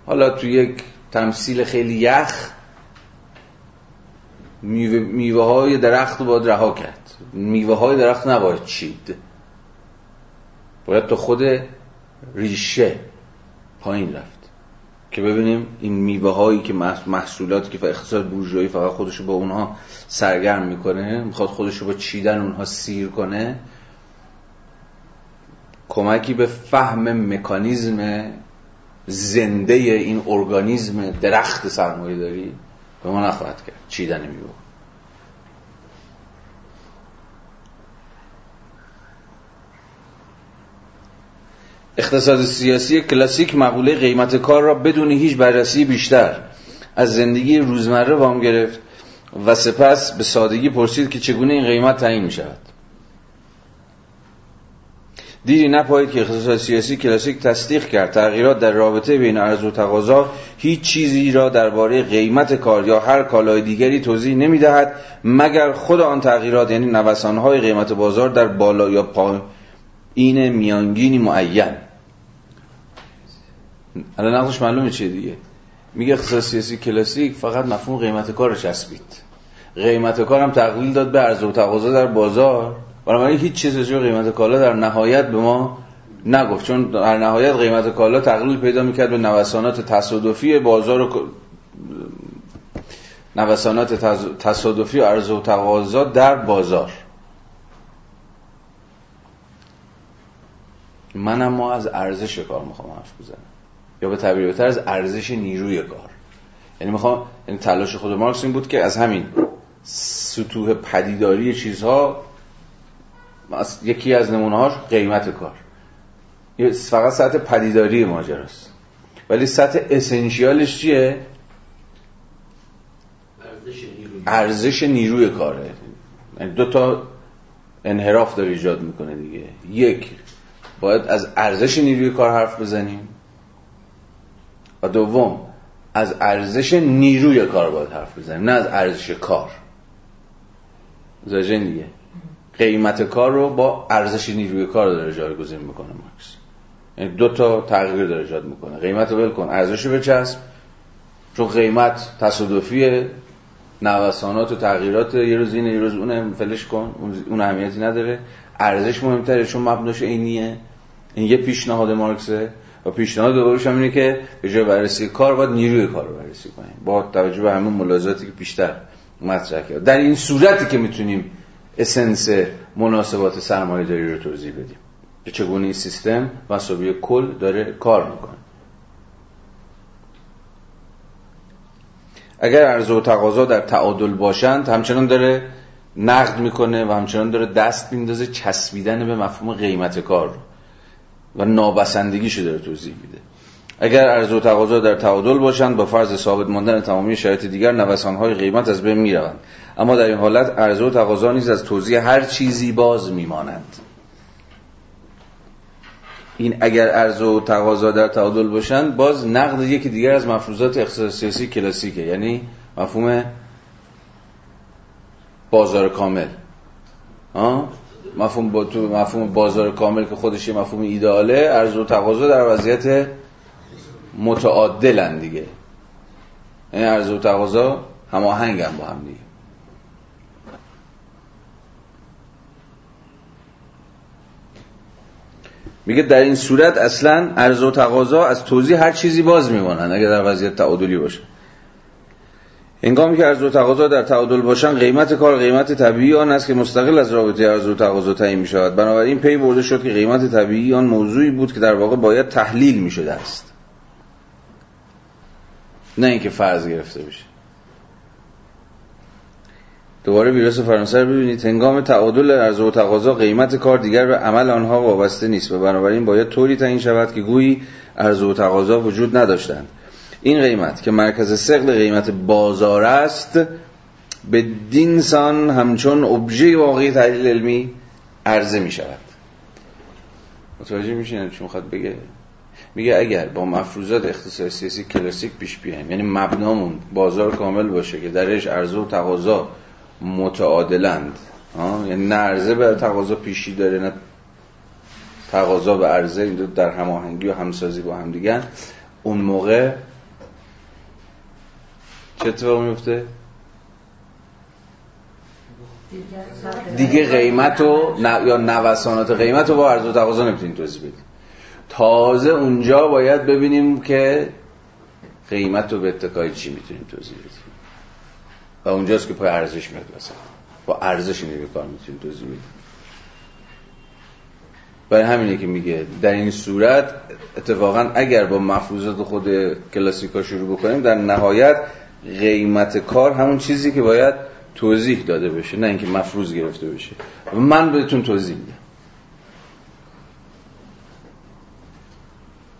S1: حالا تو یک تمثیل خیلی یخ میوه, میوه های درخت رو باید رها کرد. میوه های درخت نباید چید. باید تو خود ریشه پایین رفت. که ببینیم این میوه هایی که محصولاتی که اقتصاد بورژوایی فقط خودشو با اونها سرگرم می‌کنه می‌خواد خودشو با چیدن اونها سیر کنه کمکی به فهم مکانیزم زنده این ارگانیزم درخت سرمایه داری به ما نخواهد کرد چیدن میوه. اقتصاد سیاسی کلاسیک مقوله قیمت کار را بدون هیچ بررسی بیشتر از زندگی روزمره وام گرفت و سپس به سادگی پرسید که چگونه این قیمت تعیین می شود دیری نپایید که اقتصاد سیاسی کلاسیک تصدیق کرد. تغییرات در رابطه بین عرض و تقاضا هیچ چیزی را درباره قیمت کار یا هر کالای دیگری توضیح نمی‌دهد مگر خود آن تغییرات یعنی نوسانهای قیمت بازار در بالا یا پایین میانگینی معین. الان نقضش معلومه چیه دیگه؟ میگه اقتصاد سیاسی کلاسیک فقط مفهوم قیمت کار رو چسبید قیمت کار هم تقلیل داد به عرضه و تقاضا در بازار. بنابراین هیچ چیز جو قیمت کالا در نهایت به ما نگفت. چون در نهایت قیمت کالا تقلیل پیدا می‌کرد به نوسانات تصادفی بازار و نوسانات تصادفی و عرضه و تقاضا در بازار. من اما از ارزش کار می‌خوام حرف بزنم. یا به تعبیر بهتر از ارزش نیروی کار. یعنی می‌خوام یعنی تلاش خود مارکس این بود که از همین سطوح پدیداری چیزها یکی از نمونه‌هاش قیمت کار. فقط سطح پدیداری ماجراست ولی سطح اسنشیالش چیه؟ ارزش نیروی کاره. یعنی دو تا انحراف داره ایجاد می‌کنه دیگه. یک باید از ارزش نیروی کار حرف بزنیم. و دوم از ارزش نیروی کار باید حرف بزنیم نه از ارزش کار. زاجن دیگه. قیمت کار رو با ارزش نیروی کار داره جایگزین می‌کنه مارکس یعنی دو تا تغییر داره ایجاد می‌کنه. قیمت رو ول کن ارزش رو بچسب چون قیمت تصادفی نوسانات و تغییرات یه روز اینه یه روز اون فلش کن اون اهمیتی نداره. ارزش مهمتره چون مبناش عینیه. این یه پیشنهاد مارکسه. و پیشنهاد دوبارش هم اینه که به جای بررسی کار باید نیروی کار رو بررسی کنیم. با توجه به همون ملاحظاتی که بیشتر مطرح کرد در این صورتی که می‌تونیم اسنس مناسبات سرمایه داری رو توضیح بدیم. که چگونه این سیستم مسابقه کل داره کار می‌کنه. اگر عرضه و تقاضا در تعادل باشند همچنان داره نقد می‌کنه و همچنان داره دست میندازه چسبیدن به مفهوم قیمت کار. و نابسندگیشو داره توضیح میده. اگر عرضه و تقاضا در تعادل باشند با فرض ثابت ماندن تمامی شرایط دیگر نوسانهای قیمت از بین می‌روند. اما در این حالت عرضه و تقاضا نیز از توضیح هر چیزی باز میمانند. این اگر عرضه و تقاضا در تعادل باشند باز نقد یکی دیگر از مفروضات اقتصاد سیاسی کلاسیکه یعنی مفهوم بازار کامل. آه؟ مفهوم با تو مفهوم بازار کامل که خودش یه مفهوم ایداله عرضه و تقاضا در وضعیت متعادلن دیگه. یعنی عرضه و تقاضا هماهنگن با هم دیگه. میگه در این صورت اصلا عرضه و تقاضا از توضیح هر چیزی باز میمانند اگر در وضعیت تعادلی باشه. هنگامی که عرضه و تقاضا در تعادل باشن قیمت کار قیمت طبیعی آن است که مستقل از رابطه عرضه و تقاضا تعیین می شود بنابراین پی برده شد که قیمت طبیعی آن موضوعی بود که در واقع باید تحلیل می شده است. نه اینکه فرض گرفته بشه. دوباره ویروس فرانسه رو ببینید. هنگام تعادل عرضه و تقاضا قیمت کار دیگر به عمل آنها وابسته نیست و بنابراین باید طوری تعیین شود که گویی عرضه و تقاضا وجود نداشتند. این قیمت که مرکز سقل قیمت بازار است به دینسان همچون ابژه واقعی تحلیل علمی عرضه می شود. متوجه میشین چون می‌خواد بگه؟ میگه اگر با مفروضات اقتصاد سیاسی کلاسیک پیش بیایم یعنی مبنامون بازار کامل باشه که درش عرضه و تقاضا متعادلند. یعنی نه عرضه به تقاضا پیشی داره نه تقاضا به عرضه این دو در هماهنگی و همسازی با هم دیگه اون موقع چه اتفاق میفته؟ دیگه قیمت و یا نوسانات قیمت رو با عرض و تقاضا نمی‌تونیم توضیح بدیم تازه اونجا باید ببینیم که قیمت رو به اتکای چی می‌تونیم توضیح بدیم. و اونجاست که پای ارزش میاد مثلا. با ارزش نیروی کار می‌تونیم توضیح بدیم. برای همینه که میگه در این صورت اتفاقا اگر با مفروضات خود کلاسیکا شروع بکنیم در نهایت قیمت کار همون چیزی که باید توضیح داده بشه نه اینکه مفروض گرفته بشه. من بهتون توضیح میدم.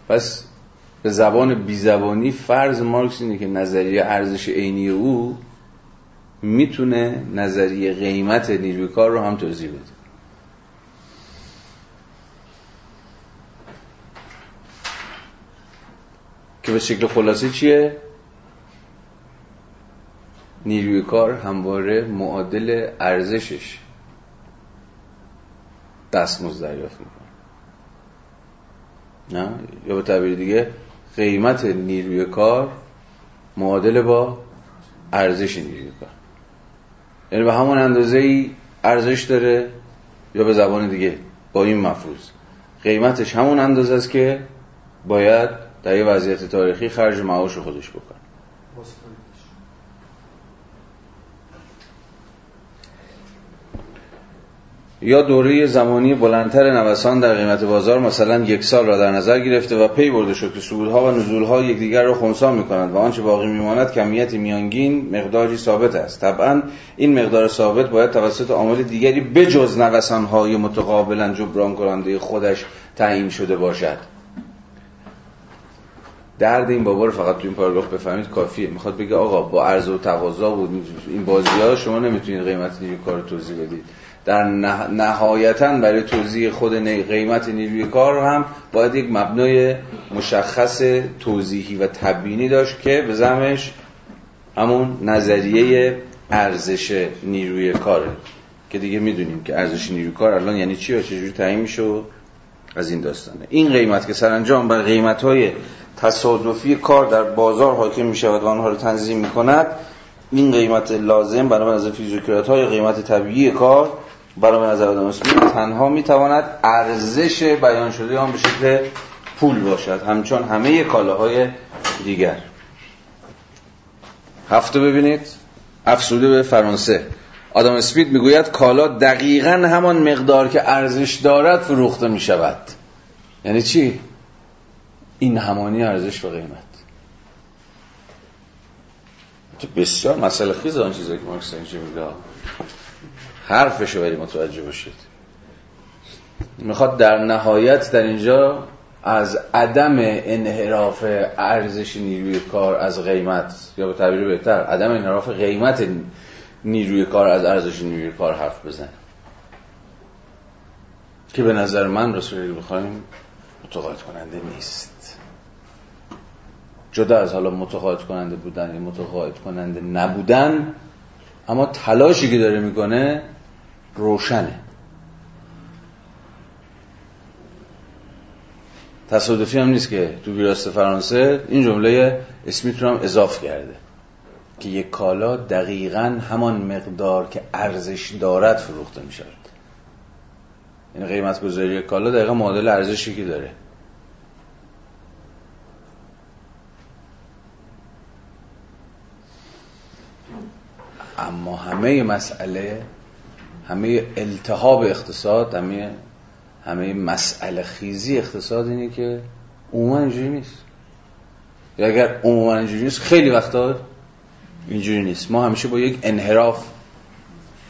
S1: پس به زبان بیزبانی فرض مارکس اینه که نظریه ارزش عینی او می‌تونه نظریه قیمت نیروی کار رو هم توضیح بده. که به شکل خلاصه چیه؟ نیروی کار همواره معادل ارزشش دستمزد دریافت می‌کنه. نه؟ یا به تعبیر دیگه قیمت نیروی کار معادل با ارزش نیروی کار. یعنی به همون اندازه ای ارزش داره یا به زبان دیگه با این مفروض. قیمتش همون اندازه است که باید در یه وضعیت تاریخی خرج معاش خودش بکنه. یا دوره زمانی بلندتر نوسان در قیمت بازار مثلا یک سال را در نظر گرفته و پی برده شد که صعودها و نزولها یکدیگر را خونسا می کنند و آنچه باقی میماند کمیت میانگین مقداری ثابت است. طبعا این مقدار ثابت باید توسط عامل دیگری بجز نوسانهای متقابلا جبران کننده خودش تعیین شده باشد. درد این بابا رو فقط تو این پاراگراف بفهمید کافیه. می‌خواد بگه آقا با عرض و تقاضا بود این بازی ها شما نمی‌تونید قیمت نیروی کار توضیح بدید. در نهایتا برای توضیح خود قیمت نیروی کار هم باید یک مبنای مشخص توضیحی و تبیینی داشت که به زمش همون نظریه ارزش نیروی کاره. که دیگه می‌دونیم که ارزش نیروی کار الان یعنی چی و چجوری تعیین میشه از این داستانه. این قیمت که سرانجام بر قیمت های تصادفی کار در بازار حاکم می شود و آنها رو تنظیم می کند این قیمت لازم برای از فیزیوکرات های قیمت طبیعی کار برای نظر آدم تنها می‌تواند ارزش بیان شده آن به شکل پول باشد. همچون همه کالاهای دیگر. هفته ببینید. افسوده به فرانسه. آدم اسپید می‌گوید کالا دقیقا همان مقدار که ارزش دارد فروخته می شود یعنی چی؟ این همانی ارزش و قیمت. تو بسیار مسئله خیز آن چیزایی که مارکس اینجا میگه. حرفشو ولی متوجه باشید می‌خواد در نهایت در اینجا از عدم انحراف ارزش نیروی کار از قیمت یا به تعبیر بهتر عدم انحراف قیمت نیروی کار از ارزش نیروی کار حرف بزن که به نظر من رسولی بخوایم متقاعد کننده نیست. جدا از حالا متقاعد کننده بودن یا متقاعد کننده نبودن اما تلاشی که داره می‌کنه روشنه. تصادفی هم نیست که تو ویراست فرانسه این جمله اسمیت رو هم اضاف کرده که یک کالا دقیقا همان مقدار که ارزش دارد فروخته می شود یعنی قیمت گذاری کالا دقیقا معادل ارزشی که داره. اما همه مسئله همه التهاب اقتصاد همه همه مسئله خیزی اقتصاد اینه که عموما اینجوری نیست. یا اگر عموما اینجوری نیست خیلی وقتا اینجوری نیست. ما همیشه با یک انحراف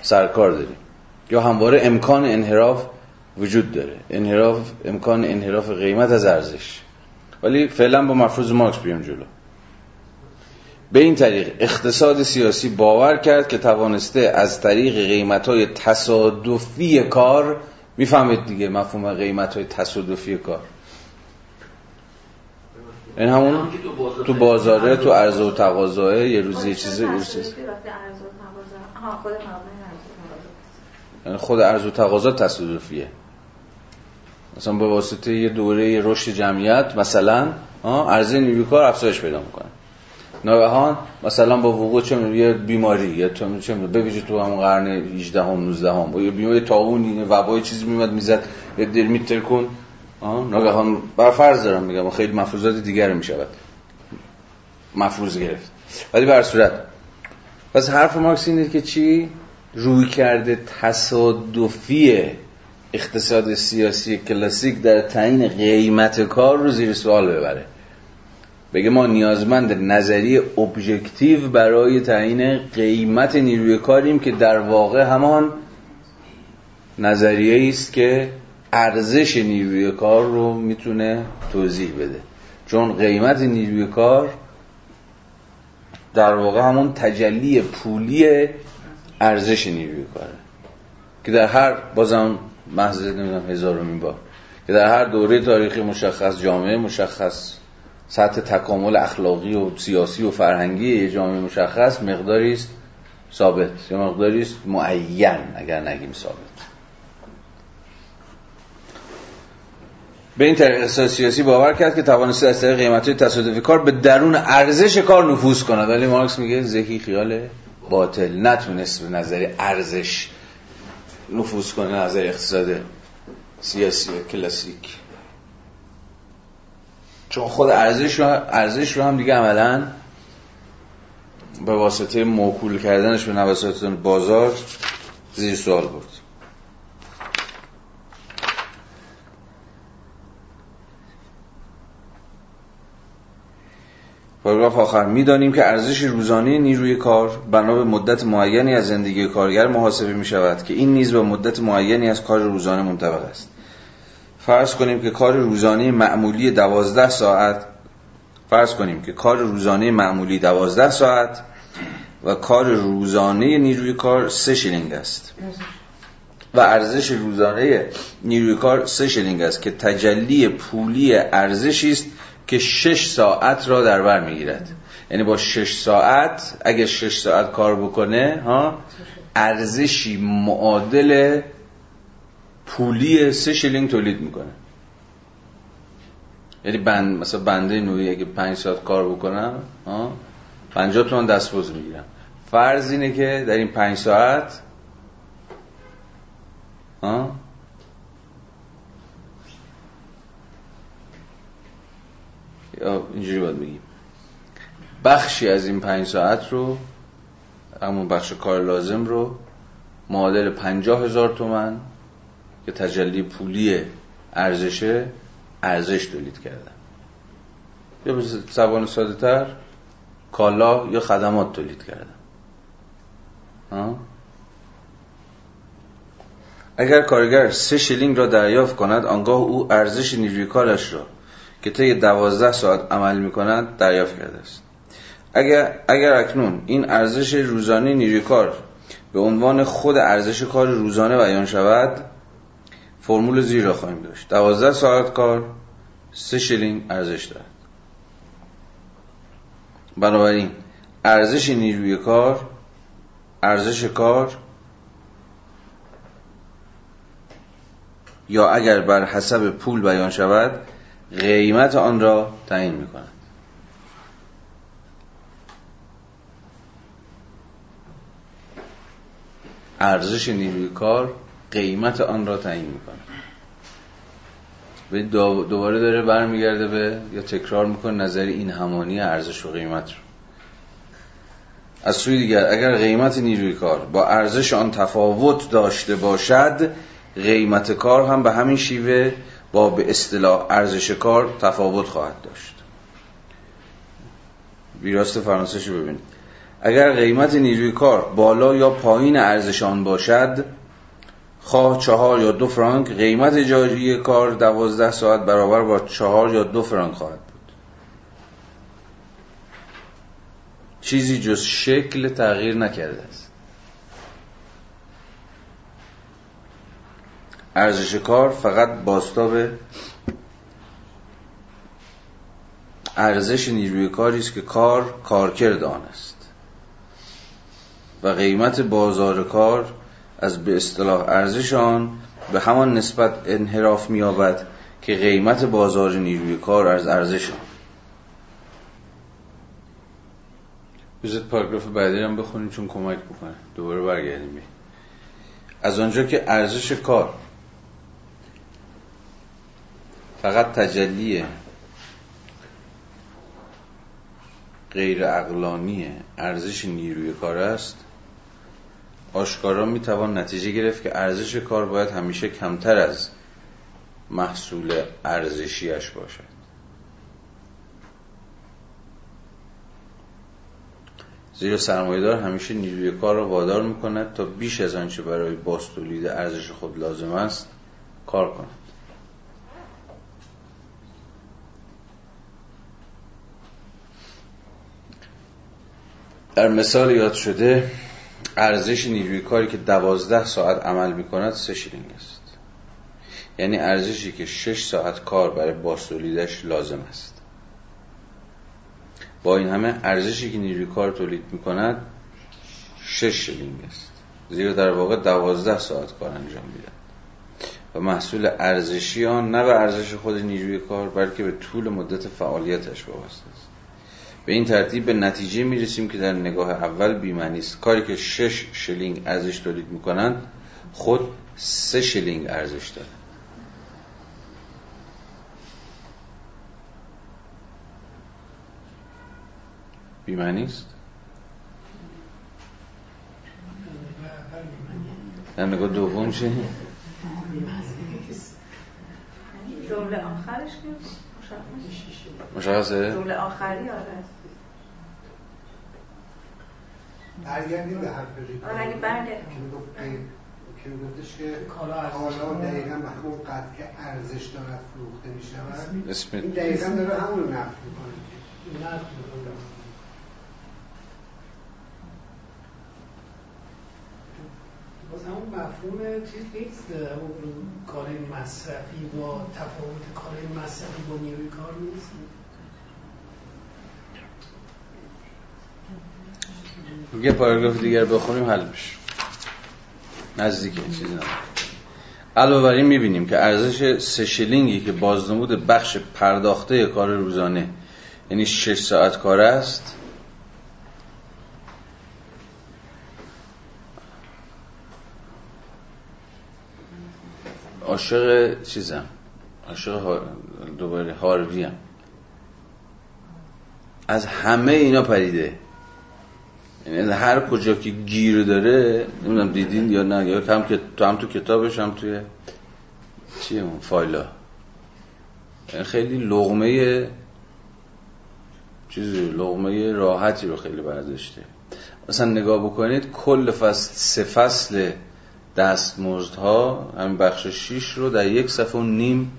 S1: سرکار داریم. یا همواره امکان انحراف وجود داره. انحراف امکان انحراف قیمت از ارزش. ولی فعلا با مفروض مارکس بیام جلو. به این طریق اقتصاد سیاسی باور کرد که توانسته از طریق قیمت های تصادفی کار می‌فهمید دیگه مفهوم قیمت های تصادفی کار. این همون تو بازاره تو عرضه و تقاضاه یه روزی یه چیزی یعنی خود عرض و تقاضا تصادفیه. مثلا به واسطه یه دوره رشد جمعیت مثلا عرضه نیروی کار افزایش پیدا می‌کنه. ناگهان مثلا با وقوع چه یه بیماری یا چه به تو همون قرن 18 هم 19 هم یه بیماری طاعون وبای چیزی میاد می‌زد یه در میتر کن. ناگهان بر فرض دارم میگم خیلی مفروضات دیگر می‌شود. مفروض گرفت. ولی بر صورت پس حرف مارکس اینه که چی؟ روی کرده تصادفی اقتصاد سیاسی کلاسیک در تعیین قیمت کار رو زیر سوال ببره. بگه ما نیازمند نظریه ابژکتیو برای تعیین قیمت نیروی کاریم که در واقع همان نظریه است که ارزش نیروی کار رو می‌تونه توضیح بده. چون قیمت نیروی کار در واقع همون تجلی پولی ارزش نیروی کاره. که در هر بازم محض نمی‌دونم هزارمین بار. که در هر دوره تاریخی مشخص جامعه مشخص سطح تکامل اخلاقی و سیاسی و فرهنگی یه جامعه مشخص مقداری است ثابت. یا مقداری است معین اگر نگیم ثابت. به این طریق سیاسی باور کرد که توانسته از طریق قیمت تصادفی کار به درون ارزش کار نفوذ کند. ولی مارکس میگه ذهی خیال باطل. نتونست به نظر ارزش نفوذ کنه نظر اقتصاد سیاسی کلاسیک. چون خود ارزش رو, ارزش رو هم دیگه عملا به واسطه موکول کردنش به نوسط بازار زیر سوال برد. پاراگراف آخر. می‌دانیم که ارزش روزانه نیروی کار بنا به مدت معینی از زندگی کارگر محاسبه می شود که این نیز به مدت معینی از کار روزانه منطبق است. فرض کنیم که کار روزانه معمولی دوازده ساعت فرض کنیم که کار روزانه معمولی دوازده ساعت و کار روزانه نیروی کار سه شلینگ است. و ارزش روزانه نیروی کار سه شلینگ است که تجلی پولی ارزشی است که شش ساعت را در بر می‌گیرد. یعنی با شش ساعت اگه شش ساعت کار بکنه ها ارزشی معادل پولی سه شلینگ تولید می‌کنه. یعنی بند مثلا بنده نوعی اگه پنج ساعت کار بکنم ها 50 تومن دستمزد می‌گیرم. فرض اینه که در این پنج ساعت ها یا اینجوری باید بگیم. بخشی از این پنج ساعت رو همون بخش کار لازم رو معادل پنجاه هزار تومن که تجلی پولی ارزشه ارزش تولید کردن. یا به زبان ساده تر کالا یا خدمات تولید کردن. اگر کارگر سه شیلینگ را دریافت کند آنگاه او ارزش نیروی کارش را که طی دوازده ساعت عمل می کند دریافت کرده است. اگر, اگر اکنون این ارزش روزانه نیروی کار به عنوان خود ارزش کار روزانه بیان شود فرمول زیر را خواهیم داشت. دوازده ساعت کار سه شیلینگ ارزش دارد. بنابراین ارزش نیروی کار ارزش کار یا اگر بر حسب پول بیان شود قیمت آن را تعیین می کند ارزش نیروی کار قیمت آن را تعیین می‌کنه. به دوباره داره برمیگرده به یا تکرار می‌کنه نظر این همانی ارزش و قیمت رو. از سوی دیگر اگر قیمت نیروی کار با ارزش آن تفاوت داشته باشد قیمت کار هم به همین شیوه با به اصطلاح ارزش کار تفاوت خواهد داشت. بیراست فرانسه ببینید. اگر قیمت نیروی کار بالا یا پایین ارزش آن باشد خواه چهار یا دو فرانک قیمت جاری کار دوازده ساعت برابر با چهار یا دو فرانک خواهد بود. چیزی جز شکل تغییر نکرده است. ارزش کار فقط باستاب ارزش نیروی کاری است که کار کارکرد آن است و قیمت بازار کار از به اصطلاح ارزش آن به همان نسبت انحراف می‌یابد که قیمت بازار نیروی کار از ارزش آن بذارید پاراگراف بعدی هم بخونیم چون کمک بکنه دوباره برگردیم از آنجا که ارزش کار فقط تجلی غیر اقلانی ارزش نیروی کار است. آشکارا می‌توان نتیجه گرفت که ارزش کار باید همیشه کمتر از محصول ارزشیش باشد. زیرا سرمایهدار همیشه نیروی کار را وادار می‌کند تا بیش از آنچه برای باستولید ارزش خود لازم است کار کند. در مثال یاد شده ارزش نیروی کاری که دوازده ساعت عمل می کند سه شیلینگ است. یعنی ارزشی که شش ساعت کار برای بازتولیدش لازم است. با این همه ارزشی که نیروی کار تولید می کند شش شیلینگ است. زیرا در واقع دوازده ساعت کار انجام میدن و محصول ارزشی آن نه به ارزش خود نیروی کار بلکه به طول مدت فعالیتش وابسته است. به این ترتیب به نتیجه می رسیم که در نگاه اول بیمعنی است. کاری که شش شلینگ ارزش تولید می‌کنند خود سه شلینگ ارزش داره بیمعنی است؟ در نگاه دوم چه؟
S8: جمله آخرش که
S1: مشخصه؟
S8: جمله آخری آره.
S4: برگردیم به حرف
S8: آره اگه برگردیم.
S4: که گفتش که کالا دقیقا به همون قد که ارزش دارد فروخته می شود این دقیقا داره همون رو نفت می‌کنه.
S5: باز همون مفهوم چیز نیست کار مصرفی با تفاوت کار مصرفی با نیروی کار نیست.
S1: یه پاراگراف دیگر بخونیم حل بشه نزدیک چیزی نداره علاوه بر این می‌بینیم که ارزش سه شلینگی که بازنمود بخش پرداخته کار روزانه یعنی 6 ساعت کار است عاشق چیزم؟ عاشق دوباره هاروی هم. از همه اینا پریده. یعنی هر کجا که گیر داره نمی‌دونم دیدین یا نه یا هم که تو هم تو کتابش هم توی چیه اون فایلا. یعنی خیلی لغمه چیزی لغمه راحتی رو خیلی برداشته. مثلا نگاه بکنید کل فصل سه فصل دستمزدها همین بخش 6 رو در یک صفحه و نیم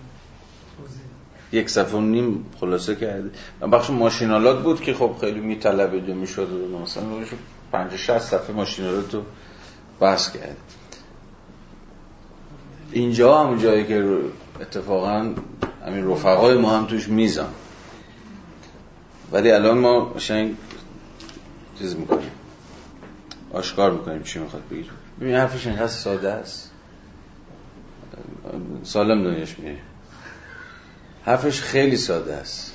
S1: یک صفحه و نیم خلاصه کرده بخش ماشینالات بود که خب خیلی میطلبید و می‌شد مثلا روش 50 60 صفحه ماشینالات رو بحث کرد. اینجا همون جایی که اتفاقا همین رفقای ما هم توش میزان ولی الان ما قشنگ چیز می‌کنیم. آشکار می‌کنیم چی می‌خواد بگیر ببین حرفش اینقدر ساده است. سالم دنیاش میره حرفش خیلی ساده است.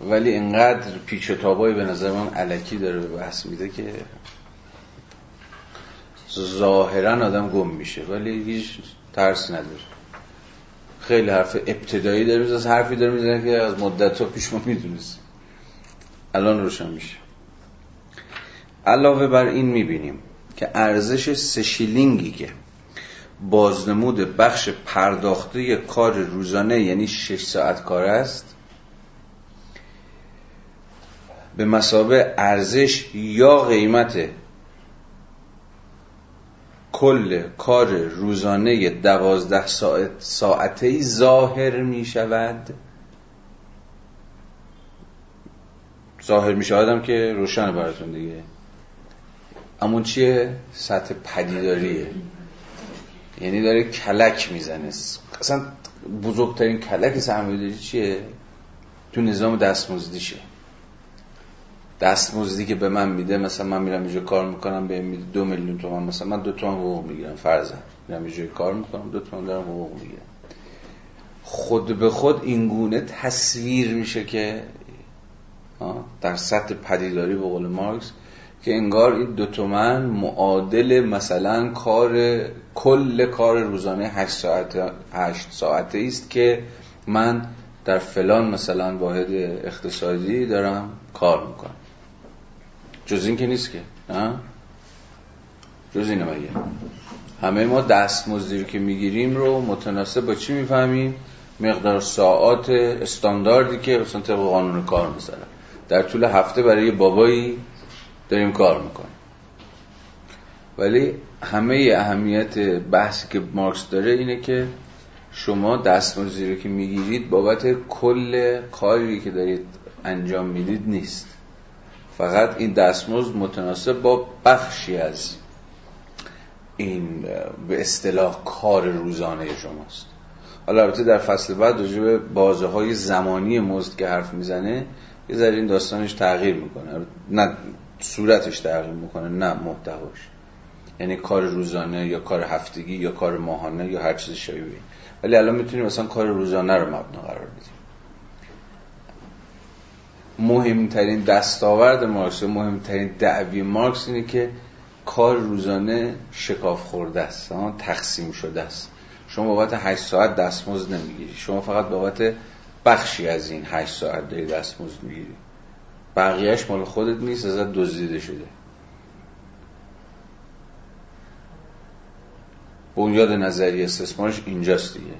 S1: ولی اینقدر پیچ و تابایی به نظر من علکی داره به بحث میده که ظاهرا آدم گم میشه. ولی هیچ ترس نداره. خیلی حرف ابتدایی داره می‌زنه حرفی داره می‌زنه که از مدت ها پیش ما می‌دونست. الان روشن میشه. علاوه بر این می‌بینیم. که ارزش سشیلینگی که بازنمود بخش پرداخته کار روزانه یعنی 6 ساعت کار است به مسابه ارزش یا قیمت کل کار روزانه دوازده ساعت ساعته ظاهر می شود. ظاهر می شود که روشن براتون دیگه. اما چیه؟ سطح پدیداریه. یعنی داره کلک می‌زنه. اصلا بزرگترین کلک سرمایه‌داری چیه؟ تو نظام دستمزدیشه دستمزدی که به من میده مثلا من میرم اینجا کار می‌کنم به میده دو میلیون تومان مثلا من دو تومن حقوق می‌گیرم فرضاً. میرم اینجا کار می‌کنم دو تومن دارم حقوق می‌گیرم. خود به خود این گونه تصویر میشه که در سطح پدیداری به قول مارکس که انگار این دو تومن معادل مثلا کار کل کار روزانه 8 ساعت 8 ساعته است که من در فلان مثلا واحد اقتصادی دارم کار می‌کنم. جز این که نیست که نه؟ جز اینه مگه؟ همه ما دستمزدی رو که می‌گیریم رو متناسب با چی می‌فهمیم؟ مقدار ساعات استانداردی که مثلا طبق قانون کار می‌ذارن در طول هفته برای بابایی داریم کار می‌کنیم. ولی همه اهمیت بحثی که مارکس داره اینه که شما دستمزدی رو که می‌گیرید بابت کل کاری که دارید انجام می‌دید نیست. فقط این دستمزد متناسب با بخشی از این به اصطلاح کار روزانه شماست. حالا البته در فصل بعد راجع به بازه های زمانی مزد که حرف می‌زنه یه ذره این داستانش تغییر می‌کنه. نه صورتش تغییر می‌کنه. نه محتواش. یعنی کار روزانه یا کار هفتگی یا کار ماهانه یا هر چیز شبیه ولی الان می‌تونیم مثلا کار روزانه رو مبنا قرار بدیم. مهمترین دستاورد مارکس مهمترین دعوی مارکس اینه که کار روزانه شکاف خورده است. تقسیم شده است. شما بابت 8 ساعت دستمزد نمی‌گیری. شما فقط بابت بخشی از این 8 ساعت داری دستمزد می‌گیری. بقیهش مال خودت نیست ازت دزدیده شده. بنیاد نظری استثمارش اینجاست دیگه.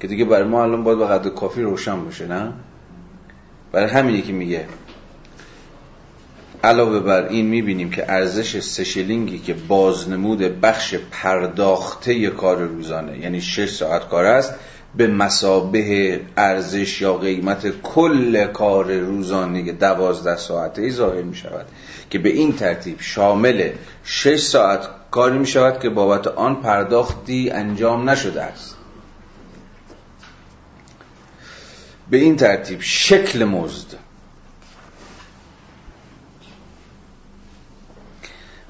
S1: که دیگه برای ما الان باید به قدر کافی روشن باشه نه؟ برای همینی که میگه علاوه بر این می‌بینیم که ارزش سشلینگی که بازنمود بخش پرداخته کار روزانه یعنی 6 ساعت کار است به مسابه ارزش یا قیمت کل کار روزانه دوازده ساعته ظاهر می شود که به این ترتیب شامل 6 ساعت کاری می شود که بابت آن پرداختی انجام نشده است. به این ترتیب شکل مزد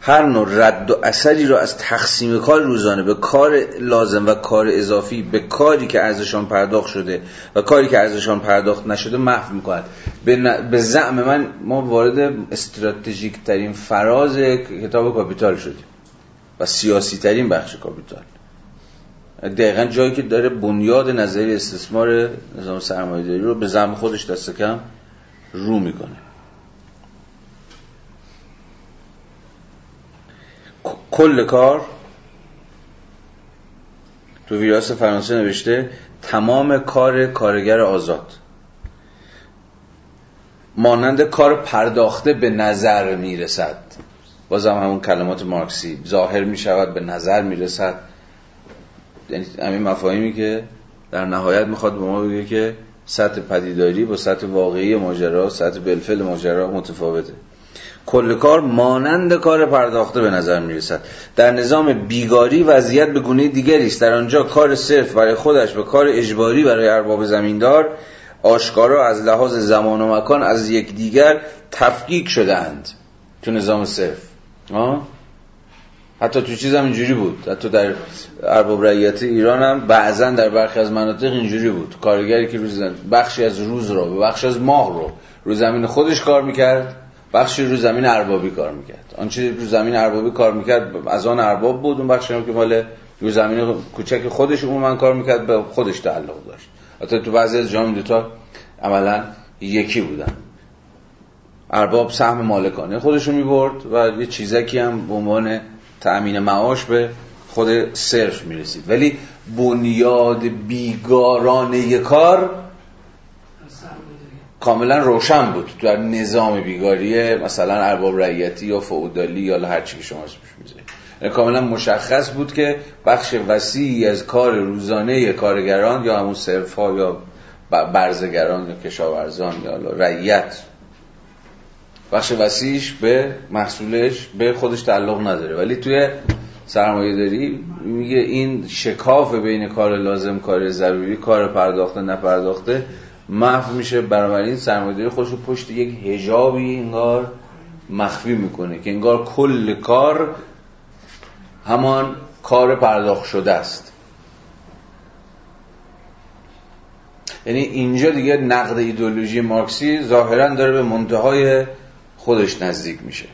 S1: هر نوع رد و اثری را از تقسیم کار روزانه به کار لازم و کار اضافی به کاری که ارزشان پرداخت شده و کاری که ارزشان پرداخت نشده محو می‌کند. به زعم من ما وارد استراتژیک ترین فراز کتاب کاپیتال شدیم و سیاسی ترین بخش کاپیتال. دقیقا جایی که داره بنیاد نظری استثمار نظام سرمایه‌داری رو به زعم خودش دست کم رو می‌کنه. کل کار تو ویراس فرانسه نوشته تمام کار کارگر آزاد. مانند کار پرداخته به نظر می‌رسد. بازم همون کلمات مارکسی. ظاهر می شود به نظر می رسد یعنی همین مفاهیمی که در نهایت می‌خواد به ما بگه که سطح پدیداری با سطح واقعی ماجرا سطح بلفل ماجرا متفاوته. کل کار مانند کار پرداخته به نظر می رسد در نظام بیگاری وضعیت به گونه دیگری است. در آنجا کار صرف برای خودش و کار اجباری برای ارباب زمیندار آشکارا از لحاظ زمان و مکان از یکدیگر تفکیک شدهاند تو نظام صرف. آه؟ حتی تو چیز هم اینجوری بود. حتی در ارباب رعیت ایران هم بعضا در برخی از مناطق اینجوری بود. کارگری که روز بخشی از روز رو بخشی از ماه رو رو زمین خودش کار می‌کرد. بخشی رو زمین اربابی کار می‌کرد. آنچه رو زمین اربابی کار می‌کرد از آن ارباب بود اون بخشی هم که مال رو زمین کوچک خودش عموما کار می‌کرد به خودش تعلق داشت. حتی تو بعضی از جام دوتا عملا یکی بودن. ارباب سهم مالکانه خودشو می‌برد و یه چیزکی هم به عنوان تأمین معاش به خود صرف می‌رسید. ولی بنیاد بیگارانه کار کاملا روشن بود. در نظام بیگاری مثلا ارباب رعیتی یا فعودالی یا هر چی که شما اسمش یعنی کاملا مشخص بود که بخش وسیعی از کار روزانه کارگران یا همون صرف ها یا برزگران یا کشاورزان یا رعیت. بخش وسیعش به محصولش به خودش تعلق نداره. ولی توی سرمایه داری میگه این شکاف بین کار لازم کار ضروری کار پرداخته نپرداخته محو میشه بنابراین سرمایه داری خودش رو پشت یک هجابی انگار مخفی می‌کنه که انگار کل کار همان کار پرداخت شده است. یعنی اینجا دیگه نقد ایدولوژی مارکسی ظاهرا داره به منتهای خودش نزدیک میشه.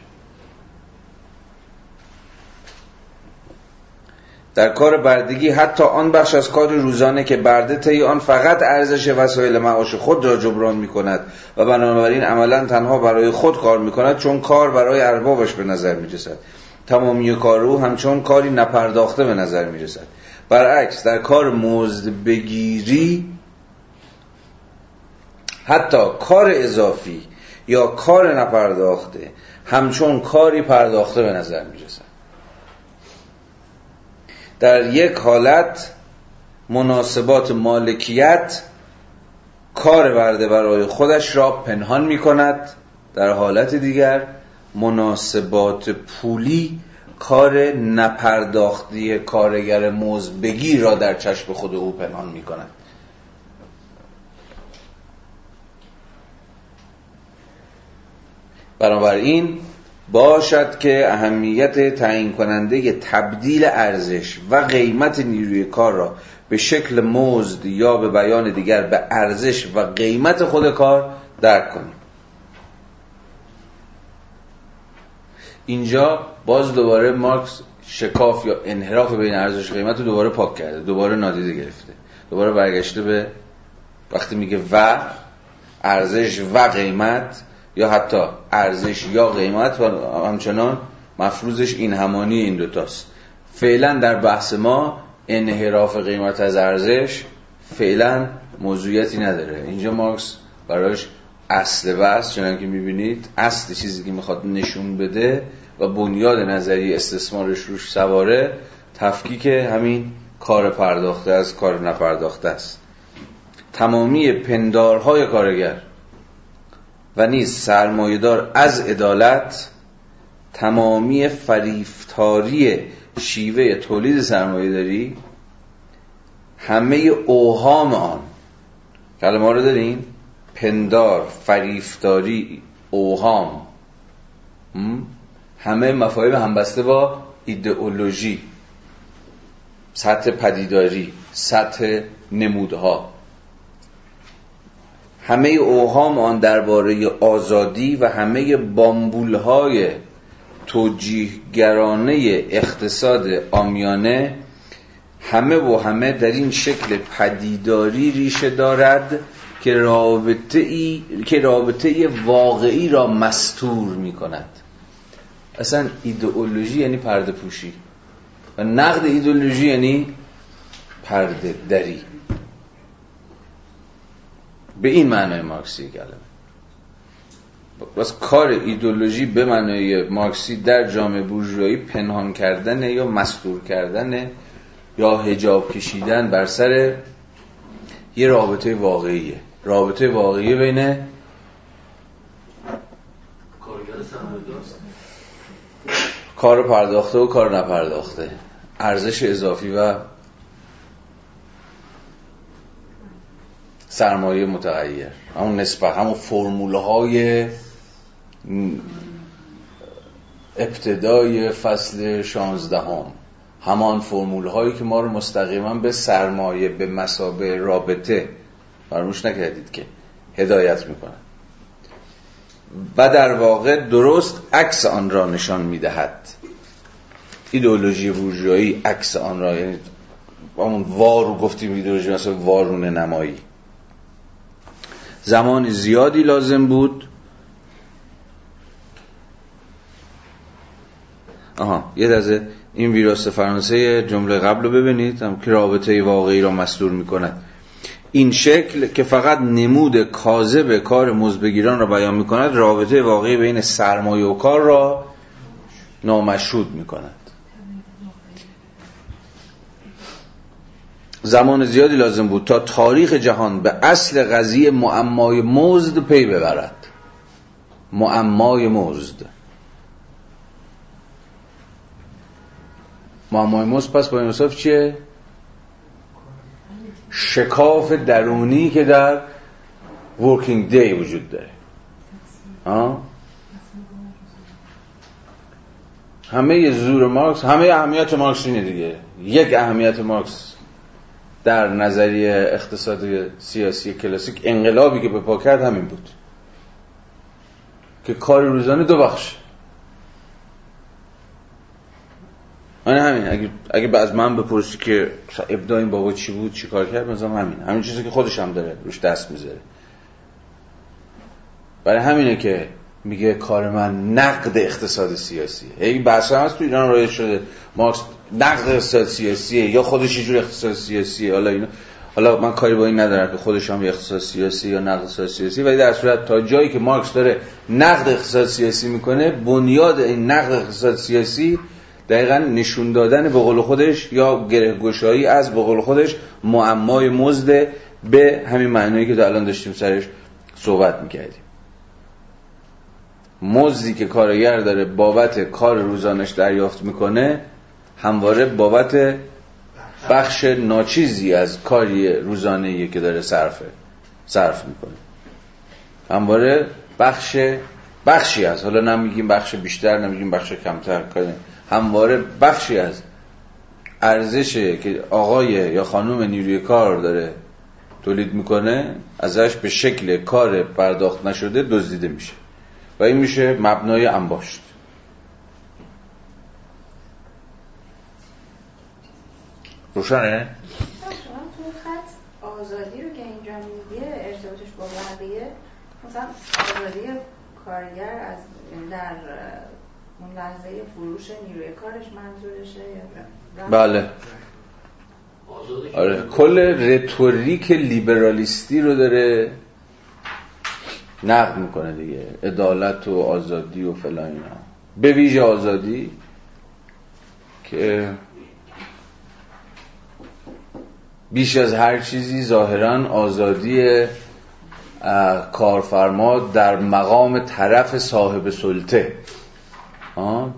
S1: در کار بردگی حتی آن بخش از کار روزانه که برده طی آن فقط ارزش وسایل معاش خود را جبران می کند و بنابراین عملا تنها برای خود کار می کند چون کار برای اربابش به نظر می رسد تمامی کار او همچون کاری نپرداخته به نظر می رسد برعکس در کار مزد بگیری حتی کار اضافی یا کار نپرداخته همچون کاری پرداخته به نظر می رسد در یک حالت مناسبات مالکیت کار برده برای خودش را پنهان می کند در حالت دیگر مناسبات پولی کار نپرداختی کارگر مزبگی را در چشم خود او پنهان می کند بنابراین باشد که اهمیت تعیین کننده تبدیل ارزش و قیمت نیروی کار را به شکل مزد یا به بیان دیگر به ارزش و قیمت خود کار درک کنیم. اینجا باز دوباره مارکس شکاف یا انحراف بین ارزش و قیمت رو دوباره پاک کرده دوباره نادیده گرفته دوباره برگشته به وقتی میگه و ارزش و قیمت یا حتی ارزش یا قیمت و همچنان مفروضش این همانی این دوتاست فعلا در بحث ما انحراف قیمت از ارزش فعلا موضوعیتی نداره. اینجا مارکس براش اصل بحث چنان که می‌بینید اصل چیزی که می‌خواد نشون بده و بنیاد نظری استثمارش روش سواره تفکیک همین کار پرداخته از کار نپرداخته است. تمامی پندارهای کارگر و نیز سرمایهدار از عدالت تمامی فریفتاری شیوه تولید سرمایه داری همه اوهام آن. کلمه رو داریم. پندار فریفتاری اوهام. همه مفاهیم همبسته با ایدئولوژی. سطح پدیداری سطح نمودها. همه اوهام آن درباره آزادی و همه بامبولهای توجیهگرانه اقتصاد آمیانه همه و همه در این شکل پدیداری ریشه دارد که رابطه, ای، که رابطه واقعی را مستور می کند اصلا ایدئولوژی یعنی پرده پوشی و نقد ایدئولوژی یعنی پرده دری. به این معنای مارکسی کلمه. بس کار ایدولوژی به معنای مارکسی در جامعه بورژوایی پنهان کردن یا مستور کردن یا هجاب کشیدن بر سر یه رابطه واقعیه. رابطه واقعی بین کار پرداخته و کار نپرداخته. ارزش اضافی و سرمایه متغیر. همون نسبت همون فرموله های ابتدای فصل شانزدهم. همان فرمول هایی که ما رو مستقیما به سرمایه به مسابه رابطه فراموش نکردید که هدایت می‌کنن. و در واقع درست عکس آن را نشان می‌دهد. ایدئولوژی بورژوایی عکس آن را یعنی همون وارو گفتیم ایدئولوژی مثل وارونه نمایی. زمان زیادی لازم بود. آها یه دزه این ویراست فرانسه جمله قبل رو ببینید. هم که رابطه واقعی را مصدور می‌کند. این شکل که فقط نمود کاذب کار مزبگیران را بیان می‌کند رابطه واقعی بین سرمایه و کار را نامشهود می‌کند. زمان زیادی لازم بود تا تاریخ جهان به اصل قضیه معمای مزد پی ببرد معمای مزد معمای مزد پس با این چیه؟ شکاف درونی که در ورکینگ دی وجود داره آه؟ همه زور مارکس همه اهمیت مارکس اینه دیگه یک اهمیت مارکس در نظریه اقتصادی سیاسی کلاسیک انقلابی که به پا کرد همین بود. که کار روزانه دو بخش. من همین. اگه اگه از من بپرسی که ابداع این بابا چی بود چی کار کرد مثلا همین. همین چیزی که خودش هم داره روش دست می‌ذاره. برای همینه که میگه کار من نقد اقتصاد سیاسیه این بحث هم هست تو ایران رایج شده. مارکس نقد اقتصاد سیاسیه یا خودش یه جور اقتصاد سیاسیه؟ حالا اینا حالا من کاری با این ندارم که خودش هم اقتصاد سیاسی یا نقد اقتصاد سیاسی ولی در صورت تا جایی که مارکس داره نقد اقتصاد سیاسی می‌کنه بنیاد این نقد اقتصاد سیاسی دقیقا نشون دادن به قول خودش یا گره گشایی از به قول خودش معمای مزد به همین معنایی که الان داشتیم سرش صحبت می‌کردیم. مزدی که کارگر داره بابت کار روزانش دریافت می‌کنه همواره بابت بخش ناچیزی از کاری روزانه که داره صرفه صرف می‌کنه. همواره بخش بخشی از حالا نمیگیم بخش بیشتر نمیگیم بخش کمتر همواره بخشی از ارزش که آقای یا خانم نیروی کار داره تولید می‌کنه ازش به شکل کار پرداخت نشده دزدیده میشه. و این میشه مبنای انباشت. روشنه؟
S6: آزادی رو که اینجا میگه ارتباطش با بقیه مثلا آزادی کارگر از در اون لحظه فروش نیروی کارش منظورشه یا
S1: بله. آره. کل رتوریک لیبرالیستی رو داره نقد می‌کنه دیگه. عدالت و آزادی و فلان اینا. به ویژه آزادی که بیش از هر چیزی ظاهرا آزادی کارفرما در مقام طرف صاحب سلطه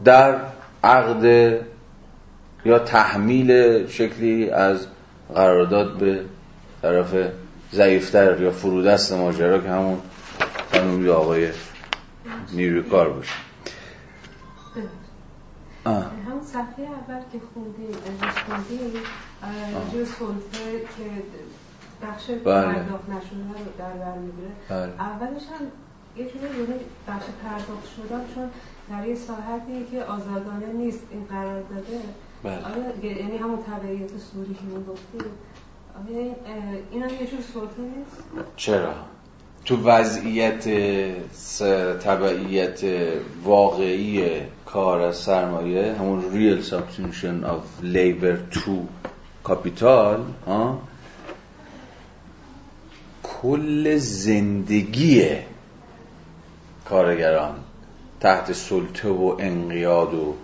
S1: در عقد یا تحمیل شکلی از قرارداد به طرف ضعیفتر یا فرودست ماجرا که همون خانم یا آقای نیروی کار باشه.
S3: همون صفحه اول که خوندی ازش خوندی سلطه که بخش پرداخت نشده رو در بر می‌گیره
S1: بله.
S3: اولش هم یه جوری یعنی بخش پرداخت شده چون در یه ساحتی که آزادانه نیست این قرار داده
S1: بله.
S3: آیا یعنی همون تبعیت سوری که من گفتی آیا این هم یه جور سلطه نیست؟
S1: چرا؟ تو وضعیت تبعیت واقعی کار از سرمایه همون real substitution of labor to capital ها کل زندگی کارگران تحت سلطه و انقیاد و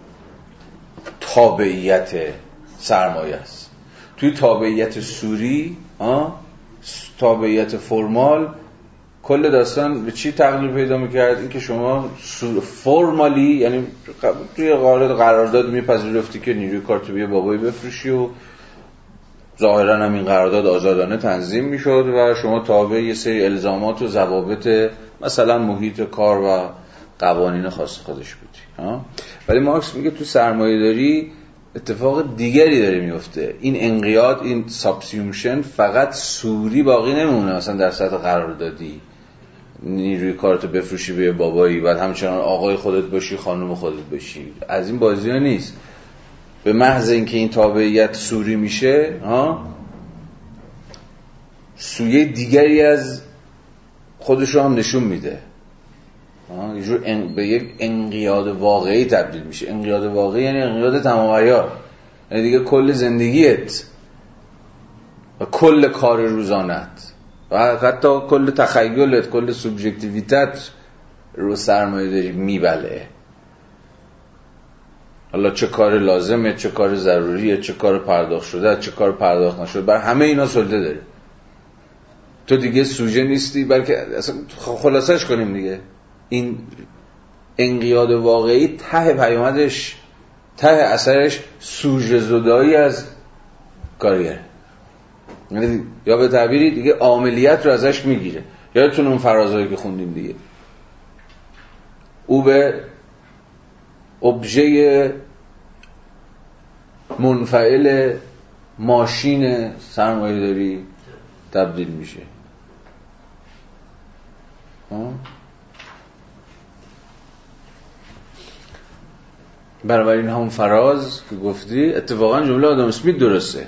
S1: تابعیت سرمایه است. توی تابعیت سوری تابعیت فرمال کل داستان به چی تغییر پیدا می‌کرد؟ اینکه شما فرمالی یعنی توی قرارداد قرارداد میپذیرفتی که نیروی کار تو به بهایی بفروشی و ظاهرا هم این قرارداد آزادانه تنظیم می‌شد و شما تابع یه سری الزامات و ضوابط مثلا محیط کار و قوانین خاص خودش بودی ولی مارکس میگه تو سرمایه داری اتفاق دیگری داره میفته این انقیاد این subsumption فقط صوری باقی نمی‌مونه. مثلا در سطح قراردادی نیروی کارتو بفروشی به بابایی بعد همچنان آقای خودت باشی خانم خودت باشی. از این بازی ها نیست. به محض اینکه این تابعیت سوری میشه ها سویه دیگری از خودش رو هم نشون میده. یه به یک انقیاد واقعی تبدیل میشه. انقیاد واقعی یعنی انقیاد تمام یعنی دیگه کل زندگیت و کل کار روزانت و حتی کل تخیلت کل سوبژکتیویتت رو سرمایه داری میبله. حالا چه کار لازمه چه کار ضروریه چه کار پرداخت شده چه کار پرداخت نشده. بر همه اینا سلطه داره تو دیگه سوژه نیستی بلکه اصلا خلاصش کنیم دیگه. این انقیاد واقعی ته پیامدش ته اثرش سوژه زدایی از کارگره یعنی یا به تعبیری دیگه عاملیت رو ازش می‌گیره. یادتون اون فرازهایی که خوندیم دیگه. او به ابژه منفعل ماشین سرمایه داری تبدیل میشه. بنابراین همون فراز که گفتی اتفاقا جمله آدم اسمیت درسته.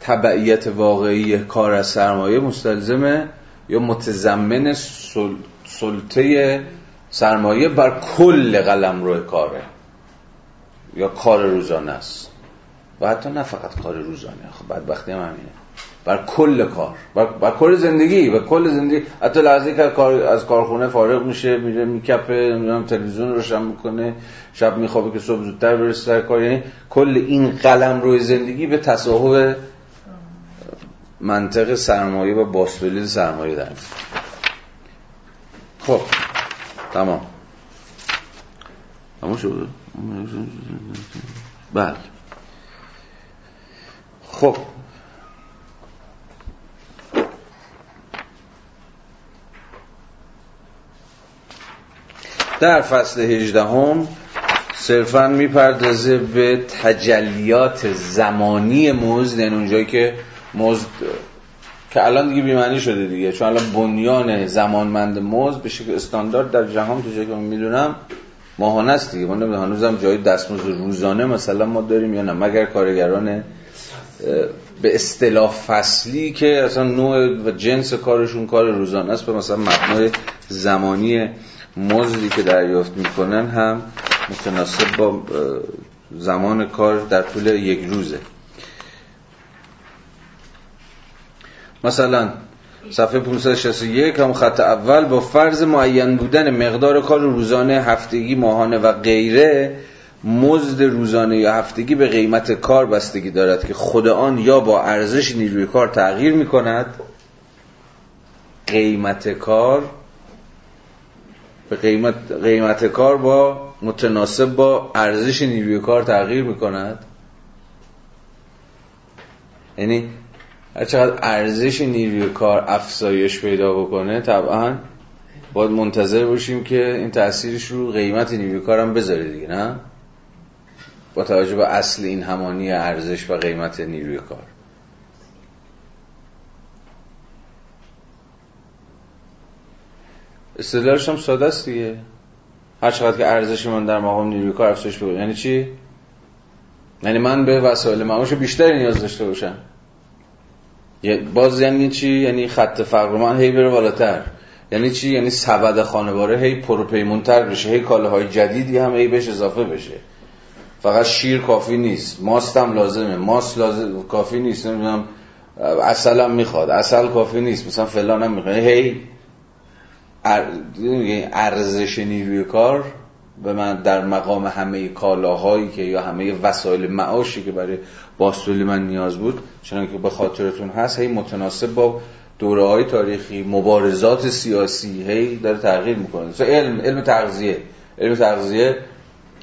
S1: تبعیت واقعی کار از سرمایه مستلزمه یا متضمن سلطه سرمایه بر کل قلم روی کاره؟ یا کار روزانه است. و حتی نه فقط کار روزانه. خب بدبختی هم همینه. بر کل کار. بر, بر کل زندگی. و کل زندگی. حتی لحظه که کار از کارخونه فارغ میشه میره میکپه نمی‌دونم تلویزیون روشن می‌کنه شب میخوابه که صبح زودتر برسه سر کار. یعنی کل این قلم روی زندگی به تصاحب منطق سرمایه و باستولید سرمایه در خب تمام. تمام شد؟ بله. خب. در فصل هجدهم صرفا می‌پردازه به تجلیات زمانی مزد یعنی اونجایی که مزد که الان دیگه بیمعنی شده دیگه چون الان بنیان زمانمند مزد به شکل استاندارد در جهان تو جایی که می‌دونم ماهانه است دیگه. من نمی‌دونم هنوزم جای دستمزد روزانه مثلا ما داریم یا نه. مگر کارگران به اصطلاح فصلی که اصلا نوع و جنس کارشون کار روزانه است به مثلا مبنای زمانی مزدی که دریافت می‌کنن هم متناسب با زمان کار در طول یک روزه. مثلا صفحه 561 هم خط اول با فرض معین بودن مقدار کار روزانه هفتگی ماهانه و غیره مزد روزانه یا هفتگی به قیمت کار بستگی دارد که خود آن یا با ارزش نیروی کار تغییر می کند قیمت کار به قیمت, قیمت کار با متناسب با ارزش نیروی کار تغییر می کند یعنی چقدر ارزش نیروی کار افزایش پیدا بکنه طبعا باید منتظر باشیم که این تاثیرش رو قیمت نیروی کار هم بذاره دیگه نه؟ با توجه به اصل این همانی ارزش و قیمت نیروی کار. استدلالش هم ساده است دیگه. هر چقدر که ارزش من در مقام نیروی کار افزایش پیدا یعنی چی؟ یعنی من به وسایل معاش بیشتری نیاز داشته باشم. باز یعنی چی؟ یعنی خط فقر من هی بره بالاتر. یعنی چی؟ یعنی سبد خانواره هی پروپیمونتر بشه هی های جدیدی هم هی بهش اضافه بشه. فقط شیر کافی نیست. ماست هم لازمه. ماست لازم کافی نیست. نمی‌دونم. اصل هم می‌خواد. اصل کافی نیست. مثلا فلان هم می‌خواد. هی ارزش نیروی کار به من در مقام همه کالاهایی که یا همه وسایل معاشی که برای باستولی من نیاز بود چنانکه که به خاطرتون هست هی متناسب با دوره های تاریخی مبارزات سیاسی هی داره تغییر می‌کنه. مثلا علم علم تغذیه. علم تغذیه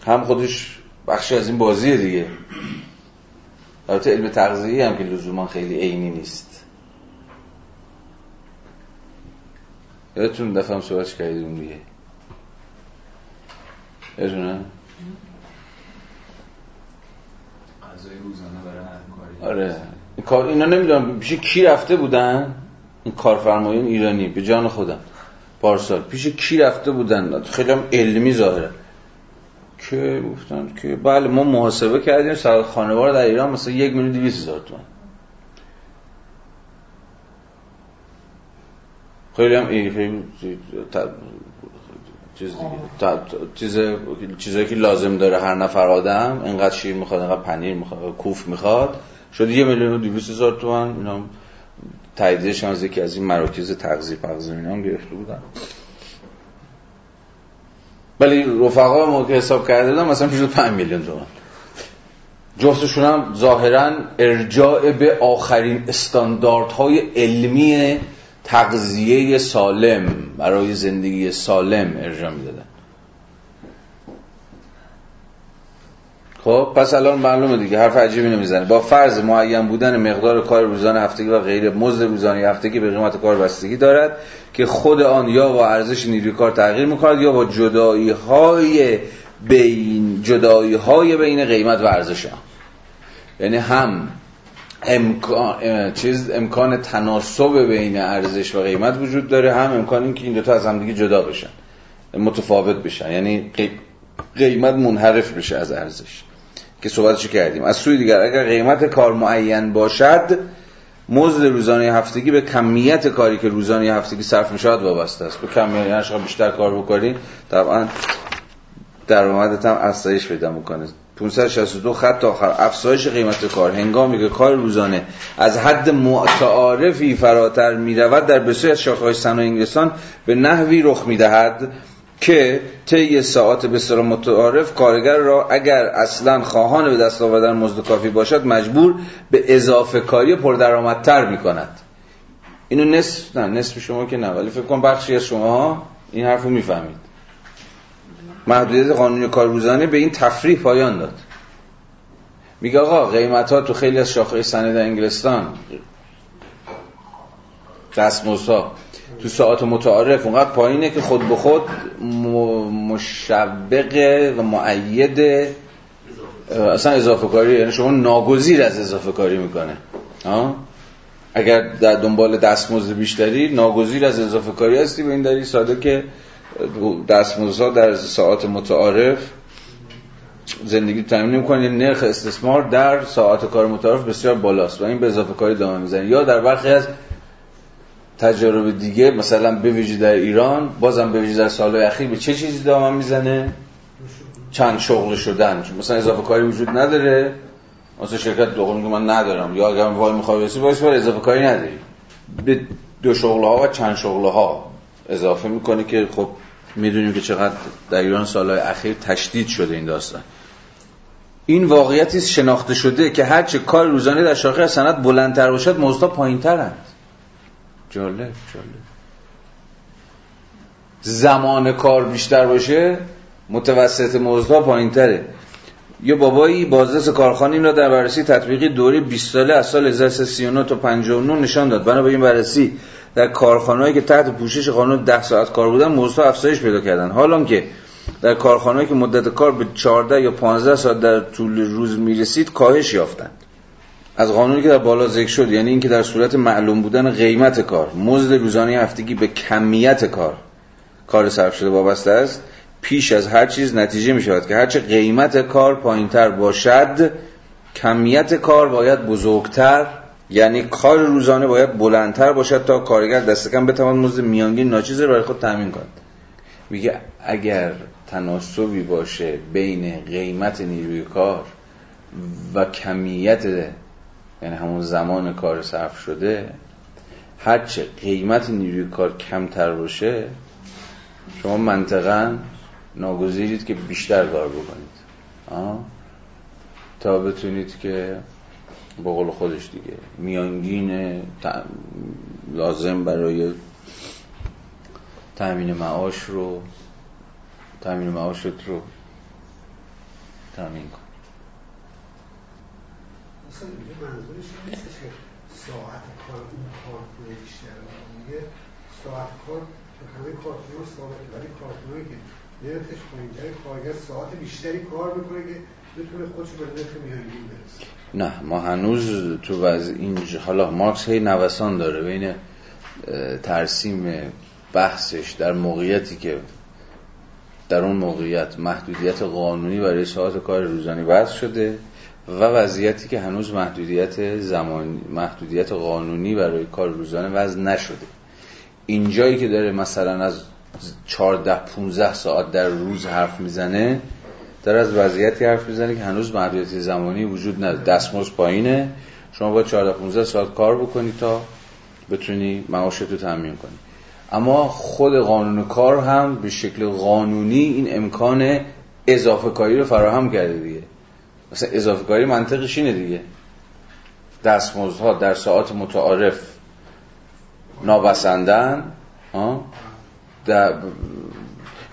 S1: هم خودش بخشی از این بازیه دیگه. البته علم تغذیه هم که لزوما خیلی عینی نیست. یادتون دفعه هم صحبتش کردیم دیگه.
S9: کاری.
S1: آره. کار اینا نمی‌دونم پیش کی رفته بودن؟ این کارفرمایان ایرانی به جان خودم. پارسال. پیش کی رفته بودن؟ خیلی هم علمی ظاهره. که گفتن که بله ما محاسبه کردیم سر خانوار در ایران مثلا یک میلیون دویست هزار تومن خیلی هم این خیلی تا- چیز دیگه. تا- چیز چیزایی که لازم داره هر نفر آدم اینقدر شیر می‌خواد اینقدر پنیر می‌خواد کوف می‌خواد. شد یه میلیون و دویست هزار تومن اینا تاییدش از یکی از این مراکز تغذیه پغذیه اینا هم گرفته بودن. ولی رفقا ما که حساب کرده بودن مثلا می‌شد 5 میلیون تومن جفتشون هم ظاهرا ارجاع به آخرین استانداردهای علمی تغذیه سالم برای زندگی سالم ارجاع می‌دادن. خب پس الان معلومه دیگه حرف عجیبی نمی‌زنه. با فرض معین بودن مقدار کار روزانه هفتگی و غیر مزد روزانه هفتگی به قیمت کار بستگی دارد که خود آن یا با ارزش نیروی کار تغییر می‌کند یا با جدایی های بین جدایی های بین قیمت و ارزش یعنی هم امکان چیز امکان تناسب بین ارزش و قیمت وجود داره. هم امکان این که این دوتا از هم دیگه جدا بشن متفاوت بشن. یعنی قی- قیمت منحرف بشه از ارزش. که صحبتشو کردیم؟ از سوی دیگر اگر قیمت کار معین باشد مزد روزانه هفتگی به کمیت کاری که روزانه هفتگی صرف می وابسته است. به کمیت یعنی بیشتر کار بکنی طبعا درآمدت هم افزایش پیدا می‌کنه. 562 خط آخر. افزایش قیمت کار. هنگامی که کار روزانه از حد متعارفی فراتر می رود در بسیاری از شاخه‌های صنایع انگلستان به نحوی رخ می دهد که طی ساعات بسیار متعارف کارگر را اگر اصلا خواهان به دست آوردن مزد کافی باشد مجبور به اضافه کاری پردرآمدتر می کند اینو نصف نه نصف شما که نه ولی فکر کنم بخشی از شما این حرفو می‌فهمید. محدودیت قانونی کار روزانه به این تفریح پایان داد میگه آقا قیمت ها تو خیلی از شاخه سند انگلستان دستمزدها تو ساعت متعارف اونقدر پایینه که خود به خود مشبق و معید اصلا اضافه کاری یعنی شما ناگزیر از اضافه کاری می‌کنه ها؟ اگر در دنبال دستمزد بیشتری ناگزیر از اضافه کاری هستی به این دلیل ساده که دستمزدها در ساعات متعارف زندگی تامین نمی‌کنه یعنی نرخ استثمار در ساعات کار متعارف بسیار بالاست و این به اضافه کاری دامن می‌زنه. یا در برخی از تجارب دیگه مثلا به ویژه در ایران بازم به ویژه در سالهای اخیر به چه چیزی دامن می‌زنه؟ چند شغل شدن. مثلا اضافه کاری وجود نداره. مثلا شرکت دوقل میگه من ندارم. یا اگر وای می‌خوای برسی وایس بر اضافه کاری نداری. به دو شغله ها و چند شغله ها اضافه می‌کنه که خب می‌دونیم که چقدر در ایران سالهای اخیر تشدید شده این داستان. این واقعیتی شناخته شده که هرچه کار روزانه در شاخه سند بلندتر باشد مزدها پایینترند. جالب جالب. زمان کار بیشتر باشه متوسط مزدها پایینتره. یه بابایی بازرس کارخانه این را در بررسی تطبیقی دوره 20 ساله از سال 1339 تا 59 نشان داد. بنا به این بررسی در کارخانه‌ای که تحت پوشش قانون 10 ساعت کار بودن مزدها افزایش پیدا کردن. حالا که در کارخانه‌ای که مدت کار به 14 یا 15 ساعت در طول روز می‌رسید کاهش یافتند از قانونی که در بالا ذکر شد یعنی اینکه در صورت معلوم بودن قیمت کار مزد روزانه هفتگی به کمیت کار کار صرف شده وابسته است پیش از هر چیز نتیجه می شود که هرچه قیمت کار پایینتر باشد کمیت کار باید بزرگتر یعنی کار روزانه باید بلندتر باشد تا کارگر دست کم بتواند مزد میانگین ناچیز را برای خود تامین کند میگه اگر تناسبی باشه بین قیمت نیروی کار و کمیت یعنی همون زمان کار صرف شده هرچه قیمت نیروی کار کمتر باشه شما منطقا ناگزیرید که بیشتر کار بکنید آه؟ تا بتونید که به قول خودش دیگه. میانگین لازم برای تأمین معاش رو تأمین معاشت رو تأمین کن.
S4: منظورش که ساعت کار اون کارکنه بیشتر میگه ساعت کار همه ثابته ولی کارکنه که نرخش پایینتر کارگر ساعت بیشتری کار می‌کنه که
S1: نه ما هنوز تو وضع اینجا حالا مارکس هی نوسان داره بین ترسیم بحثش در موقعیتی که در اون موقعیت محدودیت قانونی برای ساعت کار روزانه وضع شده و وضعیتی که هنوز محدودیت زمان محدودیت قانونی برای کار روزانه وضع نشده. اینجایی که داره مثلا از 14 15 ساعت در روز حرف می‌زنه داره از وضعیتی حرف می‌زنه که هنوز محدودیت زمانی وجود نداره. دستمزد پایینه. شما باید 14 15 ساعت کار بکنی تا بتونی معاشت رو تامین کنی. اما خود قانون کار هم به شکل قانونی این امکان اضافه کاری رو فراهم کرده دیگه. مثلا اضافه کاری منطقش اینه دیگه. دستمزدها در ساعت متعارف نابسندن در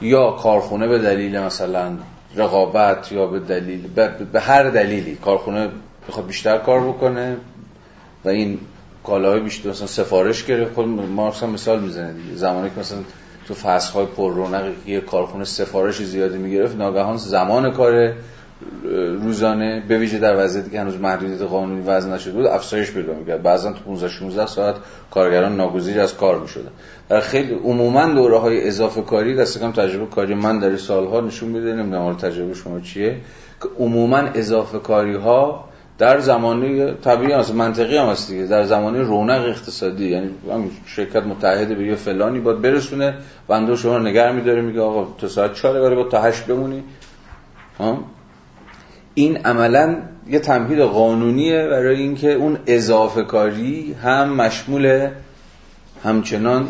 S1: یا کارخونه به دلیل مثلا رقابت یا به دلیل به هر دلیلی. کارخونه بخواد بیشتر کار بکنه و این کالاهای بیشتر مثلا سفارش گرفت. خود مارکس هم مثال می‌زنه دیگه زمانی که مثلا تو فصل پر رونق یه کارخونه سفارش زیادی می‌گرفت ناگهان زمان کار روزانه به ویژه در وضعیتی که هنوز محدودیت قانونی وضع نشده بود افزایش پیدا می‌کرد. بعضا تو 15 16 ساعت کارگران ناگزیر از کار می‌شدن. در خیلی عموما دوره های اضافه کاری دست کم تجربه کاری من در سالها نشون میده نمی‌دونم تجربه شما چیه که عموما اضافه کاری ها در زمانه طبیعی هست منطقی هم هست دیگه. در زمانه رونق اقتصادی یعنی شرکت متحده به یه فلانی باید برسونه بنده شما نگر میداره میگه آقا تو ساعت 4 برای با تا 8 بمونی. این عملا یه تمهید قانونیه برای اینکه اون اضافه کاری هم مشمول همچنان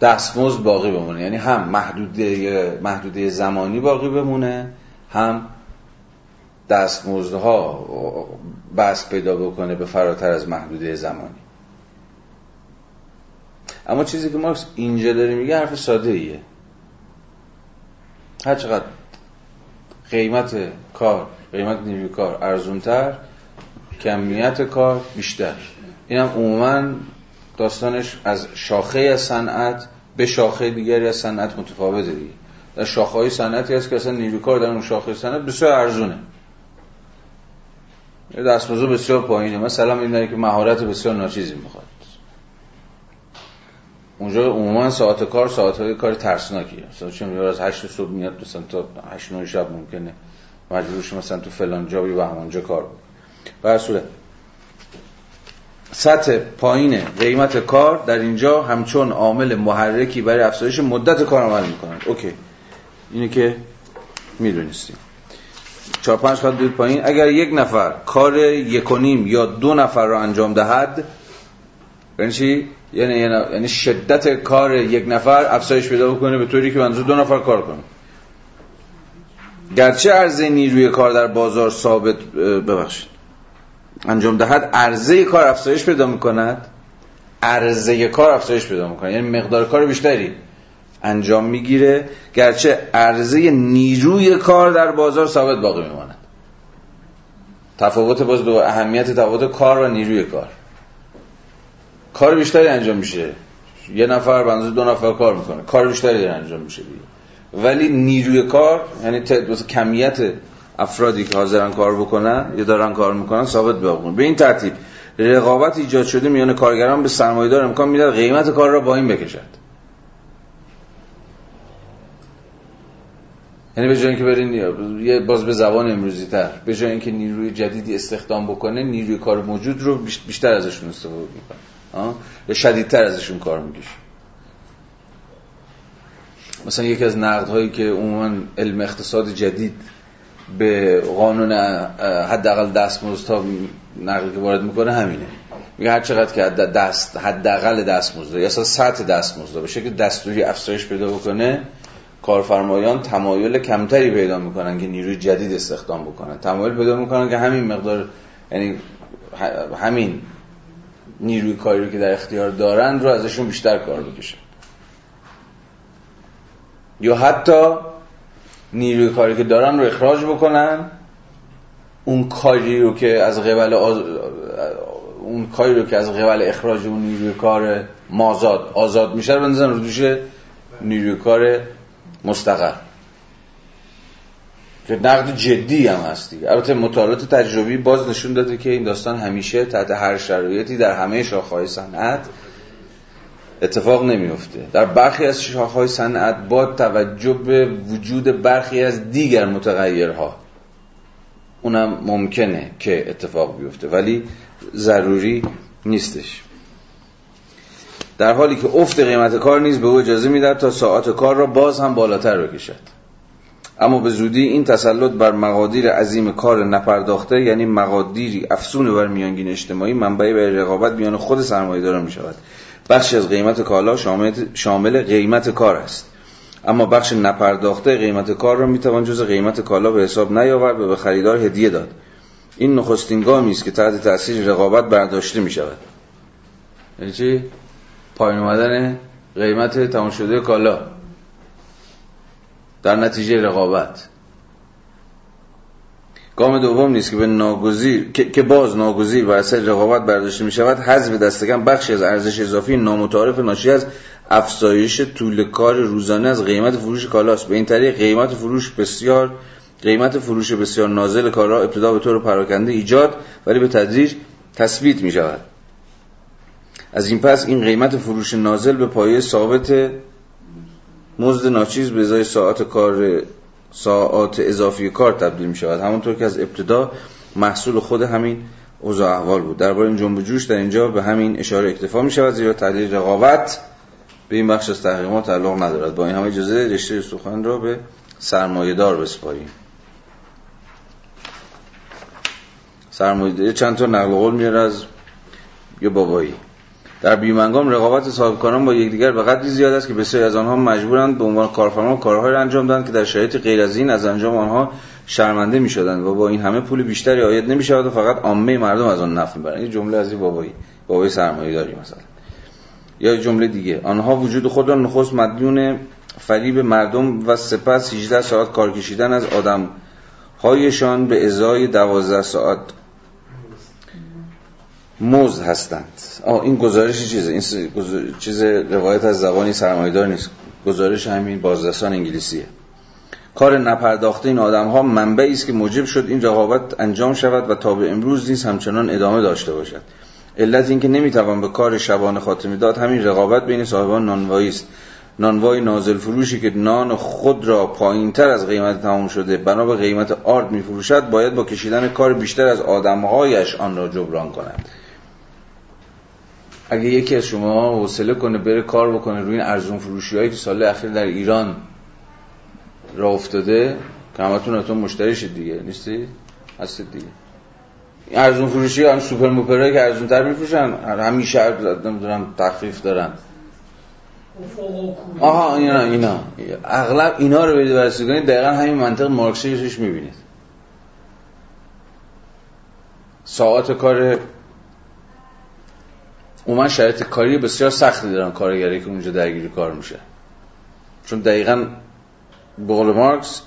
S1: دستمزد باقی بمونه. یعنی هم محدوده محدوده زمانی باقی بمونه هم دستمزدها بس پیدا بکنه به فراتر از محدوده زمانی. اما چیزی که مارکس اینجا داره میگه حرف ساده ایه هر چقدر قیمت کار قیمت نیروی کار ارزونتر کمیت کار بیشتر. این هم عموما داستانش از شاخه صنعت به شاخه دیگری از صنعت متفاوته دیگه. در شاخه های صنعتی هست که اصلا نیروی کار در اون شاخه صنعت بسیار ارزونه. دستمزد بسیار پایینه. مثلا این که مهارت بسیار ناچیزی می‌خواد. اونجا عموما ساعت کار ساعت های کار ترسناکیه. مثلا چون از 8 صبح میاد مثلا تا 8 9 شب ممکنه. مجبورش مثلا تو فلان جا و همونجا کار بکنه صورت سطح پایین قیمت کار در اینجا همچون عامل محرکی برای افزایش مدت کار عمل می‌کنن اوکی. اینه که می‌دونستیم. چهار پنج خط پایین. اگر یک نفر کار یک و نیم یا دو نفر را انجام دهد یعنی چی؟ یعنی یعنی شدت کار یک نفر افزایش پیدا بکنه به طوری که منظور دو نفر کار کنه. گرچه عرضه نیروی کار در بازار ثابت ببخشید. انجام دهد عرضه کار افزایش پیدا می‌کند. عرضه کار افزایش پیدا می‌کنه یعنی مقدار کار بیشتری انجام می‌گیره. گرچه عرضه نیروی کار در بازار ثابت باقی میماند. تفاوت باز دو اهمیت تفاوت کار و نیروی کار. کار بیشتری انجام میشه. یه نفر بنظر دو نفر کار می‌کنه. کار بیشتری داره انجام میشه دیگه. ولی نیروی کار یعنی کمیت افرادی که حاضرن کار بکنن یا دارن کار می‌کنن ثابت باقی به این ترتیب رقابت ایجاد شده میان کارگران به سرمایه‌دار امکان می‌داد قیمت کار را با این بکشد یعنی به جای اینکه برین یه باز به زبان امروزی تر به جای اینکه نیروی جدیدی استخدام بکنه نیروی کار موجود رو بیشتر ازشون استفاده می‌کنه. یا شدیدتر ازشون کار می‌کشه مثلا یکی از نقدهایی که عموما علم اقتصاد جدید به قانون حداقل دستمزد تا نقدی که وارد می‌کنه همینه. میگه هر چقدر که دست حداقل دستمزد یا اصلا سطح دستمزد بشه که دستوری افزایش پیدا بکنه کارفرمایان تمایل کمتری پیدا می‌کنن که نیروی جدید استخدام بکنن تمایل پیدا می‌کنن که همین مقدار یعنی همین نیروی کاری رو که در اختیار دارن رو ازشون بیشتر کار بکشن. یا حتی نیروی کاری که دارن رو اخراج بکنن اون کاری رو که از قبل اون کاری رو که از قبل اخراج اون نیروی کار مازاد آزاد میشه رو بندازن نیروی کار مستقر. که نقد جدی هم هستی البته مطالعات تجربی باز نشون داده که این داستان همیشه تحت هر شرایطی در همه شاخه‌های صنعت اتفاق نمیفته در برخی از شاخه‌های صنعت با توجه به وجود برخی از دیگر متغیرها اونم ممکنه که اتفاق بیفته ولی ضروری نیستش. در حالی که افت قیمت کار نیز به او اجازه می‌دهد تا ساعت کار را باز هم بالاتر بکشد. اما به زودی این تسلط بر مقادیر عظیم کار نپرداخته یعنی مقادیری افسون بر میانگین اجتماعی منبعی برای رقابت میان خود سرمایه‌داران می شود بخشی از قیمت کالا شامل قیمت کار است. اما بخش نپرداخته قیمت کار را می‌توان جز قیمت کالا به حساب نیاورد و به خریدار هدیه داد. این نخستین گامی است که تحت تاثیر رقابت برداشته می شود یعنی چی؟ پایین اومدن قیمت تمام شده کالا. در نتیجه رقابت. گام دوم نیست که به ناگزیر که باز ناگزیر بر اثر رقابت برداشته می شود حذف دستکم بخشی از ارزش اضافی نامتعارف ناشی از افزایش طول کار روزانه از قیمت فروش کالاست. به این طریق قیمت فروش بسیار قیمت فروش بسیار نازل کالا ابتدا به طور پراکنده ایجاد ولی به تدریج تثبیت می شود از این پس این قیمت فروش نازل به پایه ثابت مزد ناچیز به ازای ساعت کار ساعات اضافی کار تبدیل می شود همونطور که از ابتدا محصول خود همین اوضاع احوال بود. درباره این جنب جوش در اینجا به همین اشاره اکتفا می شود زیرا تعدیل رقابت به این بخش از تحقیقات تعلق ندارد. با این همه اجازه رشته سخن را به سرمایه دار بسپاریم. سرمایه چند تا نقل قول میاره از یه بابایی؟ در بیمنگام رقابت صاحبکاران با یکدیگر به قدری زیاد است که بسیاری از آنها مجبورند به عنوان کارفرما کارهایی را انجام دهند که در شرایط غیر از این از انجام آنها شرمنده می شدند و با این همه پول بیشتری آید نمی شود و فقط عامه مردم از آن نفع می‌برند. این جمله از این بابایی بابای سرمایه داری مثلا. یا جمله دیگه آنها وجود خود را نخست مدیون فریب مردم و سپس 18 ساعت کار کشیدن از آدم هایشان به ازای 12 ساعت موز هستند. آه این گزارش چیزه؟ این چیز روایت از زبانی سرمایدار نیست. گزارش همین بازرسان انگلیسیه. کار نپرداخته این آدم ها منبعی است که موجب شد این رقابت انجام شود و تا به امروز نیز همچنان ادامه داشته باشد. علت اینکه نمی‌توان به کار شبانه خاتمه داد همین رقابت بین صاحبان نانوایی است. نانوای نازل فروشی که نان خود را پایین تر از قیمت تمام شده بنا به قیمت آرد میفروشد باید با کشیدن کار بیشتر از آدمهایش آن را جبران کند. اگه یکی از شما حوصله کنه بره کار بکنه روی این ارزون فروشی هایی که سال اخیر در ایران را افتاده که همتون اتون مشتری دیگه نیستی؟ هستید دیگه. این ارزون فروشی هم سوپر موپرهایی که ارزون تر میفروشن همیشه نمی‌دونم تخفیف دارن. آها اینا اینا. اغلب اینا رو برید بررسی کنید دقیقا همین منطق مارکسیش می‌بینید. ساعت کار من شرایط کاری بسیار سختی دارن کارگری که اونجا درگیری کار میشه. چون دقیقا به مارکس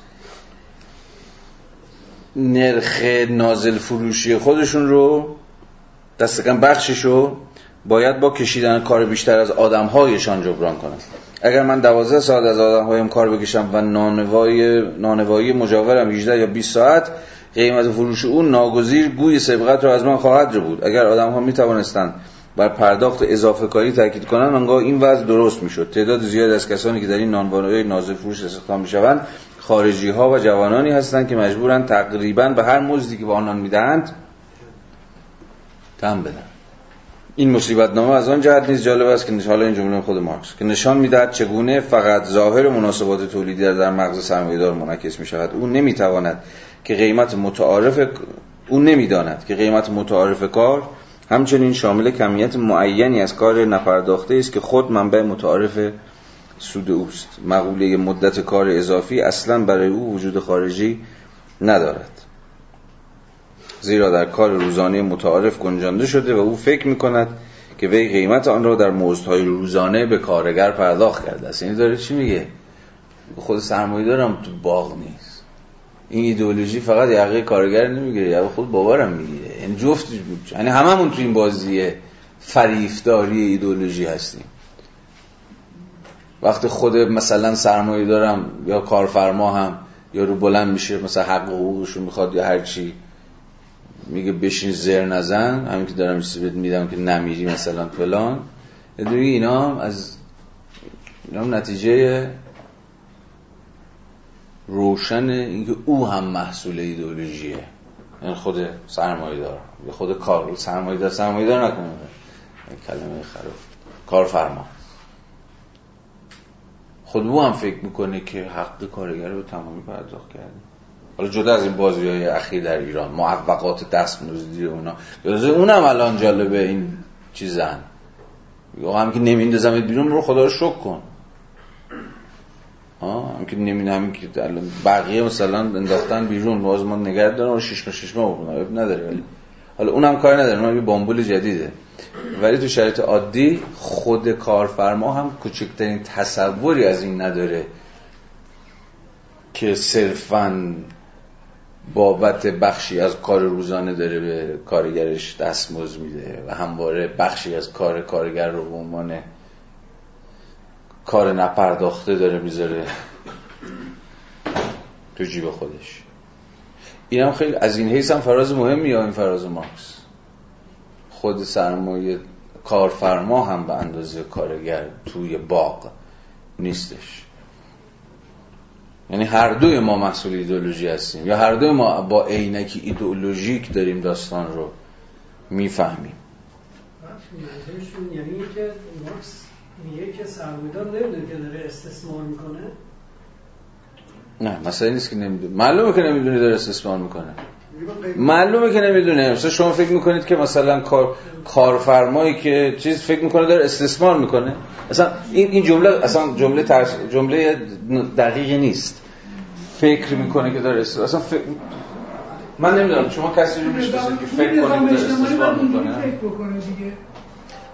S1: نرخ نازل فروشی خودشون رو دستکم بخششو باید با کشیدن کار بیشتر از آدمهایشان جبران کنند اگر من دوازده ساعت از آدمهایم کار بکشم و نانوایی, نانوایی مجاورم 18 یا 20 ساعت قیمت فروش اون ناگزیر گوی سبقت را از من خواهد رو بود اگر آدم ها می توانستند بر پرداخت اضافه کاری تاکید کنند آنگاه این وضع درست می‌شد. تعداد زیاد از کسانی که در این نانوایی نازل فروش استخدام می‌شوند خارجی ها و جوانانی هستند که مجبورند تقریبا به هر مزدی که به آنان می‌دهند تم بدن این مصیبت نامه از آن جهت نیز جالب است که حالا این جمله خود مارکس که نشان می‌دهد چگونه فقط ظاهر مناسبات تولیدی در مغز سرمایه‌دار منعکس می شود او نمی‌تواند که قیمت متعارف او نمی‌داند که قیمت متعارف کار همچنین شامل کمیت معینی از کار نپرداخته است که خود منبع متعارف سود اوست. مقوله مدت کار اضافی اصلا برای او وجود خارجی ندارد. زیرا در کار روزانه متعارف گنجانده شده و او فکر می کند که وی قیمت آن را در مزدهای روزانه به کارگر پرداخت کرده است. یعنی داره چی میگه؟ خود سرمایه دارم تو باغ نیست. این ایدئولوژی فقط یقه کارگر نمی‌گیره یا خود باورم می‌گیره. این جفت یعنی هممون تو این بازی فریفتاری ایدئولوژی هستیم. وقتی خود مثلا سرمایه دارم یا کارفرما هم یا رو بلند میشه مثلا حق و حقوقشو می‌خواد یا هر چی میگه بشین زر نزن همین که دارم چیزی بهت میدم که نمیری مثلا فلان. دیگه اینا از اینا نتیجه روشن اینکه او هم محصول ایدئولوژیه. یعنی خود سرمایه دار خود کار. سرمایه دار سرمایه دار نکنه. کلمه خروف کارفرما. خود او هم فکر می‌کنه که حق کارگر رو تمامی پرداخت کرده. حالا جدا از این بازی های اخیر در ایران معوقات دست مزدی اونا اونم الان جالبه این چیزن. یا هم که نمیندازم بیرون رو خدا رو شک کن. هم که نمی همین که بقیه مثلا انداختن بیرون باز ما نگرد دارم و شش شش ماه نداره. ولی حالا اونم کار نداره اونم یه بامبول جدیده. ولی تو شرایط عادی خود کارفرما هم کوچکترین تصوری از این نداره که صرفا بابت بخشی از کار روزانه داره به کارگرش دستمزد میده و همواره بخشی از کار کارگر رو به عنوان کار نپرداخته داره می‌ذاره تو جیب خودش. این هم خیلی از این حیث هم فراز مهمی یا این فراز مارکس. خود سرمایه کارفرما هم به اندازه کارگر توی باغ نیستش. یعنی هر دوی ما محصول ایدئولوژی هستیم یا هر دوی ما با عینکی ایدئولوژیک داریم داستان رو می‌فهمیم.
S5: یعنی که مارکس میگه که سرمایه‌دار نمی‌دونه که داره استثمار می‌کنه.
S1: نه مثلا نیست که نمی‌دونه. معلومه که نمی‌دونه داره استثمار می‌کنه. معلومه که نمی‌دونه. مثلا شما فکر می‌کنید که مثلا کار کارفرمایی که چیز فکر می‌کنه داره استثمار می‌کنه. اصلا این این جمله اصلا جمله ترس جمله دقیقی نیست. فکر می‌کنه که داره استثمار اصلا فکر من نمی‌دونم. شما کسی رو می‌شناسید که فکر کنه که داره استثمار می‌کنه؟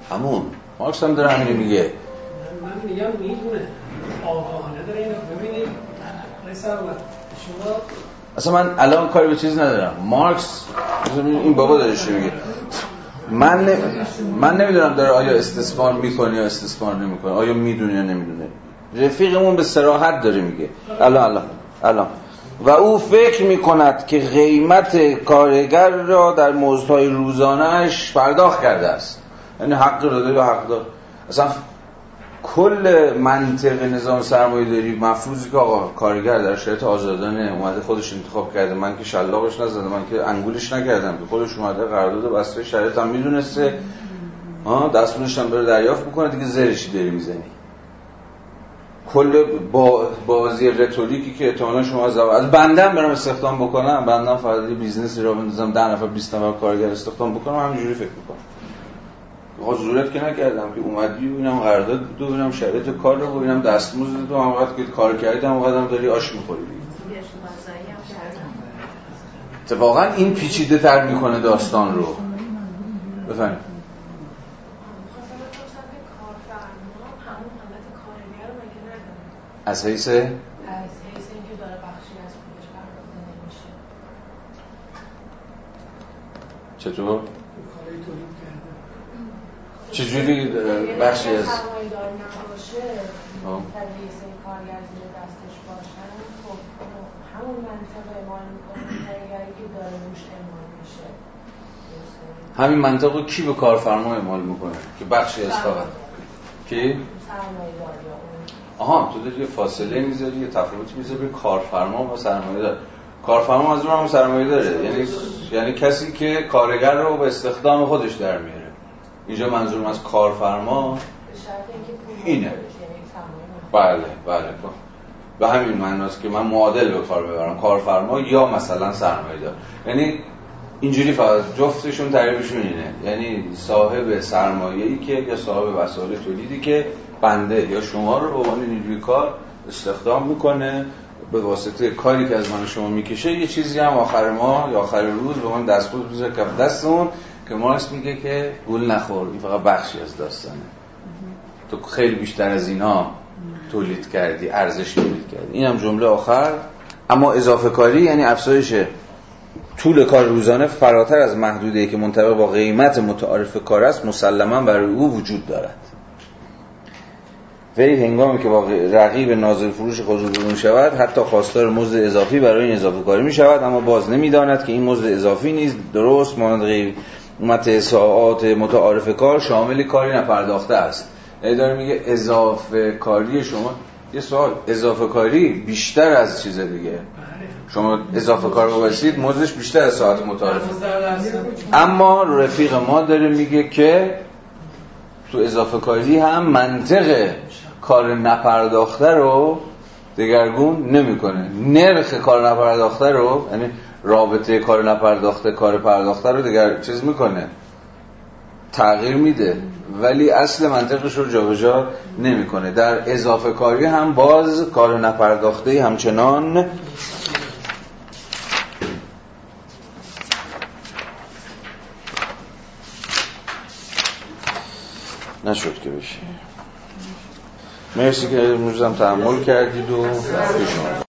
S1: همون مارکس هم داره همین میگه.
S5: من میگم می‌دونه. آگاهانه داره اینو ببینید. شما
S1: اصلا من الان کاری به چیز ندارم. مارکس این بابا داره چی میگه. من من نمی‌دونم داره آیا استثمار می‌کنه یا استثمار نمی‌کنه. آیا می‌دونه یا نمی‌دونه. رفیقمون به سراحت داره میگه. الان الان الان. و او فکر می‌کند که قیمت کارگر را در مزدهای روزانهش پرداخت کرده است. یعنی حق داده یا حق دار. اصلا کل منطق نظام سرمایه داری مفروضی که آقا کارگر در شرایط آزادانه اومده خودش انتخاب کرده. من که شلاقش نزدم من که انگولش نکردم که خودش اومده قرارداد بسته شرایط هم می‌دونسته. دستمزدش هم بره دریافت بکنه دیگه زر چی داری می‌زنی. کل با بازی رتوریکی که احتمالاً شما از از بندم برم استخدام بکنم. بندم فقط بیزنسی را بندازم 10 نفر 20 نفر کارگر استخدام بکنم همینجوری فکر می‌کنم. حضورت که نکردم که اومدی ببینم قرارداد بود ببینم شرایط کار رو ببینم دستمزد تو وقت که کار کردی هم قدم داری آش می‌خوری. اتفاقا این پیچیده تر می‌کنه داستان رو. بفهمید از حیث؟ از حیث چطور؟ چجوری بخشی از
S10: سرمایه‌دار نباشه تدریس کارگر زیر دستش باشن خب همون منطق اعمال می‌کنه کارگری که داره روش اعمال میشه
S1: همین منطق رو کی به کارفرما اعمال می‌کنه که بخشی از فقط کی؟ آها تو داری یه فاصله می‌ذاری یه تفاوتی می‌ذاری کارفرما و سرمایه دار. کارفرما از اون هم سرمایه داره. یعنی یعنی کسی که کارگر رو به استخدام خودش در میاره. اینجا منظورم از کارفرما اینه. بله بله به همین معناست که من معادل به کار ببرم کارفرما یا مثلا سرمایه دار یعنی اینجوری فقط جفتشون تعریفشون اینه. یعنی صاحب سرمایه‌ای که یا صاحب وسایل تولیدی که بنده یا شما رو به عنوان نیروی کار استخدام می‌کنه. به واسطه کاری که از من شما می‌کشه یه چیزی هم آخر ما یا آخر روز به من دستپوز بزر کف دستمون که مارکس میگه که گول نخور این فقط بخشی از داستانه. تو خیلی بیشتر از اینا تولید کردی ارزش تولید کردی. این هم جمله آخر. اما اضافه کاری یعنی افزایش طول کار روزانه فراتر از محدوده که منطبق با قیمت متعارف کار است مسلما برای او وجود دارد. وی هنگامی که با رقیب نازل فروش خود شود حتی خواستار مزد اضافی برای این اضافه کاری می شود اما باز نمی‌داند که این مزد اضافی نیز درست مانند قیمت ساعات متعارف کار شامل کاری نپرداخته است. یعنی داره میگه اضافه کاری شما یه سوال اضافه کاری بیشتر از چیز دیگه. شما اضافه کار باشید مزدش بیشتر از ساعت متعارف. اما رفیق ما داره میگه که تو اضافه کاری هم منطق کار نپرداخته رو دگرگون نمی‌کنه. نرخ کار نپرداخته رو یعنی رابطه کار نپرداخته کار پرداخته رو دیگر چیز می‌کنه. تغییر میده. ولی اصل منطقش رو جابجا نمی‌کنه. در اضافه کاری هم باز کار نپرداخته همچنان نشد که بشه. مرسی که امروز هم تحمل کردید و